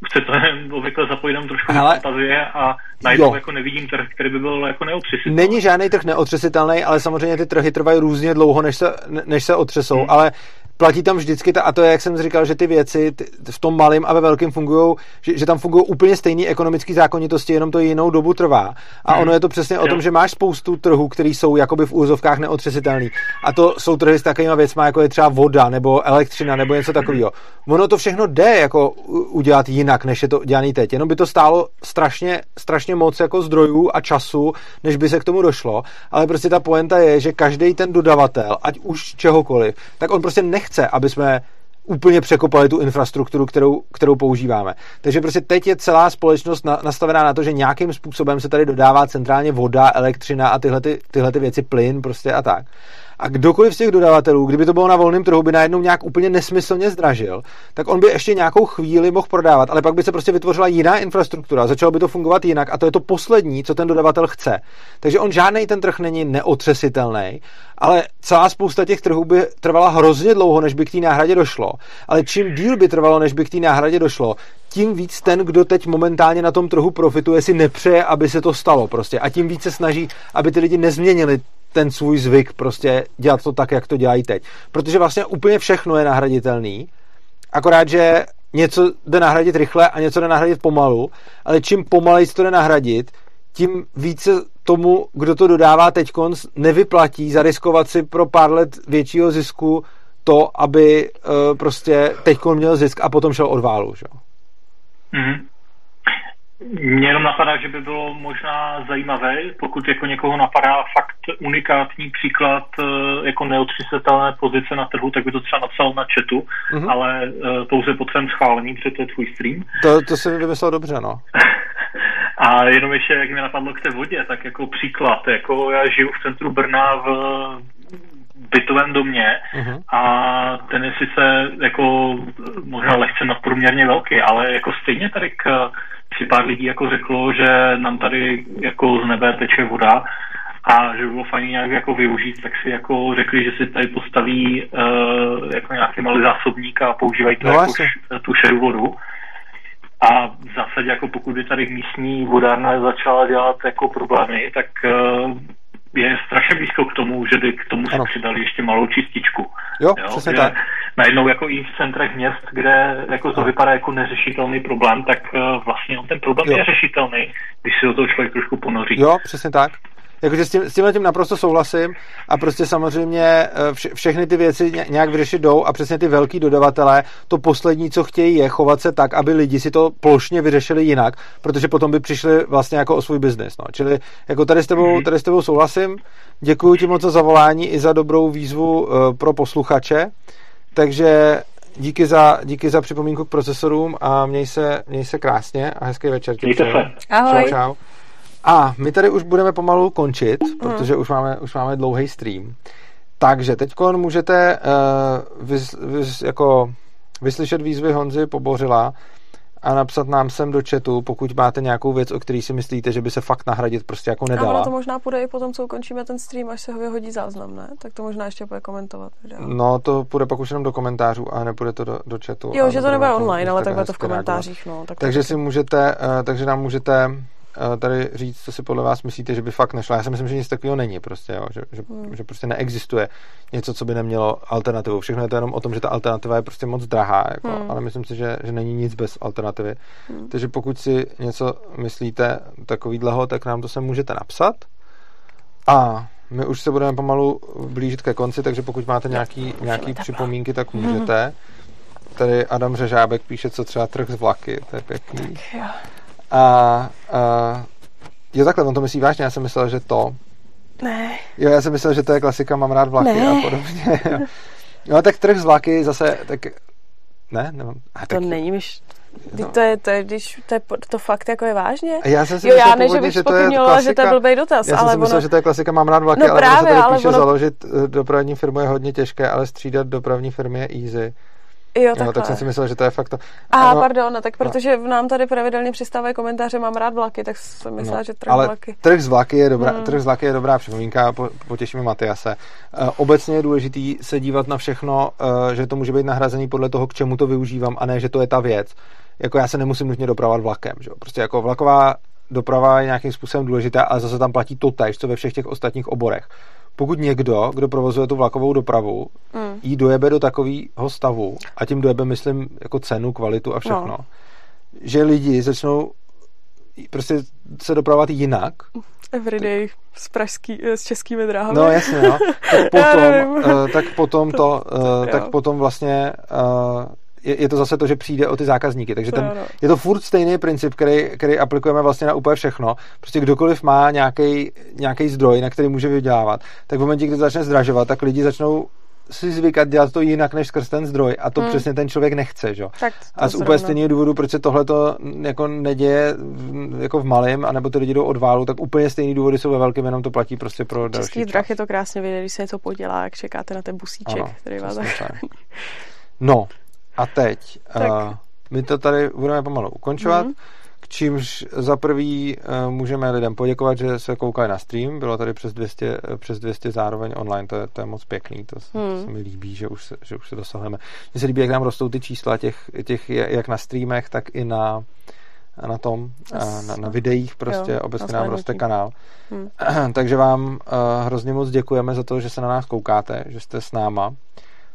chce to obvykle zapojit tam trošku Hele, fantazie a najednou jako nevidím trh, který by byl jako neotřesitelný. Není žádný trh neotřesitelný, ale samozřejmě ty trhy trvají různě dlouho, než se, než se otřesou, hmm. ale platí tam vždycky, ta, a to je, jak jsem říkal, že ty věci ty, v tom malém a ve velkém fungují, že, že tam fungují úplně stejné ekonomické zákonitosti, jenom to jinou dobu trvá. A ono je to přesně o tom, že máš spoustu trhů, které jsou jakoby v úzovkách neotřesitelný. A to jsou trhy s takovými věcmi, jako je třeba voda nebo elektřina nebo něco takového. Ono to všechno jde jako udělat jinak, než je to dělaný teď. Jenom by to stálo strašně, strašně moc jako zdrojů a času, než by se k tomu došlo. Ale prostě ta poenta je, že každý ten dodavatel, ať už čehokoliv, tak on prostě nechce, aby jsme úplně překopali tu infrastrukturu, kterou, kterou používáme. Takže prostě teď je celá společnost na, nastavená na to, že nějakým způsobem se tady dodává centrálně voda, elektřina a tyhle, ty, tyhle ty věci, plyn prostě a tak. A kdokoliv z těch dodavatelů, kdyby to bylo na volném trhu, by najednou nějak úplně nesmyslně zdražil, tak on by ještě nějakou chvíli mohl prodávat, ale pak by se prostě vytvořila jiná infrastruktura, začalo by to fungovat jinak a to je to poslední, co ten dodavatel chce. Takže on žádný ten trh není neotřesitelný, ale celá spousta těch trhů by trvala hrozně dlouho, než by k té náhradě došlo. Ale čím díl by trvalo, než by k té náhradě došlo, tím víc ten, kdo teď momentálně na tom trhu profituje, si nepřeje, aby se to stalo prostě. A tím více snaží, aby ty lidi nezměnili ten svůj zvyk prostě dělat to tak, jak to dělají teď. Protože vlastně úplně všechno je nahraditelný, akorát, že něco jde nahradit rychle a něco jde nahradit pomalu, ale čím pomaleji to jde nahradit, tím více tomu, kdo to dodává teď nevyplatí zariskovat si pro pár let většího zisku to, aby uh, prostě teď měl zisk a potom šel od válu. Že? Mm-hmm. Mně jenom napadá, že by bylo možná zajímavé, pokud jako někoho napadá fakt unikátní příklad eh, jako neotřesitelné pozice na trhu, tak by to třeba napsal na chatu, mm-hmm. ale uh, pouze po tvém schválení, protože to je tvůj stream. To, to se vymyslel dobře, no. A jenom ještě, jak mi napadlo k té vodě, tak jako příklad, jako já žiju v centru Brna v bytovém domě uh-huh. a ten je sice jako možná lehce nadprůměrně velký, ale jako stejně tady k si pár lidí jako řeklo, že nám tady jako z nebe teče voda a že by bylo fajn nějak jako využít, tak si jako řekli, že si tady postaví uh, jako nějaký malý zásobník a používají to no, jako š, tu šedou vodu. A v zásadě, jako pokud by tady místní vodárna začala dělat jako problémy, tak uh, je strašně blízko k tomu, že by k tomu se přidali ještě malou čističku. Jo, jo přesně tak. Najednou jako i v centrech měst, kde jako to vypadá jako neřešitelný problém, tak uh, vlastně on ten problém jo. je řešitelný, když si do toho člověk trošku ponoří. Jo, přesně tak. Jakože s, tím, s tímhle tím naprosto souhlasím a prostě samozřejmě eh, vše, všechny ty věci nějak vyřešit jdou a přesně ty velký dodavatelé, to poslední, co chtějí, je chovat se tak, aby lidi si to plošně vyřešili jinak, protože potom by přišli vlastně jako o svůj biznis. No. Čili jako tady s, tebou, mhm. tady s tebou souhlasím, děkuji ti moc za zavolání i za dobrou výzvu uh, pro posluchače, takže díky za, díky za připomínku k procesorům a měj se, měj se krásně a hezký večer. Mějte se. Ahoj. Čau, čau. A my tady už budeme pomalu končit, protože už máme, už máme dlouhý stream. Takže teď můžete uh, vys, vys, jako vyslyšet výzvy Honzy Pobořila a napsat nám sem do chatu, pokud máte nějakou věc, o který si myslíte, že by se fakt nahradit prostě jako nedala. A ono to možná půjde i potom, co ukončíme ten stream, až se ho vyhodí záznam, ne? Tak to možná ještě bude komentovat. Video. No, to půjde pak už jenom do komentářů a nepůjde to do, do chatu. Jo, že to nebude online, ale tak bude to v komentářích. No, tak takže si můžete, uh, takže nám můžete tady říct, co si podle vás myslíte, že by fakt nešlo. Já si myslím, že nic takového není prostě, jo? Že, že, hmm. že, prostě neexistuje něco, co by nemělo alternativu. Všechno je to jenom o tom, že ta alternativa je prostě moc drahá, jako, hmm. ale myslím si, že, že není nic bez alternativy. Hmm. Takže pokud si něco myslíte takovýhleho, tak nám to sem můžete napsat. A my už se budeme pomalu blížit ke konci, takže pokud máte nějaký, nějaký připomínky, tak můžete. Tady Adam Řežábek píše, co třeba trh z vlaky, to je pěkný. Tak, jo. A, a jo, takhle, on to myslí vážně, já jsem myslel, že to... Ne. Jo, já jsem myslel, že to je klasika, mám rád vlaky ne. a podobně. Jo. No tak trh z vlaky zase, tak... Ne, nemám. A, tak... To není myš... No. To, je, to, je, když, to, je, to fakt jako je vážně? Já jsem si jo, já ne, že bych spochybnila, že to je blbý dotaz. Já jsem ale si myslel, ono... že to je klasika, mám rád vlaky, no ale právě, se tady píše, ono... založit eh, dopravní firmu je hodně těžké, ale střídat dopravní firmy je easy. Jo, jo, tak jsem si myslel, že to je fakt to. A ano, pardon, no, tak protože no. nám tady pravidelně přistávají komentáře, mám rád vlaky, tak jsem myslela, no, že trh ale vlaky. Trh z vlaky je dobrá, hmm. trh z vlaky je dobrá připomínka, po, potěšíme Matyase. Uh, obecně je důležitý se dívat na všechno, uh, že to může být nahrazený podle toho, k čemu to využívám, a ne, že to je ta věc. Jako já se nemusím nutně dopravovat vlakem, že? Prostě jako vlaková doprava je nějakým způsobem důležitá a zase tam platí to tež, co ve všech těch ostatních oborech pokud někdo, kdo provozuje tu vlakovou dopravu, Mm. jí dojebe do takového stavu, a tím dojebe, myslím, jako cenu, kvalitu a všechno, No. že lidi začnou prostě se dopravovat jinak, Everyday s, pražský, eh, s českými dráhami. no jasně, no, tak potom, uh, tak potom to, uh, jo. tak potom vlastně uh, je, je to zase to, že přijde o ty zákazníky, takže ten, no. je to furt stejný princip, který, který aplikujeme vlastně na úplně všechno. Prostě kdokoliv má nějaký nějaký zdroj, na který může vydělávat, tak v momentě, kdy to začne zdražovat, tak lidi začnou si zvykat dělat to jinak než skrz ten zdroj a to Hmm. přesně ten člověk nechce, že? Tak A z úplně stejného důvodu, proč se tohle to jako neděje v- jako v malém, anebo ty lidi jdou od válu, tak úplně stejný důvody jsou ve velkém, jenom to platí prostě pro další Českých drah je to krásně vidět, když se něco podělá, jak čekáte na ten busíček, Ano, který vás zachrání. No, a teď. Tak. Uh, my to tady budeme pomalu ukončovat. Mhm. K čímž za prvý uh, můžeme lidem poděkovat, že se koukali na stream. Bylo tady přes 200, eh, přes 200 zároveň online, to je, to je moc pěkný, to, se- Hmm. to se mi líbí, že už se, že už se dosahujeme. Mně se líbí, jak nám rostou ty čísla těch, těch jak na streamech, tak i na na tom, Na na, videích prostě, jo, obecně nám roste kanál. Hmm. Takže vám uh, hrozně moc děkujeme za to, že se na nás koukáte, že jste s náma.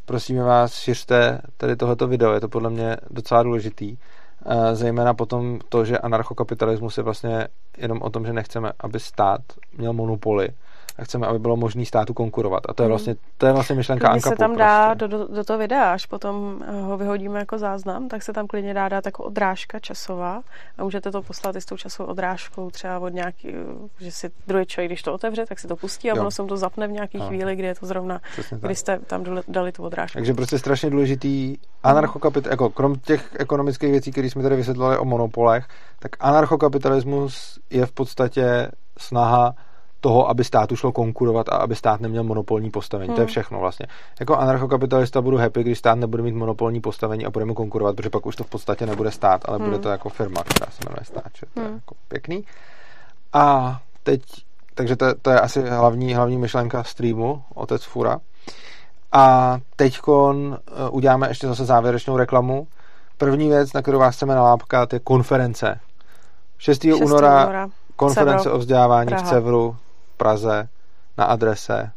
Prosíme vás, šiřte tady tohleto video, je to podle mě docela důležitý. Uh, zejména potom to, že anarchokapitalismus je vlastně jenom o tom, že nechceme, aby stát měl monopoly a chceme, aby bylo možné státu konkurovat. A to je Mhm. vlastně, to je vlastně myšlenka Klidně se tam dá prostě. do, do, toho videa, až potom eh, ho vyhodíme jako záznam, tak se tam klidně dá dát jako odrážka časová a můžete to poslat i s tou časovou odrážkou třeba od nějaký, eh, že si druhý člověk, když to otevře, tak si to pustí a ono se to zapne v nějaký Ano. chvíli, kdy je to zrovna, kdy jste tam dali, tu odrážku. Takže prostě strašně důležitý anarchokapit, jako krom těch ekonomických věcí, které jsme tady vysvětlili o monopolech, tak anarchokapitalismus je v podstatě snaha toho, aby státu šlo konkurovat a aby stát neměl monopolní postavení. To je Hmm. všechno vlastně. Jako anarchokapitalista budu happy, když stát nebude mít monopolní postavení a bude mu konkurovat, protože pak už to v podstatě nebude stát, ale bude Hmm. to jako firma, která se jmenuje stát. Že? To je Hmm. jako pěkný. A teď, takže to, to je asi hlavní, hlavní myšlenka streamu, Otec Fura. A teď uděláme ještě zase závěrečnou reklamu. První věc, na kterou vás chceme nalápkat, je konference. 6. 6. února konference Cevro, o vzdělávání Praha. v Cevru, Praze, na adrese.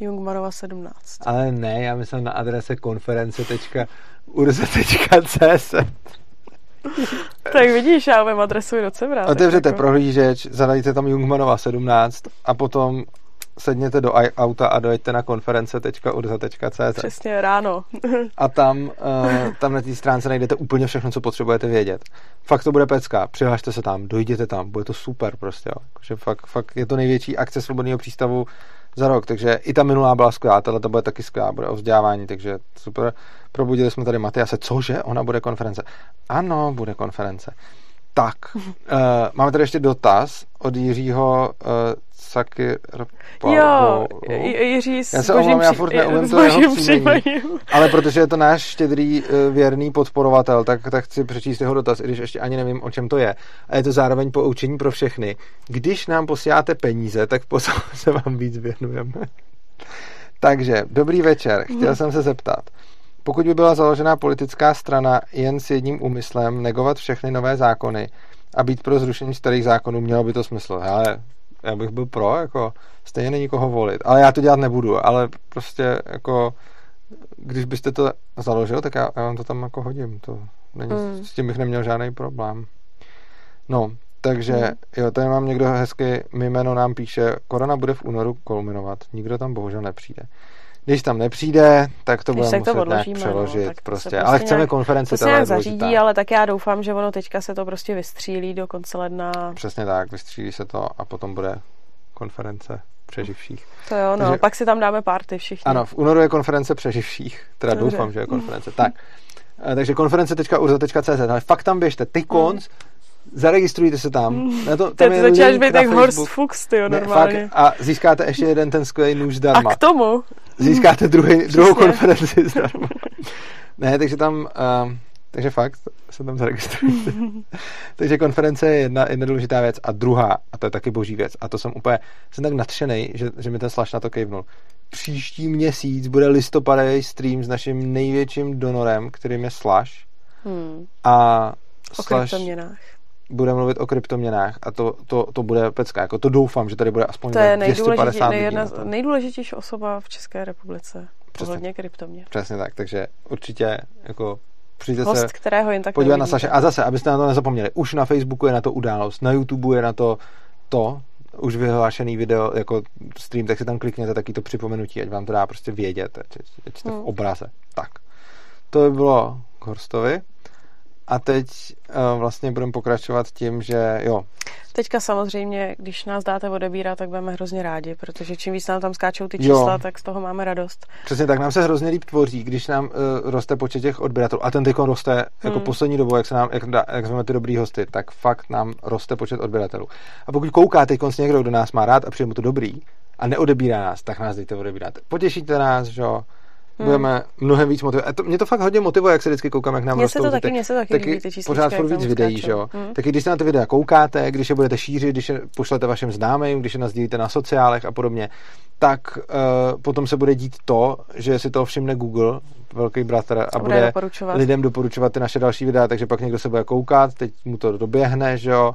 Jungmanova 17. Ale ne, já myslím na adrese konference.urze.cz tak vidíš, já umím adresu i do Cevra. tak Otevřete jako- prohlížeč, zadajte tam Jungmanova 17 a potom sedněte do auta a dojeďte na konference.urza.cz Přesně ráno. a tam, uh, tam na té stránce najdete úplně všechno, co potřebujete vědět. Fakt to bude pecka, přihlašte se tam, dojděte tam, bude to super prostě, jo. Že fakt, fakt je to největší akce svobodného přístavu za rok, takže i ta minulá byla skvělá, tahle to bude taky skvělá, bude o vzdělávání, takže super. Probudili jsme tady Matyase, cože, ona bude konference. Ano, bude konference. Tak, uh, máme tady ještě dotaz od Jiřího uh, Saky Jo, Jiří s Já se božím, omlouvám, já furt neumím to jeho příjmení. Ale protože je to náš štědrý eh, věrný podporovatel, tak, tak chci přečíst jeho dotaz, i když ještě ani nevím, o čem to je. A je to zároveň poučení pro všechny. Když nám posíláte peníze, tak potom se vám víc věnujeme. Takže, dobrý večer. Chtěl jsem se zeptat. Pokud by byla založená politická strana jen s jedním úmyslem negovat všechny nové zákony a být pro zrušení starých zákonů, mělo by to smysl. Ale já bych byl pro, jako stejně není koho volit. Ale já to dělat nebudu, ale prostě jako když byste to založil, tak já, já vám to tam jako hodím. To není, Mm. S tím bych neměl žádný problém. No, takže Mm. jo, tady mám někdo hezky, mi jméno nám píše, korona bude v únoru kulminovat, nikdo tam bohužel nepřijde. Když tam nepřijde, tak to Když budeme to muset nějak odložíme, no, přeložit. to prostě. se Ale prostě chceme nějak- konferenci, To se nějak důležitá. zařídí, ale tak já doufám, že ono teďka se to prostě vystřílí do konce ledna. Přesně tak, vystřílí se to a potom bude konference přeživších. To jo, no, Takže- pak si tam dáme party všichni. Ano, v únoru je konference přeživších, teda Dobře. doufám, že je konference. Tak, eh, takže konference.urza.cz, ale fakt tam běžte, ty konc, zaregistrujte se tam. Na to, tam je začínáš být jak Horst. Fuchs, ty jo, Ne, normálně. fakt, a získáte ještě jeden ten skvělý nůž A zdarma. k tomu, Získáte druhý, druhou konferenci zdarma. ne, takže tam, uh, takže fakt se tam zaregistrujte. takže konference je jedna, jedna důležitá věc a druhá, a to je taky boží věc, a to jsem úplně, jsem tak nadšený, že, že mi ten Slash na to kejvnul. Příští měsíc bude listopadový stream s naším největším donorem, kterým je Slash. hmm, A o Slash, kryptoměnách. Bude mluvit o kryptoměnách a to, to, to bude pecka. Jako to doufám, že tady bude aspoň To je 250 lidí. jedna, na to. nejdůležitější osoba v České republice. Přesně. Ohledně kryptoměn. Přesně tak, takže určitě jako přijďte Host, se kterého jen tak podívat na neuvidíte. Saše. A zase, abyste na to nezapomněli, už na Facebooku je na to událost, na YouTube je na to to, už vyhlášený video, jako stream, tak si tam klikněte taky to připomenutí, ať vám to dá prostě vědět, ať, ať jste v Hmm. obraze. Tak. To by bylo k Horstovi. A teď uh, vlastně budeme pokračovat tím, že jo, Teďka samozřejmě, když nás dáte odebírat, tak budeme hrozně rádi, protože čím víc nám tam skáčou ty Jo. čísla, tak z toho máme radost. Přesně tak, nám se hrozně líp tvoří, když nám uh, roste počet těch odběratelů. A ten teď roste jako Hmm. poslední dobou, jak se nám, jak, dá, jak jsme ty dobrý hosty, tak fakt nám roste počet odběratelů. A pokud kouká teď někdo, kdo nás má rád a přijde mu to dobrý a neodebírá nás, tak nás dejte odebírat. Potěšíte nás, že jo, Hmm. budeme mnohem víc motivovat. A to, mě to fakt hodně motivuje, jak se vždycky koukám, jak nám Mně se rostou to ty- taky, se taky, taky líbí ty číslička, pořád furt víc videí, že jo. Hmm. Taky když se na ty videa koukáte, když je budete šířit, když je pošlete vašim známým, když je nazdílíte na sociálech a podobně, tak uh, potom se bude dít to, že si to všimne Google, velký bratr, a A bude bude doporučovat. lidem doporučovat ty naše další videa, takže pak někdo se bude koukat, teď mu to doběhne, že jo.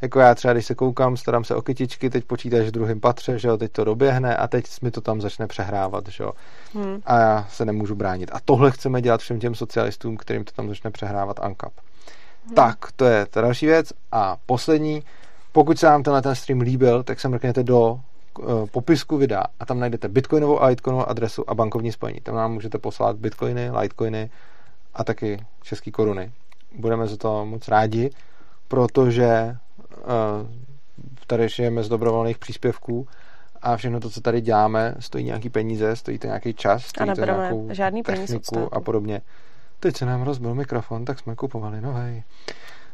Jako já třeba, když se koukám, starám se o kytičky, teď počítáš v druhém patře, že jo, teď to doběhne a teď mi to tam začne přehrávat, že jo. Hmm. A já se nemůžu bránit. A tohle chceme dělat všem těm socialistům, kterým to tam začne přehrávat ANCAP. Hmm. Tak, to je ta další věc. A poslední, pokud se vám tenhle ten stream líbil, tak se mrkněte do uh, popisku videa a tam najdete bitcoinovou a litecoinovou adresu a bankovní spojení. Tam nám můžete poslat bitcoiny, litecoiny a taky české koruny. Budeme za to moc rádi, protože tady žijeme z dobrovolných příspěvků a všechno to, co tady děláme, stojí nějaký peníze, stojí to nějaký čas, stojí to nebereme nějakou žádný techniku a podobně. Teď se nám rozbil mikrofon, tak jsme kupovali nový.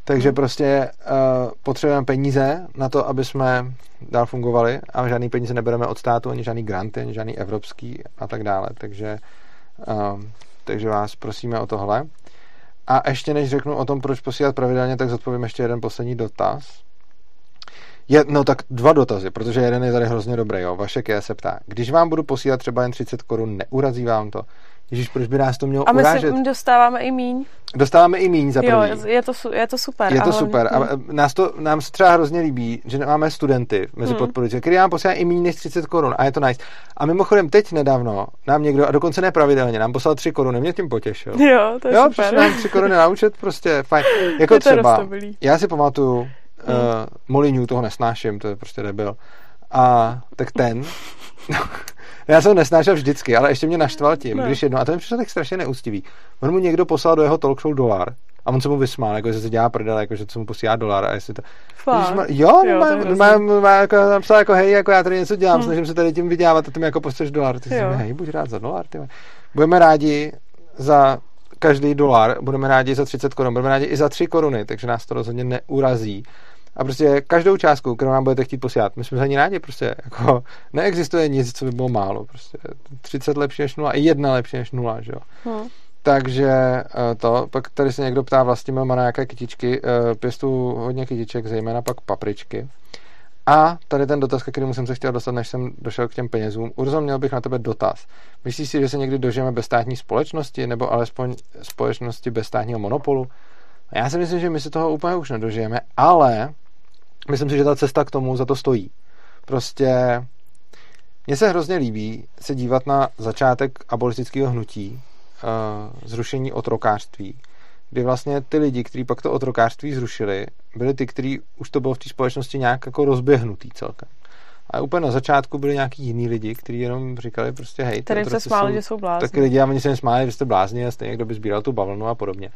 Takže Hmm. prostě uh, potřebujeme peníze na to, aby jsme dál fungovali a žádný peníze nebereme od státu, ani žádný granty, ani žádný evropský a tak dále. Takže, uh, takže vás prosíme o tohle. A ještě než řeknu o tom, proč posílat pravidelně, tak zodpovím ještě jeden poslední dotaz. Je, no tak dva dotazy, protože jeden je tady hrozně dobrý. Jo. Vašek je se ptá, když vám budu posílat třeba jen 30 korun, neurazí vám to? Ježíš, proč by nás to mělo A my urážet? si dostáváme i míň. Dostáváme i míň za první. Jo, je to, je to super. Je to a hlavně- super. A hm. nás to, nám se třeba hrozně líbí, že máme studenty mezi Hmm. podporující, který nám posílá i méně než 30 korun a je to nice. A mimochodem teď nedávno nám někdo, a dokonce nepravidelně, nám poslal 3 koruny, mě tím potěšil. Jo, to je jo, super. přišli nám 3 koruny na účet, prostě fajn. Jako Je to třeba, roztomilý. já si pamatuju, uh, Hmm. Moliňů toho nesnáším, to je prostě debil. A tak ten, já jsem ho nesnášel vždycky, ale ještě mě naštval tím, No. když jedno, a to mi přišlo tak strašně neúctivý. On mu někdo poslal do jeho talk show dolar a on se mu vysmál, jako že se dělá prdel, jako že se mu posílá dolar a jestli to... Fakt. Ježišmar- jo, Jo, má, je má, má, jako, napsal jako hej, jako já tady něco dělám, Hmm. snažím se tady tím vydělávat a ty mi jako pošleš dolar. Ty si Jo. hej, buď rád za dolar. Ty. Budeme rádi za každý dolar, budeme rádi za 30 korun, budeme rádi i za 3 koruny, takže nás to rozhodně neurazí. A prostě každou částku, kterou nám budete chtít posílat, my jsme za ní rádi, prostě jako neexistuje nic, co by bylo málo, prostě 30 lepší než 0 i jedna lepší než 0, že jo. Hm. Takže eh, to, pak tady se někdo ptá vlastně má nějaké kytičky, eh, pěstu hodně kytiček, zejména pak papričky. A tady ten dotaz, ke kterému jsem se chtěl dostat, než jsem došel k těm penězům. Urzo, měl bych na tebe dotaz. Myslíš si, že se někdy dožijeme bez státní společnosti, nebo alespoň společnosti bez státního monopolu? A Já si myslím, že my se toho úplně už nedožijeme, ale myslím si, že ta cesta k tomu za to stojí. Prostě mně se hrozně líbí se dívat na začátek abolistického hnutí, uh, zrušení otrokářství, kdy vlastně ty lidi, kteří pak to otrokářství zrušili, byli ty, kteří už to bylo v té společnosti nějak jako rozběhnutý celkem. A úplně na začátku byli nějaký jiní lidi, kteří jenom říkali prostě hej, Kterým se smáli, jsou že jsou blázni. taky lidi a oni se smáli, že jste blázni a stejně kdo by sbíral tu bavlnu a podobně.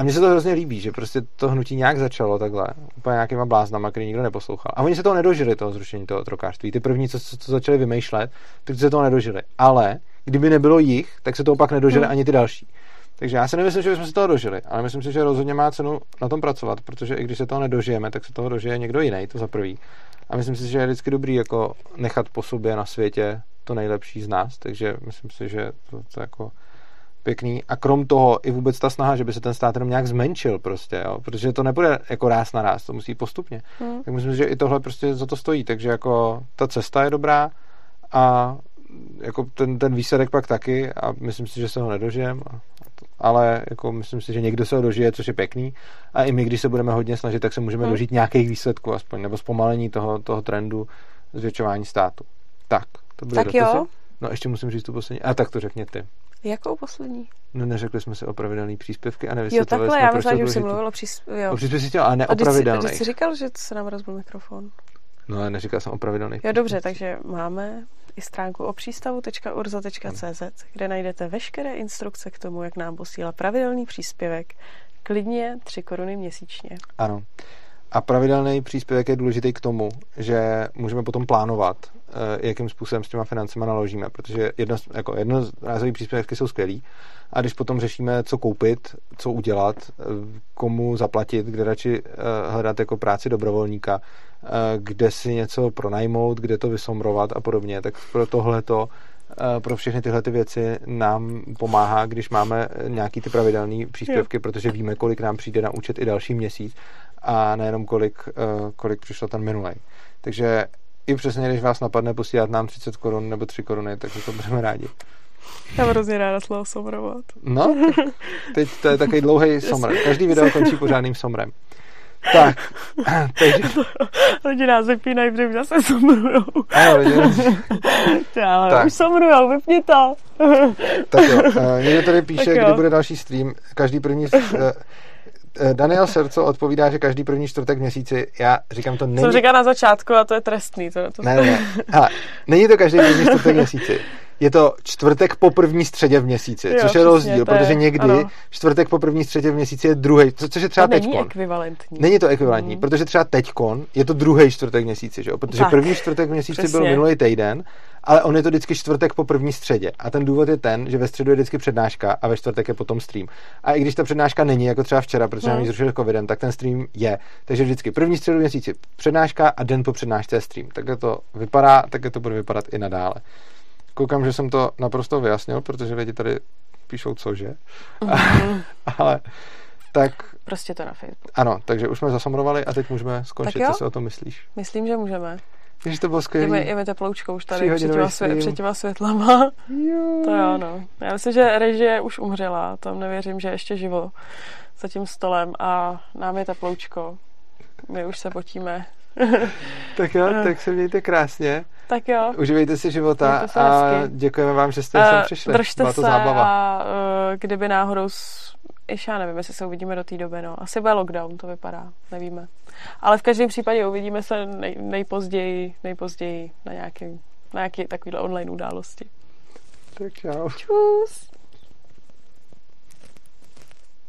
A mně se to hrozně líbí, že prostě to hnutí nějak začalo takhle, úplně nějakýma bláznama, který nikdo neposlouchal. A oni se toho nedožili, toho zrušení toho otrokářství. Ty první, co, co, co začali vymýšlet, tak se toho nedožili. Ale kdyby nebylo jich, tak se toho pak nedožili Hmm. ani ty další. Takže já si nemyslím, že bychom se toho dožili, ale myslím si, že rozhodně má cenu na tom pracovat, protože i když se toho nedožijeme, tak se toho dožije někdo jiný, to za prvý. A myslím si, že je vždycky dobrý jako nechat po sobě na světě to nejlepší z nás, takže myslím si, že to, to jako pěkný. A krom toho i vůbec ta snaha, že by se ten stát jenom nějak zmenšil prostě, jo? protože to nebude jako ráz na ráz, to musí postupně. Hm. Tak myslím, že i tohle prostě za to stojí, takže jako ta cesta je dobrá a jako ten, ten výsledek pak taky a myslím si, že se ho nedožijem ale jako myslím si, že někdo se ho dožije, což je pěkný. A i my, když se budeme hodně snažit, tak se můžeme hmm. dožít nějakých výsledků aspoň, nebo zpomalení toho, toho trendu zvětšování státu. Tak, to bylo Tak jo. No ještě musím říct tu poslední. A tak to řekně ty. Jakou poslední? No neřekli jsme si o pravidelný příspěvky a Jo, nevysvětlovali takhle, jsme, já myslím, že už jsem mluvil o přís... Jo. O příspěvcích, ale ne o pravidelných. teď jsi říkal, že se nám rozbil mikrofon. No, ale neříkal jsem o pravidelných. Jo, dobře, takže máme i stránku o přístavu.urza.cz, kde najdete veškeré instrukce k tomu, jak nám posílat pravidelný příspěvek, klidně 3 koruny měsíčně. Ano. A pravidelný příspěvek je důležitý k tomu, že můžeme potom plánovat, eh, jakým způsobem s těma financemi naložíme, protože jedno, jako jednorázový příspěvky jsou skvělý. A když potom řešíme, co koupit, co udělat, eh, komu zaplatit, kde radši eh, hledat jako práci dobrovolníka, kde si něco pronajmout, kde to vysomrovat a podobně, tak pro tohleto pro všechny tyhle ty věci nám pomáhá, když máme nějaký ty pravidelné příspěvky, protože víme, kolik nám přijde na účet i další měsíc a nejenom kolik, eh, kolik přišlo ten minulý. Takže i přesně, když vás napadne posílat nám 30 korun nebo 3 koruny, tak to budeme rádi. Já mám hrozně ráda slovo somrovat. No, teď to je takový dlouhý somr. Každý video končí pořádným somrem. Tak, takže, Lidi nás vypínají, protože zase somrujou. ano, lidi, Ale Tak. už somrujou, vypni to. tak jo, eh, někdo tady píše, kdy bude další stream. Každý první... eh, Daniel Serco odpovídá, že každý první čtvrtek v měsíci. Já říkám, to není Jsem říkal na začátku a to je trestný. To, to Ne, ne, ne. Hele, není to každý první čtvrtek v měsíci. Je to čtvrtek po první středě v měsíci, Jo, což je přesně, rozdíl, je- protože někdy ano. čtvrtek po první středě v měsíci je druhý, co, což je třeba to není teďkon. ekvivalentní. Není to ekvivalentní, mm. protože třeba teďkon je to druhý čtvrtek v měsíci, že jo? Protože Tak, první čtvrtek v měsíci byl přesně. minulý týden, ale on je to vždycky čtvrtek po první středě. A ten důvod je ten, že ve středu je vždycky přednáška a ve čtvrtek je potom stream. A i když ta přednáška není, jako třeba včera, protože Hmm. nám ji zrušili covidem, tak ten stream je. Takže vždycky první středu měsíci přednáška a den po přednášce je stream. Takhle to vypadá, takhle to bude vypadat i nadále. Koukám, že jsem to naprosto vyjasnil, protože lidi tady píšou cože. Mhm. ale tak Prostě to na Facebooku. ano, takže už jsme zasomrovali a teď můžeme skončit. Tak. Co si o tom myslíš? Myslím, že můžeme. Když to bylo skvělé. mi, je mi teploučko už tady před těma, svě, před těma světlama. Jo. To jo, no. Já myslím, že režie už umřela. Tam nevěřím, že je ještě živo za tím stolem a nám je teploučko. My už se potíme. Tak jo, tak se mějte krásně. Tak jo. Uživejte si života a hezky. děkujeme vám, že jste sem Eh, přišli. Držte Byla to se zábava. a uh, kdyby náhodou, s... ještě já nevím, jestli se uvidíme do té doby, no. Asi bude lockdown, to vypadá, nevíme. Ale v každém případě uvidíme se nej, nejpozději, nejpozději na nějaký, na nějaký takovýhle online události. Tak čau. Čus!